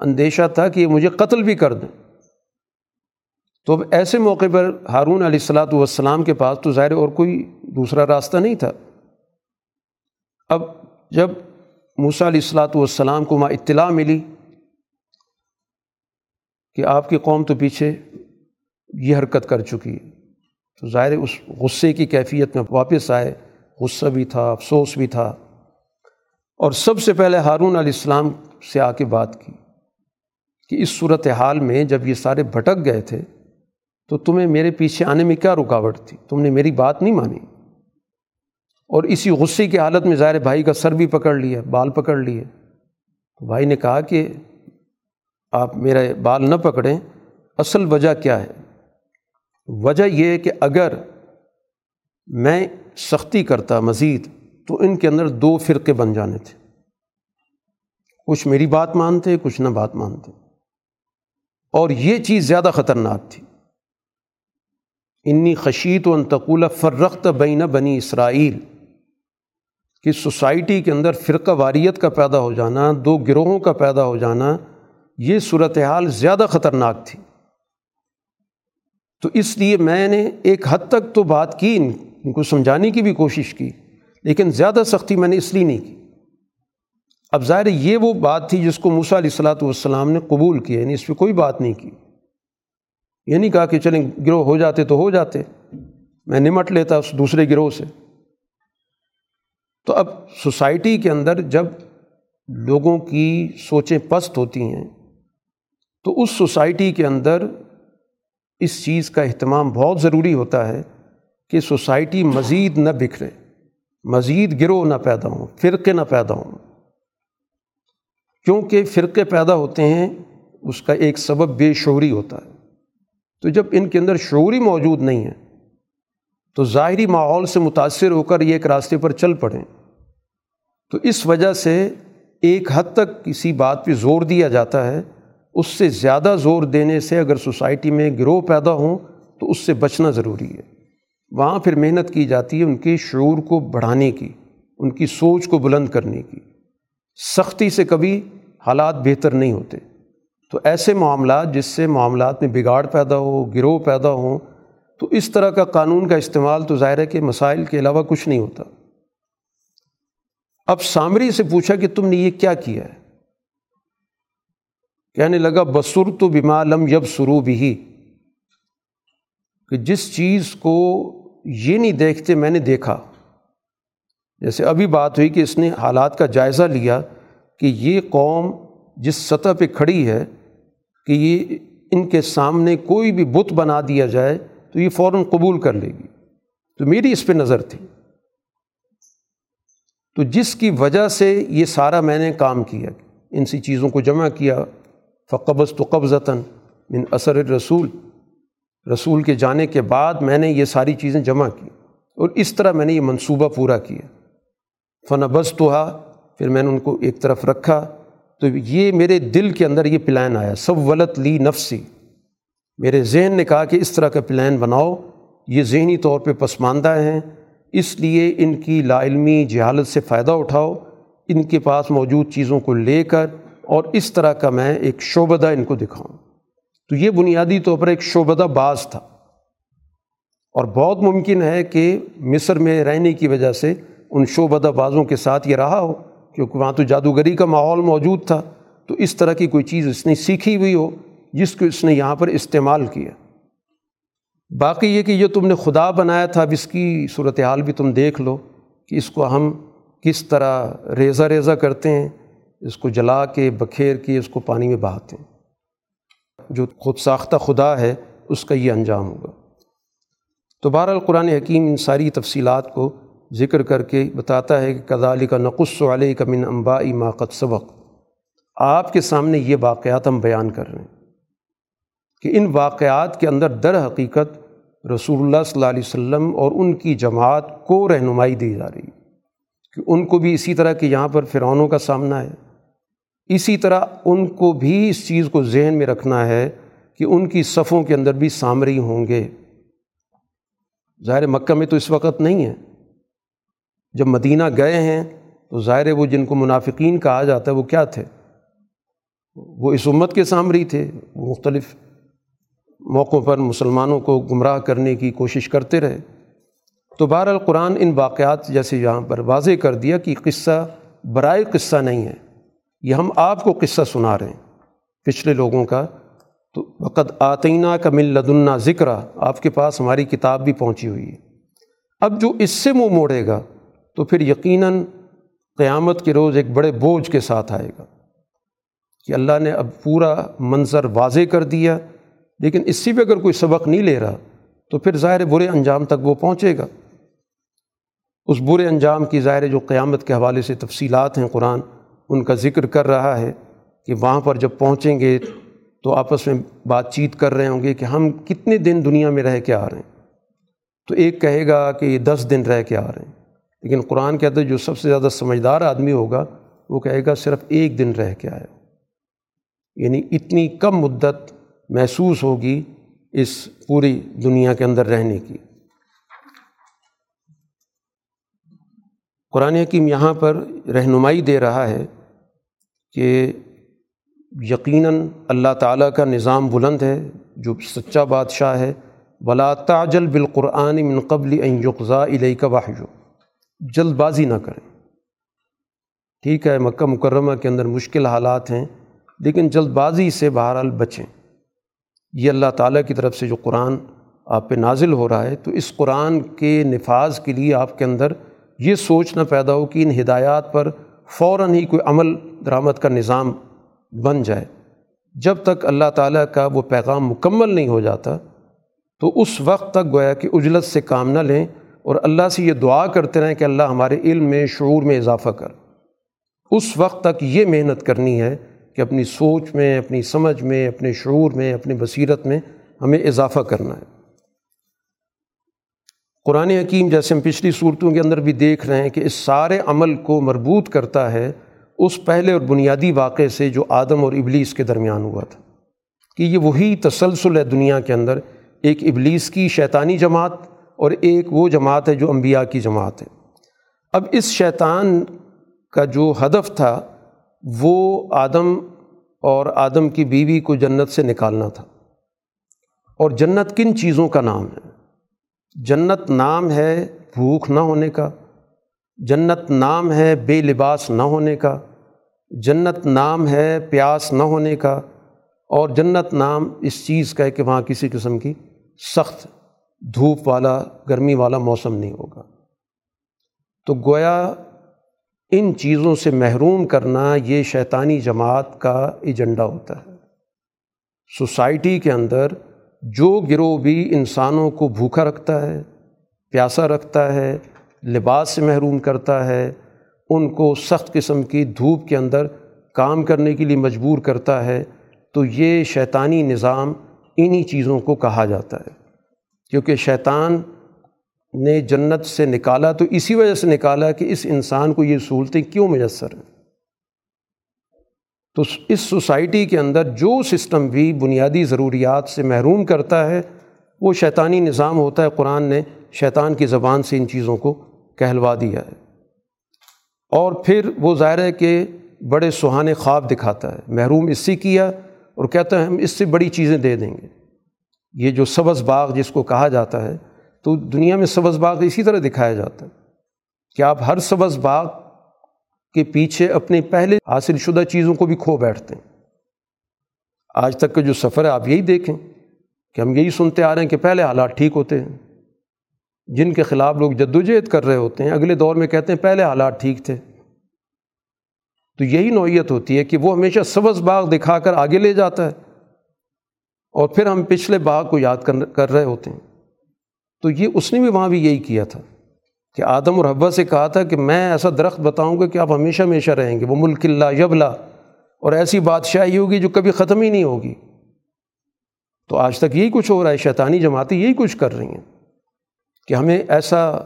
اندیشہ تھا کہ یہ مجھے قتل بھی کر دیں۔ تو اب ایسے موقع پر ہارون علیہ السلاۃ والسلام کے پاس تو ظاہر اور کوئی دوسرا راستہ نہیں تھا۔ اب جب موسیٰ علیہ السلاۃ والسلام کو وہاں اطلاع ملی کہ آپ کی قوم تو پیچھے یہ حرکت کر چکی ہے، تو ظاہر اس غصے کی کیفیت میں واپس آئے۔ غصہ بھی تھا، افسوس بھی تھا۔ اور سب سے پہلے ہارون علیہ السلام سے آ کے بات کی۔ کہ اس صورت حال میں جب یہ سارے بھٹک گئے تھے، تو تمہیں میرے پیچھے آنے میں کیا رکاوٹ تھی؟ تم نے میری بات نہیں مانی۔ اور اسی غصے کی حالت میں ظاہر بھائی کا سر بھی پکڑ لیا، بال پکڑ لیے۔ تو بھائی نے کہا کہ آپ میرا بال نہ پکڑیں۔ اصل وجہ کیا ہے؟ وجہ یہ ہے کہ اگر میں سختی کرتا مزید، تو ان کے اندر دو فرقے بن جانے تھے۔ کچھ میری بات مانتے، کچھ نہ بات مانتے۔ اور یہ چیز زیادہ خطرناک تھی۔ انی خشیت و انتقول فرخت بین بنی اسرائیل۔ کہ سوسائٹی کے اندر فرقہ واریت کا پیدا ہو جانا، دو گروہوں کا پیدا ہو جانا، یہ صورتحال زیادہ خطرناک تھی۔ تو اس لیے میں نے ایک حد تک تو بات کی، ان کو سمجھانے کی بھی کوشش کی، لیکن زیادہ سختی میں نے اس لیے نہیں کی۔ اب ظاہر یہ وہ بات تھی جس کو موسیٰ علیہ السلاۃ والسلام نے قبول کیا یعنی اس پہ کوئی بات نہیں کی۔ یہ نہیں کہا کہ چلیں گروہ ہو جاتے تو ہو جاتے، میں نمٹ لیتا اس دوسرے گروہ سے۔ تو اب سوسائٹی کے اندر جب لوگوں کی سوچیں پست ہوتی ہیں، تو اس سوسائٹی کے اندر اس چیز کا اہتمام بہت ضروری ہوتا ہے کہ سوسائٹی مزید نہ بکھرے، مزید گروہ نہ پیدا ہوں، فرقے نہ پیدا ہوں۔ کیونکہ فرقے پیدا ہوتے ہیں، اس کا ایک سبب بے شعوری ہوتا ہے۔ تو جب ان کے اندر شعوری موجود نہیں ہے، تو ظاہری ماحول سے متاثر ہو کر یہ ایک راستے پر چل پڑیں۔ تو اس وجہ سے ایک حد تک کسی بات پہ زور دیا جاتا ہے۔ اس سے زیادہ زور دینے سے اگر سوسائٹی میں گروہ پیدا ہوں، تو اس سے بچنا ضروری ہے۔ وہاں پھر محنت کی جاتی ہے ان کے شعور کو بڑھانے کی، ان کی سوچ کو بلند کرنے کی۔ سختی سے کبھی حالات بہتر نہیں ہوتے۔ تو ایسے معاملات جس سے معاملات میں بگاڑ پیدا ہو، گروہ پیدا ہوں تو اس طرح کا قانون کا استعمال تو ظاہر ہے کہ مسائل کے علاوہ کچھ نہیں ہوتا۔ اب سامری سے پوچھا کہ تم نے یہ کیا کیا ہے؟ کہنے لگا بسر تو بیما لم یب سرو بھی کہ جس چیز کو یہ نہیں دیکھتے، میں نے دیکھا۔ جیسے ابھی بات ہوئی کہ اس نے حالات کا جائزہ لیا۔ کہ یہ قوم جس سطح پہ کھڑی ہے کہ یہ ان کے سامنے کوئی بھی بت بنا دیا جائے تو یہ فوراً قبول کر لے گی۔ تو میری اس پہ نظر تھی۔ تو جس کی وجہ سے یہ سارا میں نے کام کیا، ان سی چیزوں کو جمع کیا۔ فقبض تو قبضتاً من اثر رسول رسول کے جانے کے بعد میں نے یہ ساری چیزیں جمع کی اور اس طرح میں نے یہ منصوبہ پورا کیا۔ فن بس تو پھر میں نے ان کو ایک طرف رکھا۔ تو یہ میرے دل کے اندر یہ پلان آیا۔ سب لی نفسی۔ میرے ذہن نے کہا کہ اس طرح کا پلان بناؤ۔ یہ ذہنی طور پہ پسماندہ ہیں۔ اس لیے ان کی لا علمی جہالت سے فائدہ اٹھاؤ۔ ان کے پاس موجود چیزوں کو لے کر اور اس طرح کا میں ایک شعبدہ ان کو دکھاؤں۔ تو یہ بنیادی طور پر ایک شعبدہ باز تھا۔ اور بہت ممکن ہے کہ مصر میں رہنے کی وجہ سے ان شعبدہ بازوں کے ساتھ یہ رہا ہو۔ کیونکہ وہاں تو جادوگری کا ماحول موجود تھا، تو اس طرح کی کوئی چیز اس نے سیکھی ہوئی ہو جس کو اس نے یہاں پر استعمال کیا۔ باقی یہ کہ یہ تم نے خدا بنایا تھا، اب اس کی صورت حال بھی تم دیکھ لو کہ اس کو ہم کس طرح ریزہ ریزہ کرتے ہیں، اس کو جلا کے، بکھیر کے، اس کو پانی میں بہاتے ہیں۔ جو خود ساختہ خدا ہے، اس کا یہ انجام ہوگا۔ تو بہر القرآن حکیم ان ساری تفصیلات کو ذکر کر کے بتاتا ہے کہ کدالی کا نقص علیہ کا من امبائی ماقت سبق۔ آپ کے سامنے یہ واقعات ہم بیان کر رہے ہیں کہ ان واقعات کے اندر در حقیقت رسول اللہ صلی اللہ علیہ وسلم اور ان کی جماعت کو رہنمائی دی جا رہی کہ ان کو بھی اسی طرح کہ یہاں پر فرعونوں کا سامنا ہے۔ اسی طرح ان کو بھی اس چیز کو ذہن میں رکھنا ہے کہ ان کی صفوں کے اندر بھی سامری ہوں گے۔ ظاہر مکہ میں تو اس وقت نہیں ہے۔ جب مدینہ گئے ہیں تو ظاہر وہ جن کو منافقین کہا جاتا ہے وہ کیا تھے؟ وہ اس امت کے سامری تھے وہ مختلف موقعوں پر مسلمانوں کو گمراہ کرنے کی کوشش کرتے رہے۔ تو بہر القرآن ان واقعات جیسے یہاں پر واضح کر دیا کہ قصہ برائے قصہ نہیں ہے، یہ ہم آپ کو قصہ سنا رہے ہیں۔ پچھلے لوگوں کا تو وقت آتینہ کا مل لدنا ذکر آپ کے پاس ہماری کتاب بھی پہنچی ہوئی ہے۔ اب جو اس سے منہ موڑے گا تو پھر یقیناً قیامت کے روز ایک بڑے بوجھ کے ساتھ آئے گا کہ اللہ نے اب پورا منظر واضح کر دیا، لیکن اس سے بھی اگر کوئی سبق نہیں لے رہا تو پھر ظاہر برے انجام تک وہ پہنچے گا۔ اس برے انجام کی ظاہر جو قیامت کے حوالے سے تفصیلات ہیں قرآن، ان کا ذکر کر رہا ہے کہ وہاں پر جب پہنچیں گے تو آپس میں بات چیت کر رہے ہوں گے کہ ہم کتنے دن دنیا میں رہ کے آ رہے ہیں۔ تو ایک کہے گا کہ یہ دس دن رہ کے آ رہے ہیں۔ لیکن قرآن کہتے جو سب سے زیادہ سمجھدار آدمی ہوگا، وہ کہے گا صرف ایک دن رہ کے آیا یعنی اتنی کم مدت محسوس ہوگی اس پوری دنیا کے اندر رہنے کی۔ قرآن حکیم یہاں پر رہنمائی دے رہا ہے کہ یقیناً اللہ تعالیٰ کا نظام بلند ہے، جو سچا بادشاہ ہے۔ بلا تاجل بالقرآن من قبل ان یقضا علیہ کا جلد بازی نہ کریں۔ ٹھیک ہے، مکہ مکرمہ کے اندر مشکل حالات ہیں، لیکن جلد بازی سے بہرحال بچیں۔ یہ اللہ تعالیٰ کی طرف سے جو قرآن آپ پہ نازل ہو رہا ہے، تو اس قرآن کے نفاذ کے لیے آپ کے اندر یہ سوچنا پیدا ہو کہ ان ہدایات پر فوراً ہی کوئی عمل درآمد کا نظام بن جائے۔ جب تک اللہ تعالیٰ کا وہ پیغام مکمل نہیں ہو جاتا، تو اس وقت تک گویا کہ اجلت سے کام نہ لیں۔ اور اللہ سے یہ دعا کرتے رہیں کہ اللہ ہمارے علم میں، شعور میں اضافہ کر۔ اس وقت تک یہ محنت کرنی ہے کہ اپنی سوچ میں، اپنی سمجھ میں، اپنے شعور میں، اپنی بصیرت میں ہمیں اضافہ کرنا ہے۔ قرآن حکیم جیسے ہم پچھلی صورتوں کے اندر بھی دیکھ رہے ہیں کہ اس سارے عمل کو مربوط کرتا ہے اس پہلے اور بنیادی واقعے سے جو آدم اور ابلیس کے درمیان ہوا تھا۔ کہ یہ وہی تسلسل ہے دنیا کے اندر، ایک ابلیس کی شیطانی جماعت اور ایک وہ جماعت ہے جو انبیاء کی جماعت ہے۔ اب اس شیطان کا جو ہدف تھا، وہ آدم اور آدم کی بیوی کو جنت سے نکالنا تھا۔ اور جنت کن چیزوں کا نام ہے؟ جنت نام ہے بھوک نہ ہونے کا، جنت نام ہے بے لباس نہ ہونے کا، جنت نام ہے پیاس نہ ہونے کا، اور جنت نام اس چیز کا ہے کہ وہاں کسی قسم کی سخت دھوپ والا، گرمی والا موسم نہیں ہوگا۔ تو گویا ان چیزوں سے محروم کرنا یہ شیطانی جماعت کا ایجنڈا ہوتا ہے۔ سوسائٹی کے اندر جو گروہ بھی انسانوں کو بھوکا رکھتا ہے، پیاسا رکھتا ہے، لباس سے محروم کرتا ہے، ان کو سخت قسم کی دھوپ کے اندر کام کرنے کے لیے مجبور کرتا ہے، تو یہ شیطانی نظام انہی چیزوں کو کہا جاتا ہے۔ کیونکہ شیطان نے جنت سے نکالا تو اسی وجہ سے نکالا کہ اس انسان کو یہ سہولتیں کیوں میسر ہیں؟ تو اس سوسائٹی کے اندر جو سسٹم بھی بنیادی ضروریات سے محروم کرتا ہے، وہ شیطانی نظام ہوتا ہے۔ قرآن نے شیطان کی زبان سے ان چیزوں کو کہلوا دیا ہے۔ اور پھر وہ ظاہر ہے کہ بڑے سہانے خواب دکھاتا ہے۔ محروم اس سے کیا اور کہتا ہے ہم اس سے بڑی چیزیں دے دیں گے۔ یہ جو سبز باغ جس کو کہا جاتا ہے، تو دنیا میں سبز باغ اسی طرح دکھایا جاتا ہے۔ کہ آپ ہر سبز باغ کے پیچھے اپنے پہلے حاصل شدہ چیزوں کو بھی کھو بیٹھتے ہیں۔ آج تک کا جو سفر ہے، آپ یہی دیکھیں کہ ہم یہی سنتے آ رہے ہیں کہ پہلے حالات ٹھیک ہوتے ہیں۔ جن کے خلاف لوگ جدوجہد کر رہے ہوتے ہیں، اگلے دور میں کہتے ہیں پہلے حالات ٹھیک تھے۔ تو یہی نوعیت ہوتی ہے کہ وہ ہمیشہ سبز باغ دکھا کر آگے لے جاتا ہے۔ اور پھر ہم پچھلے باغ کو یاد کر رہے ہوتے ہیں۔ تو یہ اس نے بھی وہاں بھی یہی کیا تھا کہ آدم اور حبا سے کہا تھا کہ میں ایسا درخت بتاؤں گا کہ آپ ہمیشہ ہمیشہ رہیں گے۔ وہ ملک اللہ یبلا۔ اور ایسی بادشاہی ہوگی جو کبھی ختم ہی نہیں ہوگی۔ تو آج تک یہی کچھ ہو رہا ہے۔ شیطانی جماعتیں یہی کچھ کر رہی ہیں کہ ہمیں ایسا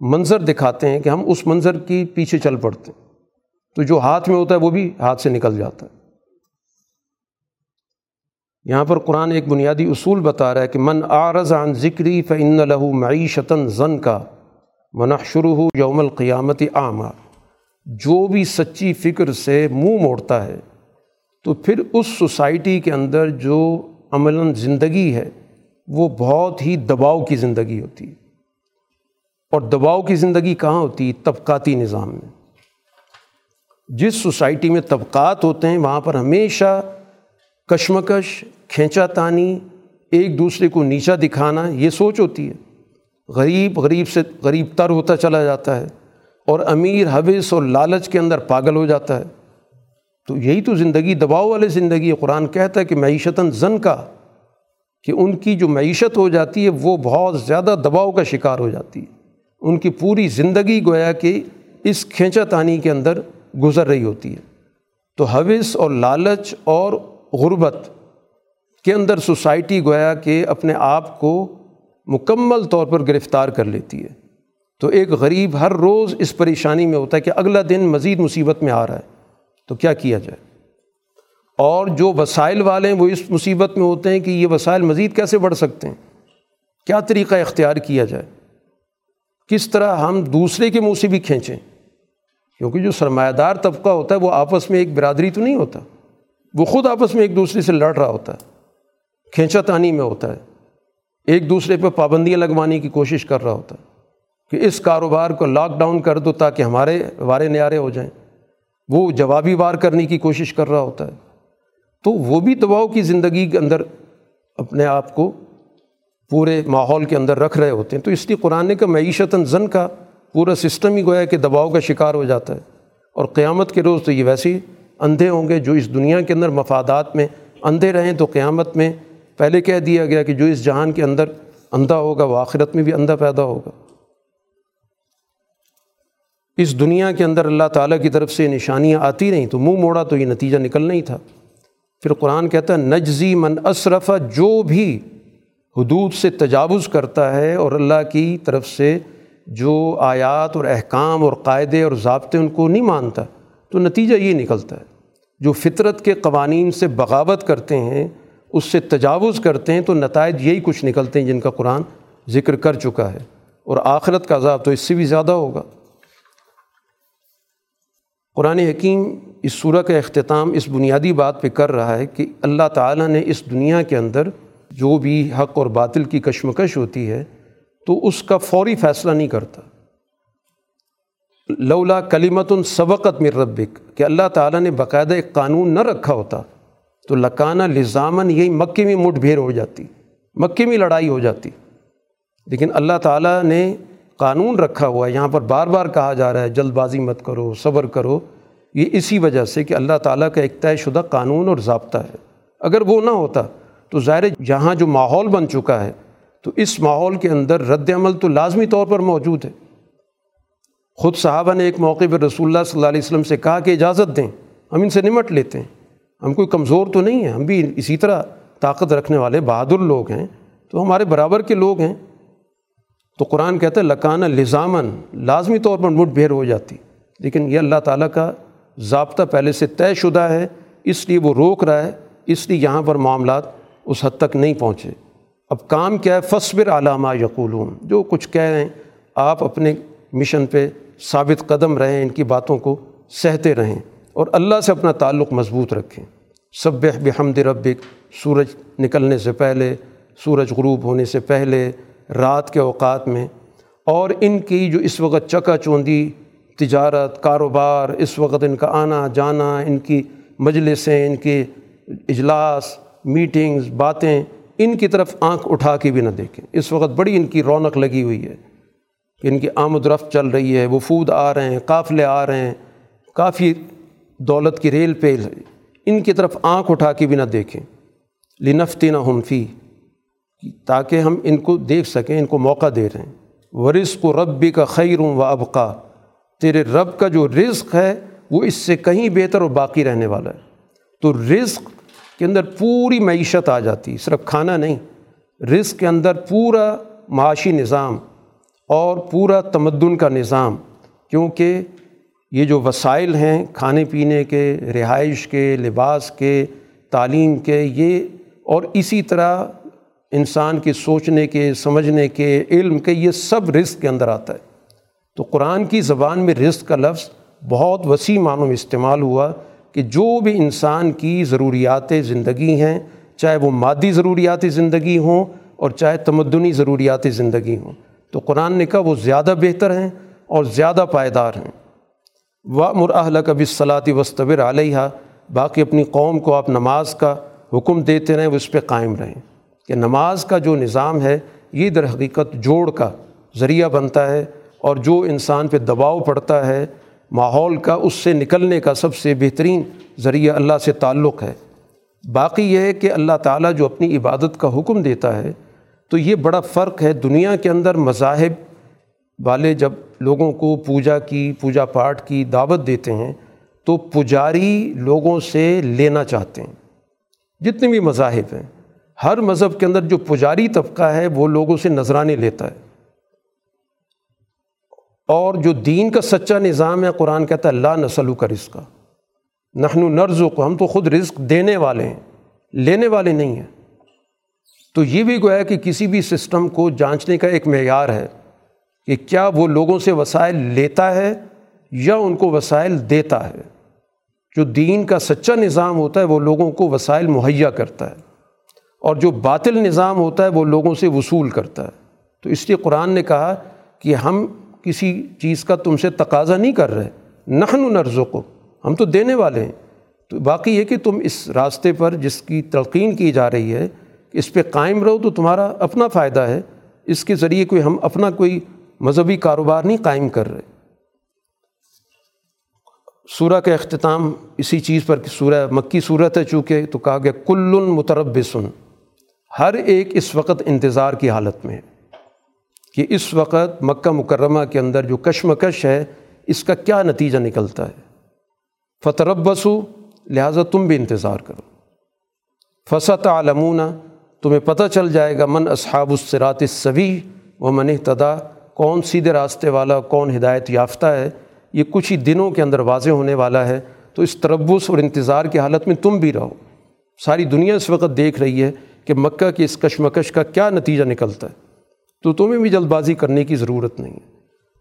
منظر دکھاتے ہیں کہ ہم اس منظر کی پیچھے چل پڑتے ہیں۔ تو جو ہاتھ میں ہوتا ہے وہ بھی ہاتھ سے نکل جاتا ہے۔ یہاں پر قرآن ایک بنیادی اصول بتا رہا ہے کہ من آرز عن ذکری فن لہو معیشتاً زن کا شروع ہو یوم القیامت عامہ جو بھی سچی فکر سے منہ موڑتا ہے، تو پھر اس سوسائٹی کے اندر جو عملاً زندگی ہے، وہ بہت ہی دباؤ کی زندگی ہوتی۔ ہے اور دباؤ کی زندگی کہاں ہوتی؟ ہے طبقاتی نظام میں۔ جس سوسائٹی میں طبقات ہوتے ہیں، وہاں پر ہمیشہ کشمکش، کھینچا تانی، ایک دوسرے کو نیچا دکھانا، یہ سوچ ہوتی ہے۔ غریب غریب سے، غریب تر ہوتا چلا جاتا ہے اور امیر حوث اور لالچ کے اندر پاگل ہو جاتا ہے۔ تو یہی تو زندگی، دباؤ والی زندگی قرآن کہتا ہے کہ معیشتاً زن کا، کہ ان کی جو معیشت ہو جاتی ہے، وہ بہت زیادہ دباؤ کا شکار ہو جاتی ہے۔ ان کی پوری زندگی گویا کہ اس کھینچا تانی کے اندر گزر رہی ہوتی ہے۔ تو حوث اور لالچ اور غربت کے اندر سوسائٹی گویا کہ اپنے آپ کو مکمل طور پر گرفتار کر لیتی ہے۔ تو ایک غریب ہر روز اس پریشانی میں ہوتا ہے کہ اگلا دن مزید مصیبت میں آ رہا ہے۔ تو کیا کیا جائے؟ اور جو وسائل والے ہیں وہ اس مصیبت میں ہوتے ہیں کہ یہ وسائل مزید کیسے بڑھ سکتے ہیں؟ کیا طریقہ اختیار کیا جائے؟ کس طرح ہم دوسرے کے منہ سے بھی کھینچیں؟ کیونکہ جو سرمایہ دار طبقہ ہوتا ہے وہ آپس میں ایک برادری تو نہیں ہوتا۔ وہ خود آپس میں ایک دوسرے سے لڑ رہا ہوتا ہے، کھینچا تانی میں ہوتا ہے۔ ایک دوسرے پہ پابندیاں لگوانے کی کوشش کر رہا ہوتا ہے کہ اس کاروبار کو لاک ڈاؤن کر دو تاکہ ہمارے وارے نیارے ہو جائیں۔ وہ جوابی وار کرنے کی کوشش کر رہا ہوتا ہے۔ تو وہ بھی دباؤ کی زندگی کے اندر اپنے آپ کو پورے ماحول کے اندر رکھ رہے ہوتے ہیں۔ تو اس لیے قرآن کا معیشتاً زن کا پورا سسٹم ہی گویا کہ دباؤ کا شکار ہو جاتا ہے۔ اور قیامت کے روز تو یہ ویسے ہی اندھے ہوں گے جو اس دنیا کے اندر مفادات میں اندھے رہیں تو قیامت میں پہلے کہہ دیا گیا کہ جو اس جہان کے اندر اندھا ہوگا وہ آخرت میں بھی اندھا پیدا ہوگا۔ اس دنیا کے اندر اللہ تعالیٰ کی طرف سے نشانیاں آتی رہیں تو منہ موڑا تو یہ نتیجہ نکلنا ہی تھا۔ پھر قرآن کہتا ہے، نجزی من اصرف جو بھی حدود سے تجاوز کرتا ہے اور اللہ کی طرف سے جو آیات اور احکام اور قاعدے اور ضابطے ان کو نہیں مانتا تو نتیجہ یہ نکلتا ہے۔ جو فطرت کے قوانین سے بغاوت کرتے ہیں، اس سے تجاوز کرتے ہیں، تو نتائج یہی کچھ نکلتے ہیں جن کا قرآن ذکر کر چکا ہے۔ اور آخرت کا عذاب تو اس سے بھی زیادہ ہوگا۔ قرآن حکیم اس صورح کا اختتام اس بنیادی بات پہ کر رہا ہے کہ اللہ تعالیٰ نے اس دنیا کے اندر جو بھی حق اور باطل کی کشمکش ہوتی ہے، تو اس کا فوری فیصلہ نہیں کرتا۔ لولا کلیمت سبقت مر ربک، کہ اللہ تعالیٰ نے باقاعدہ ایک قانون نہ رکھا ہوتا، تو لکانہ لزامن یہی مکے میں مٹ بھیڑ ہو جاتی، مکے میں لڑائی ہو جاتی۔ لیکن اللہ تعالیٰ نے قانون رکھا ہوا ہے، یہاں پر بار بار کہا جا رہا ہے، جلد بازی مت کرو، صبر کرو۔ یہ اسی وجہ سے کہ اللہ تعالیٰ کا ایک طے شدہ قانون اور ضابطہ ہے۔ اگر وہ نہ ہوتا، تو ظاہر جہاں جو ماحول بن چکا ہے، تو اس ماحول کے اندر رد عمل تو لازمی طور پر موجود ہے۔ خود صحابہ نے ایک موقع پر رسول اللہ صلی اللہ علیہ وسلم سے کہا کہ اجازت دیں، ہم ان سے نمٹ لیتے ہیں۔ ہم کوئی کمزور تو نہیں ہیں، ہم بھی اسی طرح طاقت رکھنے والے بہادر لوگ ہیں۔ تو ہمارے برابر کے لوگ ہیں۔ تو قرآن کہتا ہے لکانہ لزامن لازمی طور پر مٹ بھیر ہو جاتی۔ لیکن یہ اللہ تعالیٰ کا ضابطہ پہلے سے طے شدہ ہے، اس لیے وہ روک رہا ہے۔ اس لیے یہاں پر معاملات اس حد تک نہیں پہنچے۔ اب کام کیا ہے؟ فصبر علامہ یقولون۔ جو کچھ کہہ رہے ہیں، آپ اپنے مشن پہ ثابت قدم رہیں، ان کی باتوں کو سہتے رہیں اور اللہ سے اپنا تعلق مضبوط رکھیں۔ سب بحمد ربک، سورج نکلنے سے پہلے، سورج غروب ہونے سے پہلے، رات کے اوقات میں۔ اور ان کی جو اس وقت چکا چوندی تجارت، کاروبار، اس وقت ان کا آنا جانا، ان کی مجلسیں، ان کے اجلاس، میٹنگز، باتیں، ان کی طرف آنکھ اٹھا کے بھی نہ دیکھیں۔ اس وقت بڑی ان کی رونق لگی ہوئی ہے۔ کہ ان کی آمد رفت چل رہی ہے، وفود آ رہے ہیں، قافلے آ رہے ہیں، کافی دولت کی ریل پہ ان کی طرف آنکھ اٹھا کے بھی نہ دیکھیں۔ لنفتی نہ ہنفی تاکہ ہم ان کو دیکھ سکیں، ان کو موقع دے رہے ہیں۔ ورث و ربی کا خیر و ابقا، تیرے رب کا جو رزق ہے، وہ اس سے کہیں بہتر اور باقی رہنے والا ہے۔ تو رزق کے اندر پوری معیشت آ جاتی، صرف کھانا نہیں، رزق کے اندر پورا معاشی نظام۔ اور پورا تمدن کا نظام، کیونکہ یہ جو وسائل ہیں کھانے پینے کے، رہائش کے، لباس کے، تعلیم کے، یہ اور اسی طرح انسان کے سوچنے کے، سمجھنے کے، علم کے، یہ سب رزق کے اندر آتا ہے۔ تو قرآن کی زبان میں رزق کا لفظ بہت وسیع معنوں میں استعمال ہوا کہ جو بھی انسان کی ضروریات زندگی ہیں، چاہے وہ مادی ضروریات زندگی ہوں اور چاہے تمدنی ضروریات زندگی ہوں۔ تو قرآن نے کہا وہ زیادہ بہتر ہیں اور زیادہ پائیدار ہیں۔ و مراحلہ کبھی صلاحی وصطبر علیہ باقی اپنی قوم کو آپ نماز کا حکم دیتے رہیں، وہ اس پہ قائم رہیں۔ کہ نماز کا جو نظام ہے، یہ در حقیقت جوڑ کا ذریعہ بنتا ہے اور جو انسان پہ دباؤ پڑتا ہے، ماحول کا، اس سے نکلنے کا سب سے بہترین ذریعہ اللہ سے تعلق ہے۔ باقی یہ ہے کہ اللہ تعالیٰ جو اپنی عبادت کا حکم دیتا ہے تو یہ بڑا فرق ہے دنیا کے اندر مذاہب والے جب لوگوں کو پوجا کی، پوجا پاٹ کی دعوت دیتے ہیں تو پجاری لوگوں سے لینا چاہتے ہیں۔ جتنے بھی مذاہب ہیں، ہر مذہب کے اندر جو پجاری طبقہ ہے وہ لوگوں سے نذرانے لیتا ہے۔ اور جو دین کا سچا نظام ہے، قرآن کہتا ہے اللہ نسلو کا رزق نحن و کو ہم تو خود رزق دینے والے ہیں۔ لینے والے نہیں ہیں۔ تو یہ بھی گویا کہ کسی بھی سسٹم کو جانچنے کا ایک معیار ہے کہ کیا وہ لوگوں سے وسائل لیتا ہے یا ان کو وسائل دیتا ہے۔ جو دین کا سچا نظام ہوتا ہے وہ لوگوں کو وسائل مہیا کرتا ہے اور جو باطل نظام ہوتا ہے وہ لوگوں سے وصول کرتا ہے۔ تو اس لیے قرآن نے کہا کہ ہم کسی چیز کا تم سے تقاضا نہیں کر رہے۔ نخن و کو ہم تو دینے والے ہیں۔ تو باقی یہ کہ تم اس راستے پر جس کی تلقین کی جا رہی ہے اس پہ قائم رہو تو تمہارا اپنا فائدہ ہے۔ اس کے ذریعے کوئی ہم اپنا کوئی مذہبی کاروبار نہیں قائم کر رہے۔ سورہ کا اختتام اسی چیز پر سورہ مکی صورت ہے، چونکہ تو کہا گیا کل مترب سن ہر ایک اس وقت انتظار کی حالت میں ہے کہ اس وقت مکہ مکرمہ کے اندر جو کشمکش ہے، اس کا کیا نتیجہ نکلتا ہے۔ فتربسو، لہٰذا تم بھی انتظار کرو۔ فصت عالمون تمہیں پتہ چل جائے گا من اصحاب الصراط الصوی و من اہتدا کون سیدھے راستے والا، کون ہدایت یافتہ ہے، یہ کچھ ہی دنوں کے اندر واضح ہونے والا ہے، تو اس تربص اور انتظار کی حالت میں تم بھی رہو۔ ساری دنیا اس وقت دیکھ رہی ہے کہ مکہ کی اس کشمکش کا کیا نتیجہ نکلتا ہے۔ تو تمہیں بھی جلد بازی کرنے کی ضرورت نہیں ہے۔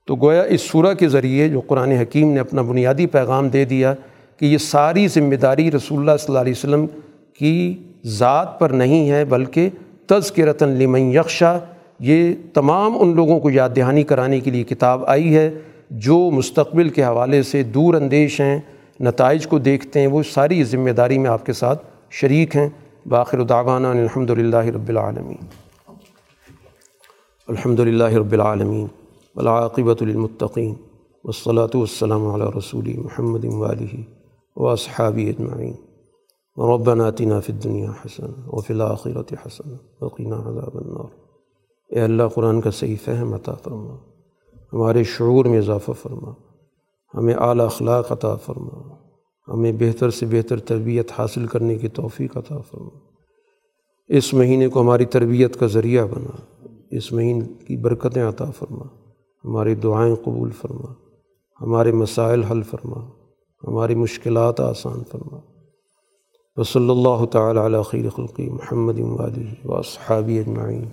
تو گویا اس صورح کے ذریعے جو قرآن حکیم نے اپنا بنیادی پیغام دے دیا کہ یہ ساری ذمہ داری رسول اللہ صلی اللہ علیہ وسلم کی ذات پر نہیں ہے بلکہ تذکرتاً لمن یکشا یہ تمام ان لوگوں کو یاد دہانی کرانے کے لیے کتاب آئی ہے جو مستقبل کے حوالے سے دور اندیش ہیں، نتائج کو دیکھتے ہیں، وہ ساری ذمہ داری میں آپ کے ساتھ شریک ہیں۔ باخر دعوانا الحمد للہ رب العالمین۔ الحمد للہ رب العالمین۔ ولاقبۃ المطقین والصلاة والسلام علی رسول محمد والی و صحابی اجمعین۔ ربنا آتنا فی الدنیا حسن وفی الآخرة حسن وقنا عذاب النار۔ اے اللہ، قرآن کا صحیح فہم عطا فرما، ہمارے شعور میں اضافہ فرما، ہمیں اعلیٰ اخلاق عطا فرما، ہمیں بہتر سے بہتر تربیت حاصل کرنے کی توفیق عطا فرما۔ اس مہینے کو ہماری تربیت کا ذریعہ بنا، اس مہینے کی برکتیں عطا فرما، ہماری دعائیں قبول فرما، ہمارے مسائل حل فرما، ہماری مشکلات آسان فرما۔ وصلی اللہ تعالیٰ علیہ خیر خلقی محمد و صحابی اجمعین